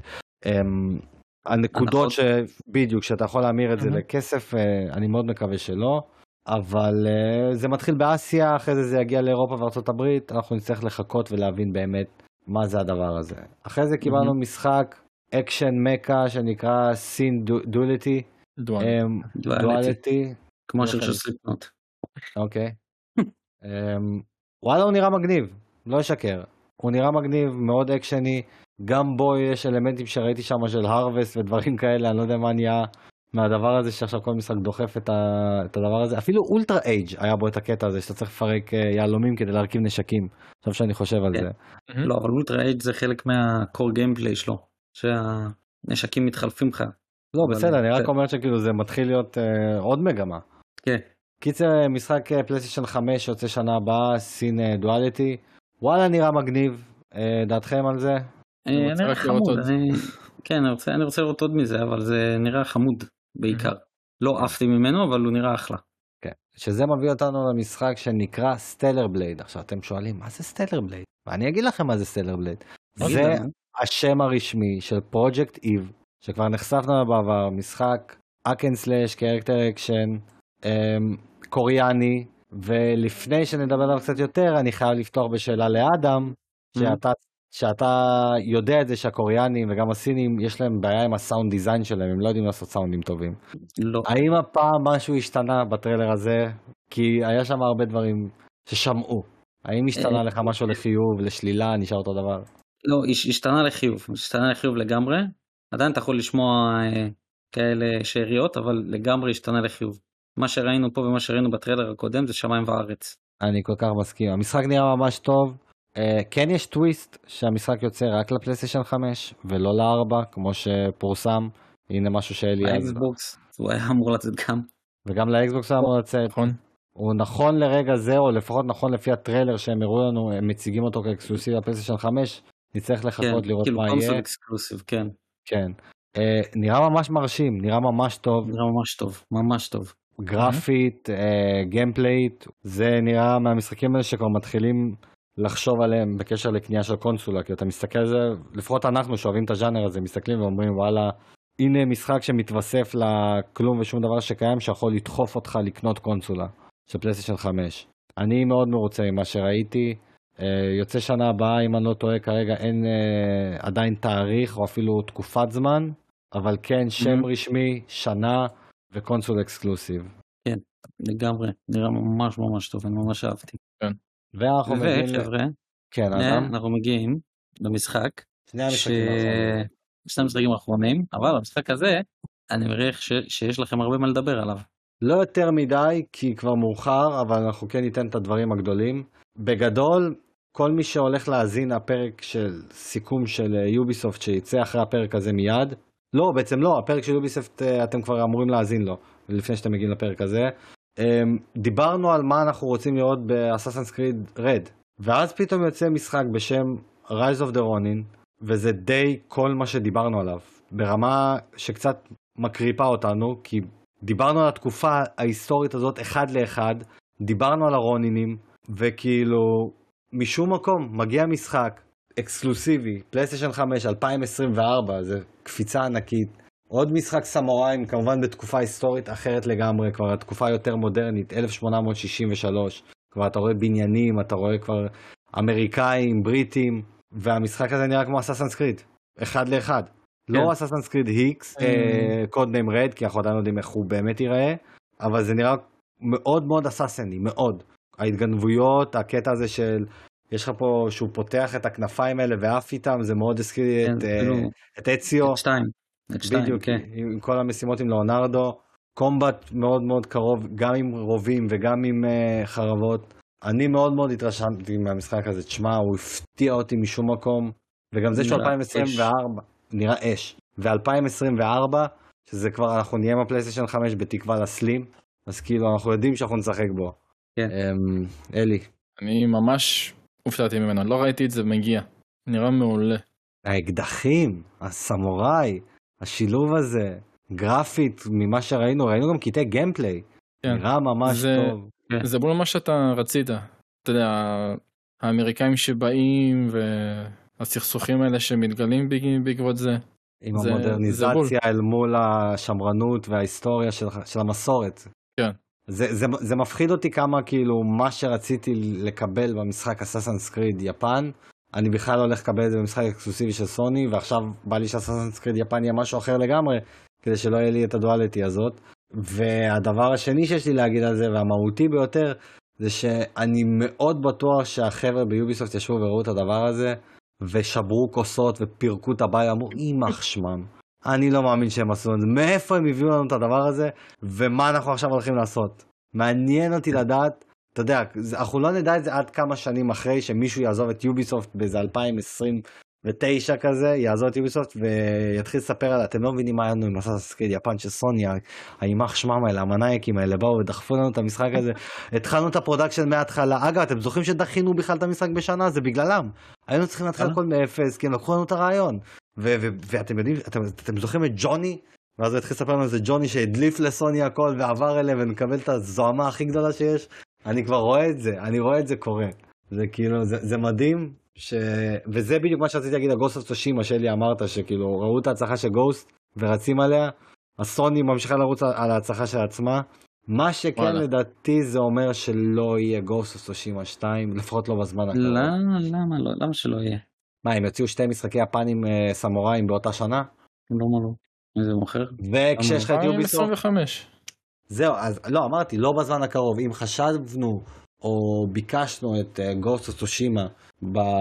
אמ, הנקודות, הנחות. ש... בדיוק, שאתה יכול להמיר את זה. לכסף, אה, אני מאוד מקווה שלא. אבל אה, זה מתחיל באסיה, אחרי זה זה יגיע לאירופה וארצות הברית, אנחנו נצטרך לחכות ולהבין באמת מה זה הדבר הזה. אחרי זה קיבלנו משחק אקשן מכה שנקרא סין דואליטי, דואל. דואליטי. כמו יפה. של סליפנוט. אוקיי. אמ, וואלה, הוא נראה מגניב, לא אשקר. הוא נראה מגניב, מאוד אקשני. גם בו יש אלמנטים שראיתי שם של הרווסט ודברים כאלה, אני לא יודע מה נהיה מהדבר הזה שעכשיו כל משחק דוחף את, ה... את הדבר הזה. אפילו אולטרה אייג' היה בו את הקטע הזה שאתה צריך לפרק אה, יהלומים כדי להרכיב נשקים. עכשיו שאני חושב על כן. זה. לא, אבל אולטרה אייג' זה חלק מהקור גיימפליי שלו. שהנשקים מתחלפים לך. לא, בסדר, אני רק אומר שכאילו זה מתחיל להיות אה, עוד מגמה. כן. קיצר, משחק אה, פלייסטיישן 5 יוצא שנה הבאה, סין אה, דואליטי. וואלה, נראה מגניב. אה, דעתכם על זה? אני אה, רוצה נראה חמוד. כן, אני רוצה- אני רוצה לראות עוד מזה, אבל זה נראה חמוד בעיקר. לא עפתי ממנו, אבל הוא נראה אחלה. כן. שזה מביא אותנו למשחק שנקרא סטלאר בלייד. עכשיו אתם שואלים, מה זה סטלאר בלייד? ואני אגיד לכם מה זה סטלאר בלייד. זה. השם הרשמי של פרויקט איב, שכבר נחשפנו עליו בעבר, משחק hack and slash, character action, קוריאני, ולפני שנדבר עליו קצת יותר, אני חייב לפתוח בשאלה לאדם, שאתה, שאתה יודע את זה שהקוריאנים וגם הסינים, יש להם בעיה עם ה sound design שלהם, הם לא יודעים לעשות סאונדים טובים. לא. האם הפעם משהו השתנה בטריילר הזה? כי היה שם הרבה דברים ששמעו. האם השתנה אה, לך משהו לחיוב, לשלילה, נשאר אותו דבר? לא, הש- השתנה לחיוב. השתנה לחיוב לגמרי. עדיין אתה יכול לשמוע אה, כאלה שאריות, אבל לגמרי השתנה לחיוב. מה שראינו פה ומה שראינו בטריילר הקודם זה שמיים וארץ. אני כל כך מסכים. המשחק נראה ממש טוב. Uh, כן יש טוויסט שהמשחק יוצא רק לפלייסטיישן 5 ולא ל-4 כמו שפורסם. הנה משהו שאלי אז. האקסבוקס, הוא היה אמור לצאת גם. וגם לאקסבוקס הוא אמור לצאת. נכון? הוא נכון לרגע זה, או לפחות נכון לפי הטריילר שהם הראו לנו, הם מציגים אותו כ exclusive לפלייסטיישן 5. נצטרך כן, לחכות לראות כאילו מה console יהיה. exclusive, כן. כן. Uh, נראה ממש מרשים, נראה ממש טוב. נראה ממש טוב, ממש טוב. גרפית, אה, gameplay, זה נראה מהמשחקים האלה שכבר מתחילים לחשוב עליהם בקשר לקנייה של קונסולה, כי אתה מסתכל על זה, לפחות אנחנו שאוהבים את הז'אנר הזה, מסתכלים ואומרים וואלה, הנה משחק שמתווסף לכלום ושום דבר שקיים שיכול לדחוף אותך לקנות קונסולה של פלייסטיישן 5. אני מאוד מרוצה ממה שראיתי. אה, יוצא שנה הבאה, אם אני לא טועה, כרגע אין אה, עדיין תאריך או אפילו תקופת זמן, אבל כן שם Mhm. רשמי, שנה וקונסול אקסקלוסיב. לגמרי, נראה ממש ממש טוב, אני ממש אהבתי. ואנחנו מגיעים... וחבר'ה, כן, אדם? אנחנו מגיעים למשחק, שני ש... המשחקים האחרונים. שני המשחקים האחרונים, אבל המשחק הזה, אני מריח ש... שיש לכם הרבה מה לדבר עליו. לא יותר מדי, כי כבר מאוחר, אבל אנחנו כן ניתן את הדברים הגדולים. בגדול, כל מי שהולך להאזין הפרק של סיכום של יוביסופט שיצא אחרי הפרק הזה מיד, לא, בעצם לא, הפרק של יוביסופט אה, אתם כבר אמורים להאזין לו. לפני שאתם מגיעים לפרק הזה. אמ, דיברנו על מה אנחנו רוצים לראות באסאסנס קריד רד, ואז פתאום יוצא משחק בשם Rise of the Ronin, וזה די כל מה שדיברנו עליו, ברמה שקצת מקריפה אותנו, כי דיברנו על התקופה ההיסטורית הזאת אחד לאחד, דיברנו על הרונינים, וכאילו, משום מקום מגיע משחק אקסקלוסיבי, פלייסטיישן 5, 2024, זה קפיצה ענקית. עוד משחק סמוראים, כמובן בתקופה היסטורית אחרת לגמרי, כבר התקופה יותר מודרנית, 1863. כבר אתה רואה בניינים, אתה רואה כבר אמריקאים, בריטים, והמשחק הזה נראה כמו אסאסנס קריד, אחד לאחד. כן. לא אסאסנס קריד היקס, קוד ניים רד, כי אנחנו עדיין לא יודעים איך הוא באמת ייראה, אבל זה נראה מאוד מאוד אסאסני, מאוד. ההתגנבויות, הקטע הזה של, יש לך פה, שהוא פותח את הכנפיים האלה ועף איתם, זה מאוד הזכיר לי כן, את, אה, כאילו, את אציו. את שתיים. את שתיים, בדיוק, כן. עם כל המשימות עם לאונרדו, קומבט מאוד מאוד קרוב, גם עם רובים וגם עם uh, חרבות. אני מאוד מאוד התרשמתי מהמשחק הזה, תשמע, הוא הפתיע אותי משום מקום, וגם זה שהוא נראה 2024, נראה אש, ו-2024, שזה כבר, אנחנו נהיה עם הפלייסטיישן 5 בתקווה לסלים, אז כאילו, אנחנו יודעים שאנחנו נשחק בו. כן. Um, אלי, אני ממש הופתעתי ממנו, לא ראיתי את זה מגיע. נראה מעולה. האקדחים, הסמוראי, השילוב הזה, גרפית, ממה שראינו, ראינו גם קטעי גיימפליי, כן. נראה ממש זה- טוב. זה בול מה שאתה רצית. אתה יודע, האמריקאים שבאים והסכסוכים האלה שמתגלים בעקבות זה. עם זה- זה המודרניזציה אל מול השמרנות וההיסטוריה של, של המסורת. כן. זה, זה, זה מפחיד אותי כמה כאילו מה שרציתי לקבל במשחק אסאסנס קריד יפן, אני בכלל לא הולך לקבל את זה במשחק אקסקלוסיבי של סוני, ועכשיו בא לי שאסאסנס קריד יפן יהיה משהו אחר לגמרי, כדי שלא יהיה לי את הדואליטי הזאת. והדבר השני שיש לי להגיד על זה, והמהותי ביותר, זה שאני מאוד בטוח שהחבר'ה ביוביסופט ישבו וראו את הדבר הזה, ושברו כוסות ופירקו את הבית, אמרו, יימח שמם. אני לא מאמין שהם עשו את זה. מאיפה הם הביאו לנו את הדבר הזה, ומה אנחנו עכשיו הולכים לעשות? מעניין אותי לדעת, אתה יודע, אנחנו לא נדע את זה עד כמה שנים אחרי שמישהו יעזוב את יוביסופט באיזה 2029 כזה, יעזוב את יוביסופט ויתחיל לספר על, אתם לא מבינים מה היה לנו עם אסאסינס קריד יפן של סוני, יימח שמם האלה, המנאייקים האלה, באו ודחפו לנו את המשחק הזה. התחלנו את ה production מההתחלה. אגב, אתם זוכרים שדחינו בכלל את המשחק בשנה? זה בגללם. היינו צריכים להתחיל. הכל מאפס, כי הם לקחו לנו את הרעיון. ו- ו- ואתם יודעים, אתם, אתם זוכרים את ג'וני? ואז הוא התחיל לספר לנו איזה ג'וני שהדליף לסוני הכל ועבר אליהם ונקבל את הזוהמה הכי גדולה שיש. אני כבר רואה את זה, אני רואה את זה קורה. זה כאילו, זה, זה מדהים, ש... וזה בדיוק מה שרציתי להגיד על גוסט אוף צושימה שלי אמרת, שכאילו ראו את ההצלחה של גוסט ורצים עליה, הסוני ממשיכה לרוץ על ההצלחה של עצמה. מה שכן וואלה. לדעתי זה אומר שלא יהיה גוסט אוף צושימה 2, לפחות לא בזמן הקרוב. למה, למה לא, למה שלא יהיה? מה, הם יוציאו שתי משחקי יפנים אה, סמוראים באותה שנה? למה לא? איזה מוכר? וכשיש לך את יוביסופט... 2025. זהו, אז לא, אמרתי, לא בזמן הקרוב. אם חשבנו או ביקשנו את גוסט אוף צושימה,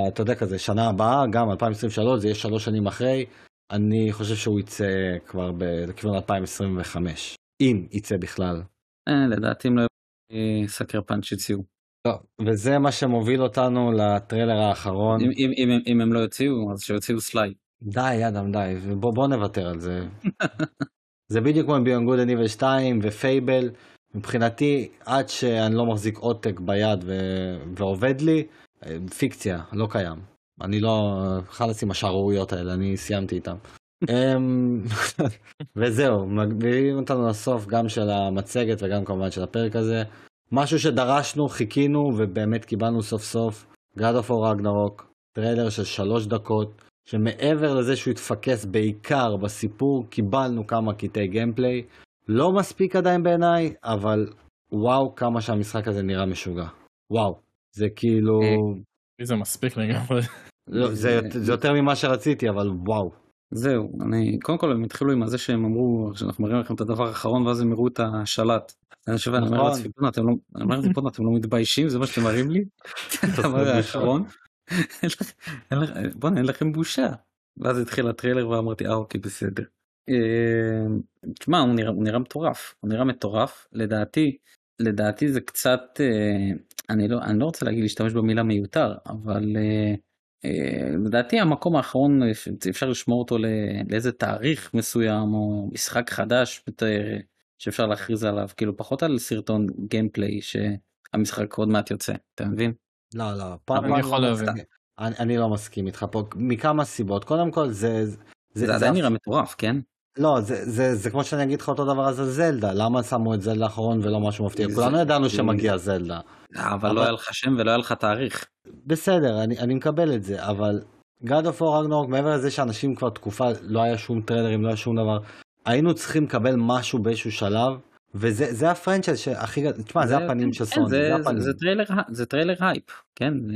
אתה יודע כזה, שנה הבאה, גם 2023, זה יהיה שלוש שנים אחרי, אני חושב שהוא יצא כבר ב- לכיוון 2025. אם יצא בכלל. אה, לדעתי הם לא יהיו Sucker Punch הציעו. לא, וזה מה שמוביל אותנו לטריילר האחרון. אם- אם- אם אם הם לא יוציאו, אז שיוציאו Sly. די, אדם, די, בוא, בוא נוותר על זה. (laughs) זה בדיוק כמו Beyond Good and Evil 2 ו Fable. מבחינתי, עד שאני לא מחזיק עותק ביד ו... ועובד לי, פיקציה, לא קיים. אני לא, חלאס עם השערוריות האלה, אני סיימתי איתם. אמ, (laughs) וזהו, מגבילים אותנו לסוף גם של המצגת וגם כמובן של הפרק הזה. משהו שדרשנו, חיכינו ובאמת קיבלנו סוף סוף. God of War Ragnarok, טריילר של שלוש דקות, שמעבר לזה שהוא התפקס בעיקר בסיפור, קיבלנו כמה קטעי gameplay. לא מספיק עדיין בעיניי, אבל וואו כמה שהמשחק הזה נראה משוגע. וואו. זה כאילו... אה, זה מספיק לגמרי. לא, זה, זה יותר ממה שרציתי, אבל וואו. זהו, אני, קודם כל הם התחילו עם זה שהם אמרו שאנחנו מראים לכם את הדבר האחרון ואז הם הראו את השלט. אני חושב, אני אומר נכון. לעצמי, בואנה, אתם לא, אני אומר לעצמי, בואנה, אתם לא מתביישים? זה מה שאתם מראים לי? (laughs) האחרון? אין לכ- אין לכ- בואנה, אין לכם בושה. ואז התחיל הטריילר ואמרתי, אה, אוקיי, בסדר. אה, תשמע, הוא נראה, הוא נראה מטורף, הוא נראה מטורף. לדעתי, לדעתי זה קצת, אה, אני לא, אני לא רוצה להגיד להשתמש במילה מיותר, אבל אה, אה, לדעתי המקום האחרון אפשר לשמור אותו לאיזה תאריך מסוים או משחק חדש שאפשר להכריז עליו, כאילו פחות על סרטון גיימפליי שהמשחק עוד מעט יוצא, אתה מבין? לא, לא, פה אני יכול לא להבין. מסכים. אני, אני לא מסכים איתך פה, מכמה סיבות. קודם כל, זה... זה, זה עדיין נראה מטורף, כן? לא, זה, זה, זה כמו שאני אגיד לך אותו דבר אז על זלדה, למה שמו את זלדה האחרון ולא משהו מפתיע? זה- כולנו ידענו זה- שמגיע זלדה. אבל אבל- לא היה לך שם ולא היה לך תאריך. בסדר, אני, אני מקבל את זה, אבל God of War Ragnarok, מעבר לזה שאנשים כבר תקופה, לא היה שום טריילרים, לא היה שום דבר, היינו צריכים לקבל משהו באיזשהו שלב, וזה זה ה franchise שהכי גדול, תשמע, זה הפנים של כן, סוני, זה- זה זה- הפנים. זה טריילר זה טריילר הייפ, כן? זה-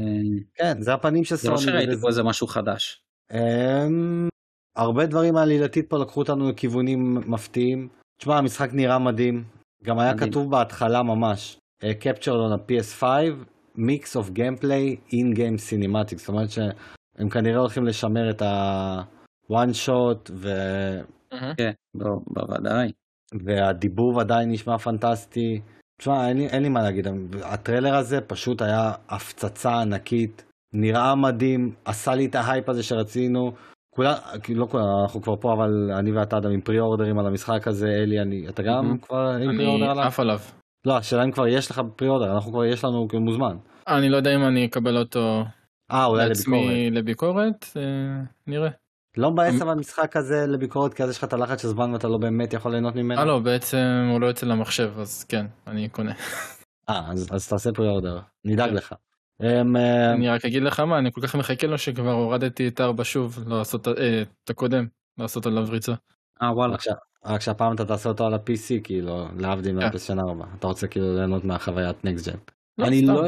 כן, זה הפנים של זה לא סוני. שראיתי פה איזה משהו חדש. אמ, הרבה דברים עלילתית פה לקחו אותנו לכיוונים מפתיעים. תשמע, המשחק נראה מדהים. גם היה מדהים. כתוב בהתחלה ממש, אה, captured on a PS5, mix of gameplay in-game cinematics. זאת אומרת שהם כנראה הולכים לשמר את ה-one shot, ו... כן, בוודאי. והדיבוב עדיין נשמע פנטסטי. תשמע, אין לי, אין לי מה להגיד, הטריילר הזה פשוט היה הפצצה ענקית, נראה מדהים, עשה לי את ההייפ הזה שרצינו. כולם, לא כולם, אנחנו כבר פה, אבל אני ואתה אדם עם pre-order ים על המשחק הזה, אלי, אני, אתה גם מהמם. כבר עם פרי אני order עליו? עף עליו. לא, השאלה אם כבר יש לך pre-order, אנחנו כבר יש לנו מוזמן. אני לא יודע אם אני אקבל אותו אה, אולי לביקורת. לעצמי לביקורת, אה, נראה. לא מבאס אמ- אבל משחק הזה לביקורת, כי אז יש לך את הלחץ של זמן ואתה לא באמת יכול ליהנות ממנו. אה לא, בעצם הוא לא יוצא למחשב, אז כן, אני קונה. אה, אז, אז תעשה פרי אורדר, נדאג. לך. אמ, אה, אני רק אגיד לך מה, אני כל כך מחכה לו שכבר הורדתי את 4 שוב, לעשות אה, את הקודם, לעשות עליו ריצה. אה וואלה. רק שה- רק שהפעם אתה תעשה אותו על ה-PC, כאילו, להבדיל כן. מהפלייסטיישן 4. אתה רוצה כאילו ליהנות מהחוויית נקסט ג'ן. לא, אני. לא...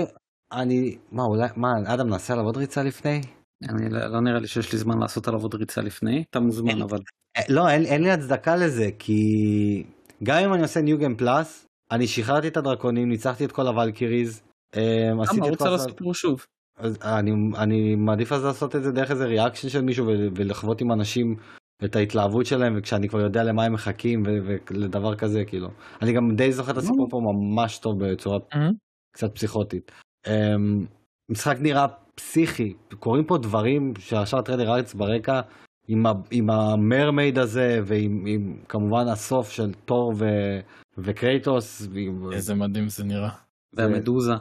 אני... מה, אולי... מה, אדם, נעשה עליו עוד ריצה לפני? אני לא לא נראה לי שיש לי זמן לעשות עליו עוד ריצה לפני, אתה מוזמן אבל. אה, לא, אין, אין לי הצדקה לזה, כי... גם אם אני עושה New Game Plus, אני שחררתי את הדרקונים, ניצחתי את כל ה Valkyries, אה, למה את רוצה. לעשות פה שוב? אז אני, אני מעדיף אז לעשות את זה דרך איזה reaction של מישהו ול- ולחוות עם אנשים את ההתלהבות שלהם וכשאני כבר יודע למה הם מחכים ולדבר כזה כאילו. אני גם די זוכר את הסיפור פה ממש טוב בצורה מהמם. קצת פסיכוטית. אמ, משחק נראה פסיכי, קורים פה דברים שעכשיו הטריידר ארץ ברקע עם, ה- עם המרמייד הזה ועם עם, כמובן הסוף של תור ו, וקרייטוס. ועם- איזה מדהים זה נראה. והמדוזה.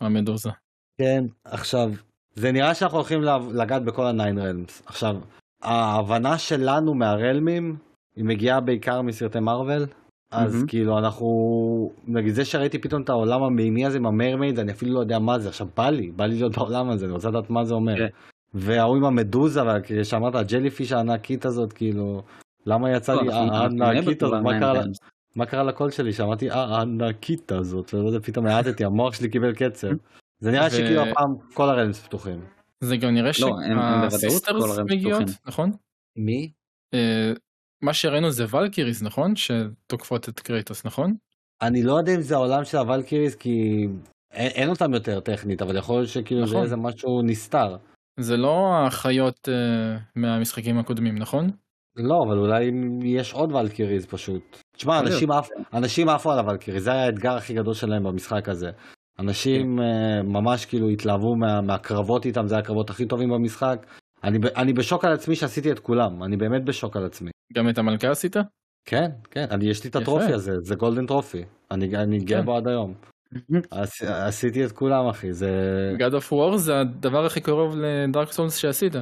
המדוזה. כן, עכשיו, זה נראה שאנחנו הולכים לגעת בכל הניין רלמס. עכשיו, ההבנה שלנו מהרלמים, היא מגיעה בעיקר מסרטי מארוול, אז מהמם. כאילו אנחנו, נגיד זה שראיתי פתאום את העולם המימי הזה עם המרמייד, אני אפילו לא יודע מה זה, עכשיו בא לי, בא לי להיות בעולם הזה, אני רוצה לדעת מה זה אומר. כן. וההוא עם המדוזה, וה- שאמרת, הג'לי פיש הענקית הזאת, כאילו, למה יצא לא, לי הענקית הזאת, מה קרה לקול שלי? שאמרתי, אה, הענקית הזאת, ולא יודע, פתאום העדתי, המוח שלי קיבל קצב. (laughs) זה נראה שכאילו הפעם כל הרלמס פתוחים. זה גם נראה לא, שהסיסטרס מגיעות, פתוחים. נכון? מי? מה שראינו זה ולקיריס, נכון? שתוקפות את קרייטוס, נכון? אני לא יודע אם זה העולם של הוולקיריס, כי אין, אין אותם יותר טכנית, אבל יכול להיות שכאילו זה נכון. איזה משהו נסתר. זה לא החיות אה, מהמשחקים הקודמים, נכון? לא, אבל אולי יש עוד ולקיריז פשוט. תשמע, אנשים, עף, אנשים עפו על הוולקיריז, זה היה האתגר הכי גדול שלהם במשחק הזה. אנשים אה, ממש כאילו התלהבו מה, מהקרבות איתם, זה הקרבות הכי טובים במשחק. אני, אני בשוק על עצמי שעשיתי את כולם, אני באמת בשוק על עצמי. גם את המלכה עשית? כן, כן, אני, יש לי את יפה. הטרופי הזה, זה גולדן טרופי. אני, אני גאה כן. בו עד היום. (laughs) עש, עשיתי את כולם, אחי, זה... God of War זה הדבר הכי קרוב לדארק סולס שעשית.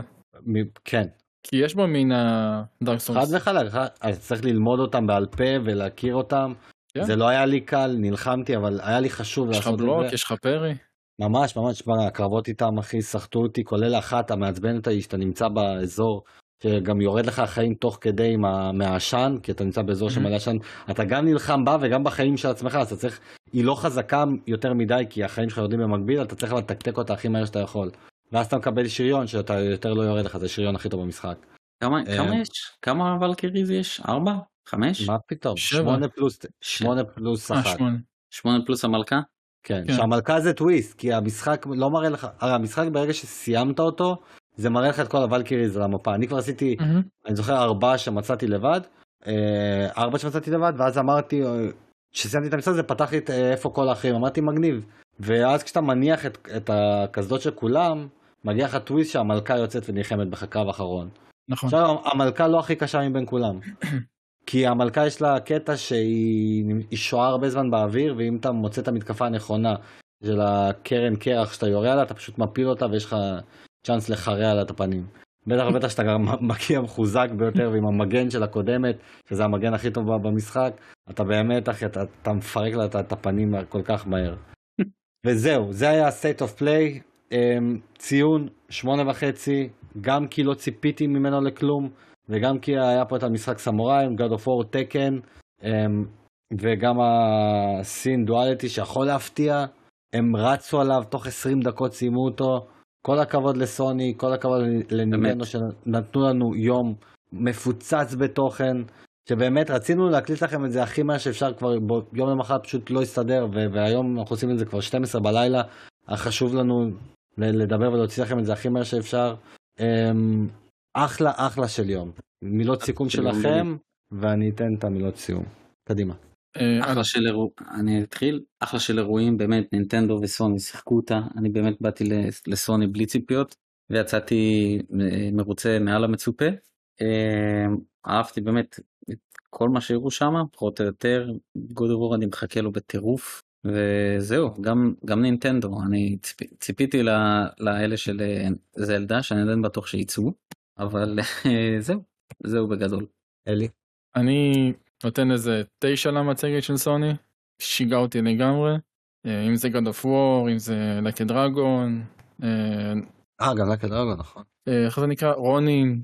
מ- כן, כי יש בו מן הדארק חד סולס. וחלק, חד- אז צריך ללמוד אותם בעל פה ולהכיר אותם. כן. זה לא היה לי קל, נלחמתי, אבל היה לי חשוב יש לך לעשות בלוק, את זה. יש לך פרי. ממש, ממש, מה, הקרבות איתם, אחי, סחטו אותי, כולל אחת המעצבנת ההיא, שאתה נמצא באזור, שגם יורד לך החיים תוך כדי עם מהעשן, כי אתה נמצא באזור. שמלא עשן, אתה גם נלחם בה וגם בחיים של עצמך, אז אתה צריך, היא לא חזקה יותר מדי, כי החיים שלך יורדים במקביל, אתה צריך לתקתק אותה הכי מהר שאתה יכול. ואז אתה מקבל שריון, שאתה יותר לא יורד לך, זה השריון הכי טוב במשחק. כמה אה, כמה יש? כמה ולקיריז יש? ארבע? חמש? מה פתאום? שמונה פלוס, שמונה פלוס אה, אחת. שמונה. שמונה פלוס המלכה? כן, כן. שהמלכה זה טוויסט, כי המשחק לא מראה לך, הרי המשחק ברגע שסיימת אותו, זה מראה לך את כל הוולקיריז על המפה. אני כבר עשיתי, מהמם. אני זוכר ארבעה שמצאתי לבד, אה, ארבע שמצאתי לבד, ואז אמרתי, אה, כשסיימתי את המשחק הזה פתח לי את אה, איפה כל האחרים, אמרתי מגניב. ואז כשאתה מניח את, את הקסדות של כולם, מגיע לך טוויסט שהמלכה יוצאת ונלחמת בך קרב אחרון. נכון. עכשיו המלכה לא הכי קשה מבין כולם. (coughs) כי המלכה יש לה קטע שהיא היא שוהה הרבה זמן באוויר, ואם אתה מוצא את המתקפה הנכונה של הקרן קרח שאתה יורה עליה, אתה פשוט מפיל אותה ויש לך צ'אנס לחרע עליה את הפנים. בטח ובטח שאתה גם (laughs) מגיע מחוזק ביותר ועם המגן של הקודמת, שזה המגן הכי טוב במשחק, אתה באמת, אחי, אתה, אתה מפרק לה את הפנים כל כך מהר. (laughs) וזהו, זה היה state of play, um, ציון שמונה וחצי, גם כי לא ציפיתי ממנו לכלום, וגם כי היה פה את המשחק סמוראי, God of War, תקן, um, וגם הסין דואליטי שיכול להפתיע, הם רצו עליו, תוך 20 דקות סיימו אותו. כל הכבוד לסוני, כל הכבוד לנימנו שנתנו לנו יום מפוצץ בתוכן, שבאמת רצינו להקליט לכם את זה הכי מהר שאפשר כבר, יום למחרת פשוט לא הסתדר, והיום אנחנו עושים את זה כבר 12 בלילה, חשוב לנו לדבר ולהוציא לכם את זה הכי מהר שאפשר. אחלה אחלה של יום. מילות סיכום שלכם, ואני אתן את המילות סיום. קדימה. אה, אחלה של אירוע, אני אתחיל, אחלה של אירועים, באמת נינטנדו וסוני שיחקו אותה, אני באמת באתי לסוני בלי ציפיות, ויצאתי אה, מרוצה מעל המצופה. אה, אהבתי באמת את כל מה שהראו שם, פחות או יותר, גודרור אני מחכה לו בטירוף, וזהו, גם, גם נינטנדו, אני ציפ, ציפיתי לאלה של זלדה, שאני עדיין בטוח שיצאו, אבל זהו, זהו בגדול. אלי? אני נותן איזה תשע למצגת של סוני, שיגע אותי לגמרי, אה, אם זה God of War, אם זה לקד דרגון. אה, אה, גם לקד דרגון, נכון. אה, איך זה נקרא? רונין.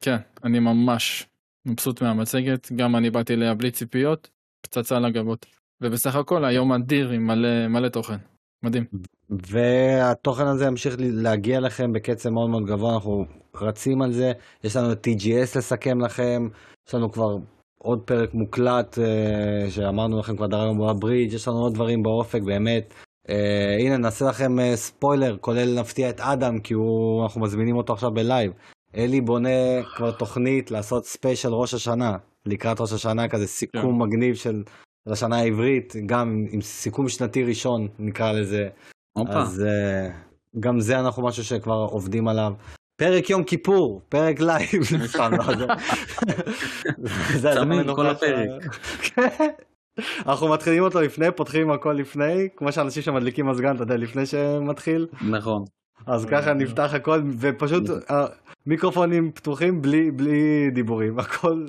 כן, אני ממש מבסוט מהמצגת, גם אני באתי אליה בלי ציפיות, פצצה לגבות. ובסך הכל היום אדיר עם מלא, מלא תוכן, מדהים. והתוכן הזה ימשיך להגיע לכם בקצב מאוד מאוד גבוה, אנחנו רצים על זה, יש לנו את TGS לסכם לכם, יש לנו כבר עוד פרק מוקלט uh, שאמרנו לכם כבר דרגנו בברידג', יש לנו עוד דברים באופק באמת. Uh, הנה נעשה לכם uh, ספוילר, כולל נפתיע את אדם כי הוא, אנחנו מזמינים אותו עכשיו ב live. אלי בונה כבר תוכנית לעשות special ראש השנה, לקראת ראש השנה, כזה סיכום yeah. כן. מגניב של השנה העברית, גם עם סיכום שנתי ראשון נקרא לזה. Opa. אז uh, גם זה אנחנו משהו שכבר עובדים עליו. פרק יום כיפור, פרק live. (laughs) צמיד (laughs) כל הפרק. (laughs) אנחנו מתחילים אותו לפני, פותחים הכל לפני, כמו שאנשים שמדליקים מזגן, אתה יודע, לפני שמתחיל. נכון. אז ככה נפתח הכל, ופשוט מיקרופונים פתוחים בלי, בלי דיבורים, (laughs) הכל...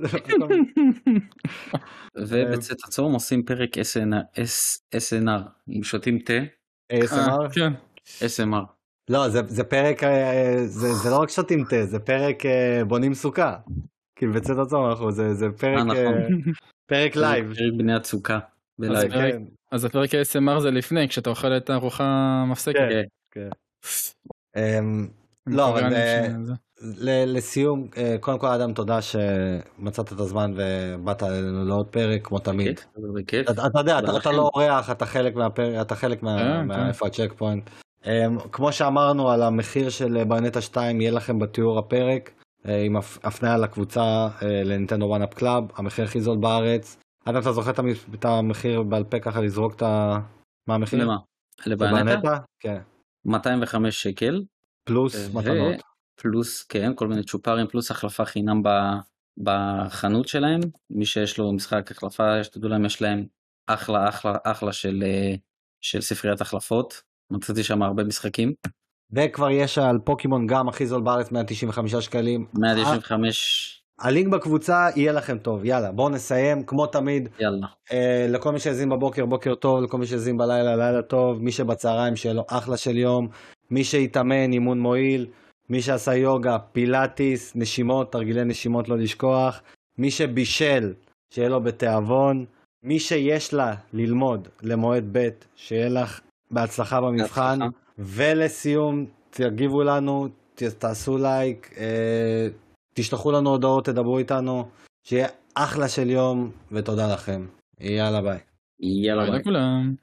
ובצאת הצום עושים פרק ASMR, אם שותים תה. ASMR? כן. ASMR. לא, זה, זה פרק, אה, זה, זה לא רק שותים תה, זה פרק אה, בונים סוכה. כאילו בצד עצמו אנחנו, זה, זה פרק, אה, אה, נכון. פרק live. פרק בניית סוכה. אז, כן. אז הפרק ASMR זה לפני, כשאתה אוכל את הארוחה המפסקת. כן, כן. אמ, לא, אבל לסיום, קודם כל אדם תודה שמצאת את הזמן ובאת אלינו לעוד פרק כמו תמיד. אתה יודע, אתה לא אורח, אתה חלק מהפרק, אתה חלק מאיפה ה Checkpoint. אמ, כמו שאמרנו על המחיר של Bayonetta 2 יהיה לכם בתיאור הפרק אה, עם הפניה לקבוצה אה, לנינטנדו One Up Club, המחיר הכי זול בארץ. עד אתה זוכר את המחיר בעל פה ככה לזרוק את ה... מה המחיר? למה? לביונטה? כן. 205 שקל. פלוס מתנות. פלוס, כן, כל מיני צ'ופרים, פלוס החלפה חינם בחנות שלהם. מי שיש לו משחק החלפה, שתדעו להם, יש להם אחלה אחלה אחלה של, אה, של ספריית החלפות. מצאתי שם הרבה משחקים. וכבר יש על פוקימון גם הכי זול בארץ 195 שקלים. 195. הלינק בקבוצה יהיה לכם טוב, יאללה בואו נסיים כמו תמיד. יאללה. אה, לכל מי שהאזין בבוקר בוקר טוב, לכל מי שהאזין בלילה לילה טוב, מי שבצהריים שיהיה לו אחלה של יום, מי שהתאמן אימון מועיל, מי שעשה יוגה, פילאטיס, נשימות, תרגילי נשימות לא לשכוח, מי שבישל, שיהיה לו בתיאבון, מי שיש לה ללמוד למועד ב', שיהיה לך בהצלחה במבחן. ולסיום, תגיבו לנו, תעשו לייק, אה, תשלחו לנו הודעות, תדברו איתנו, שיהיה אחלה של יום, ותודה לכם. יאללה ביי. יאללה ביי.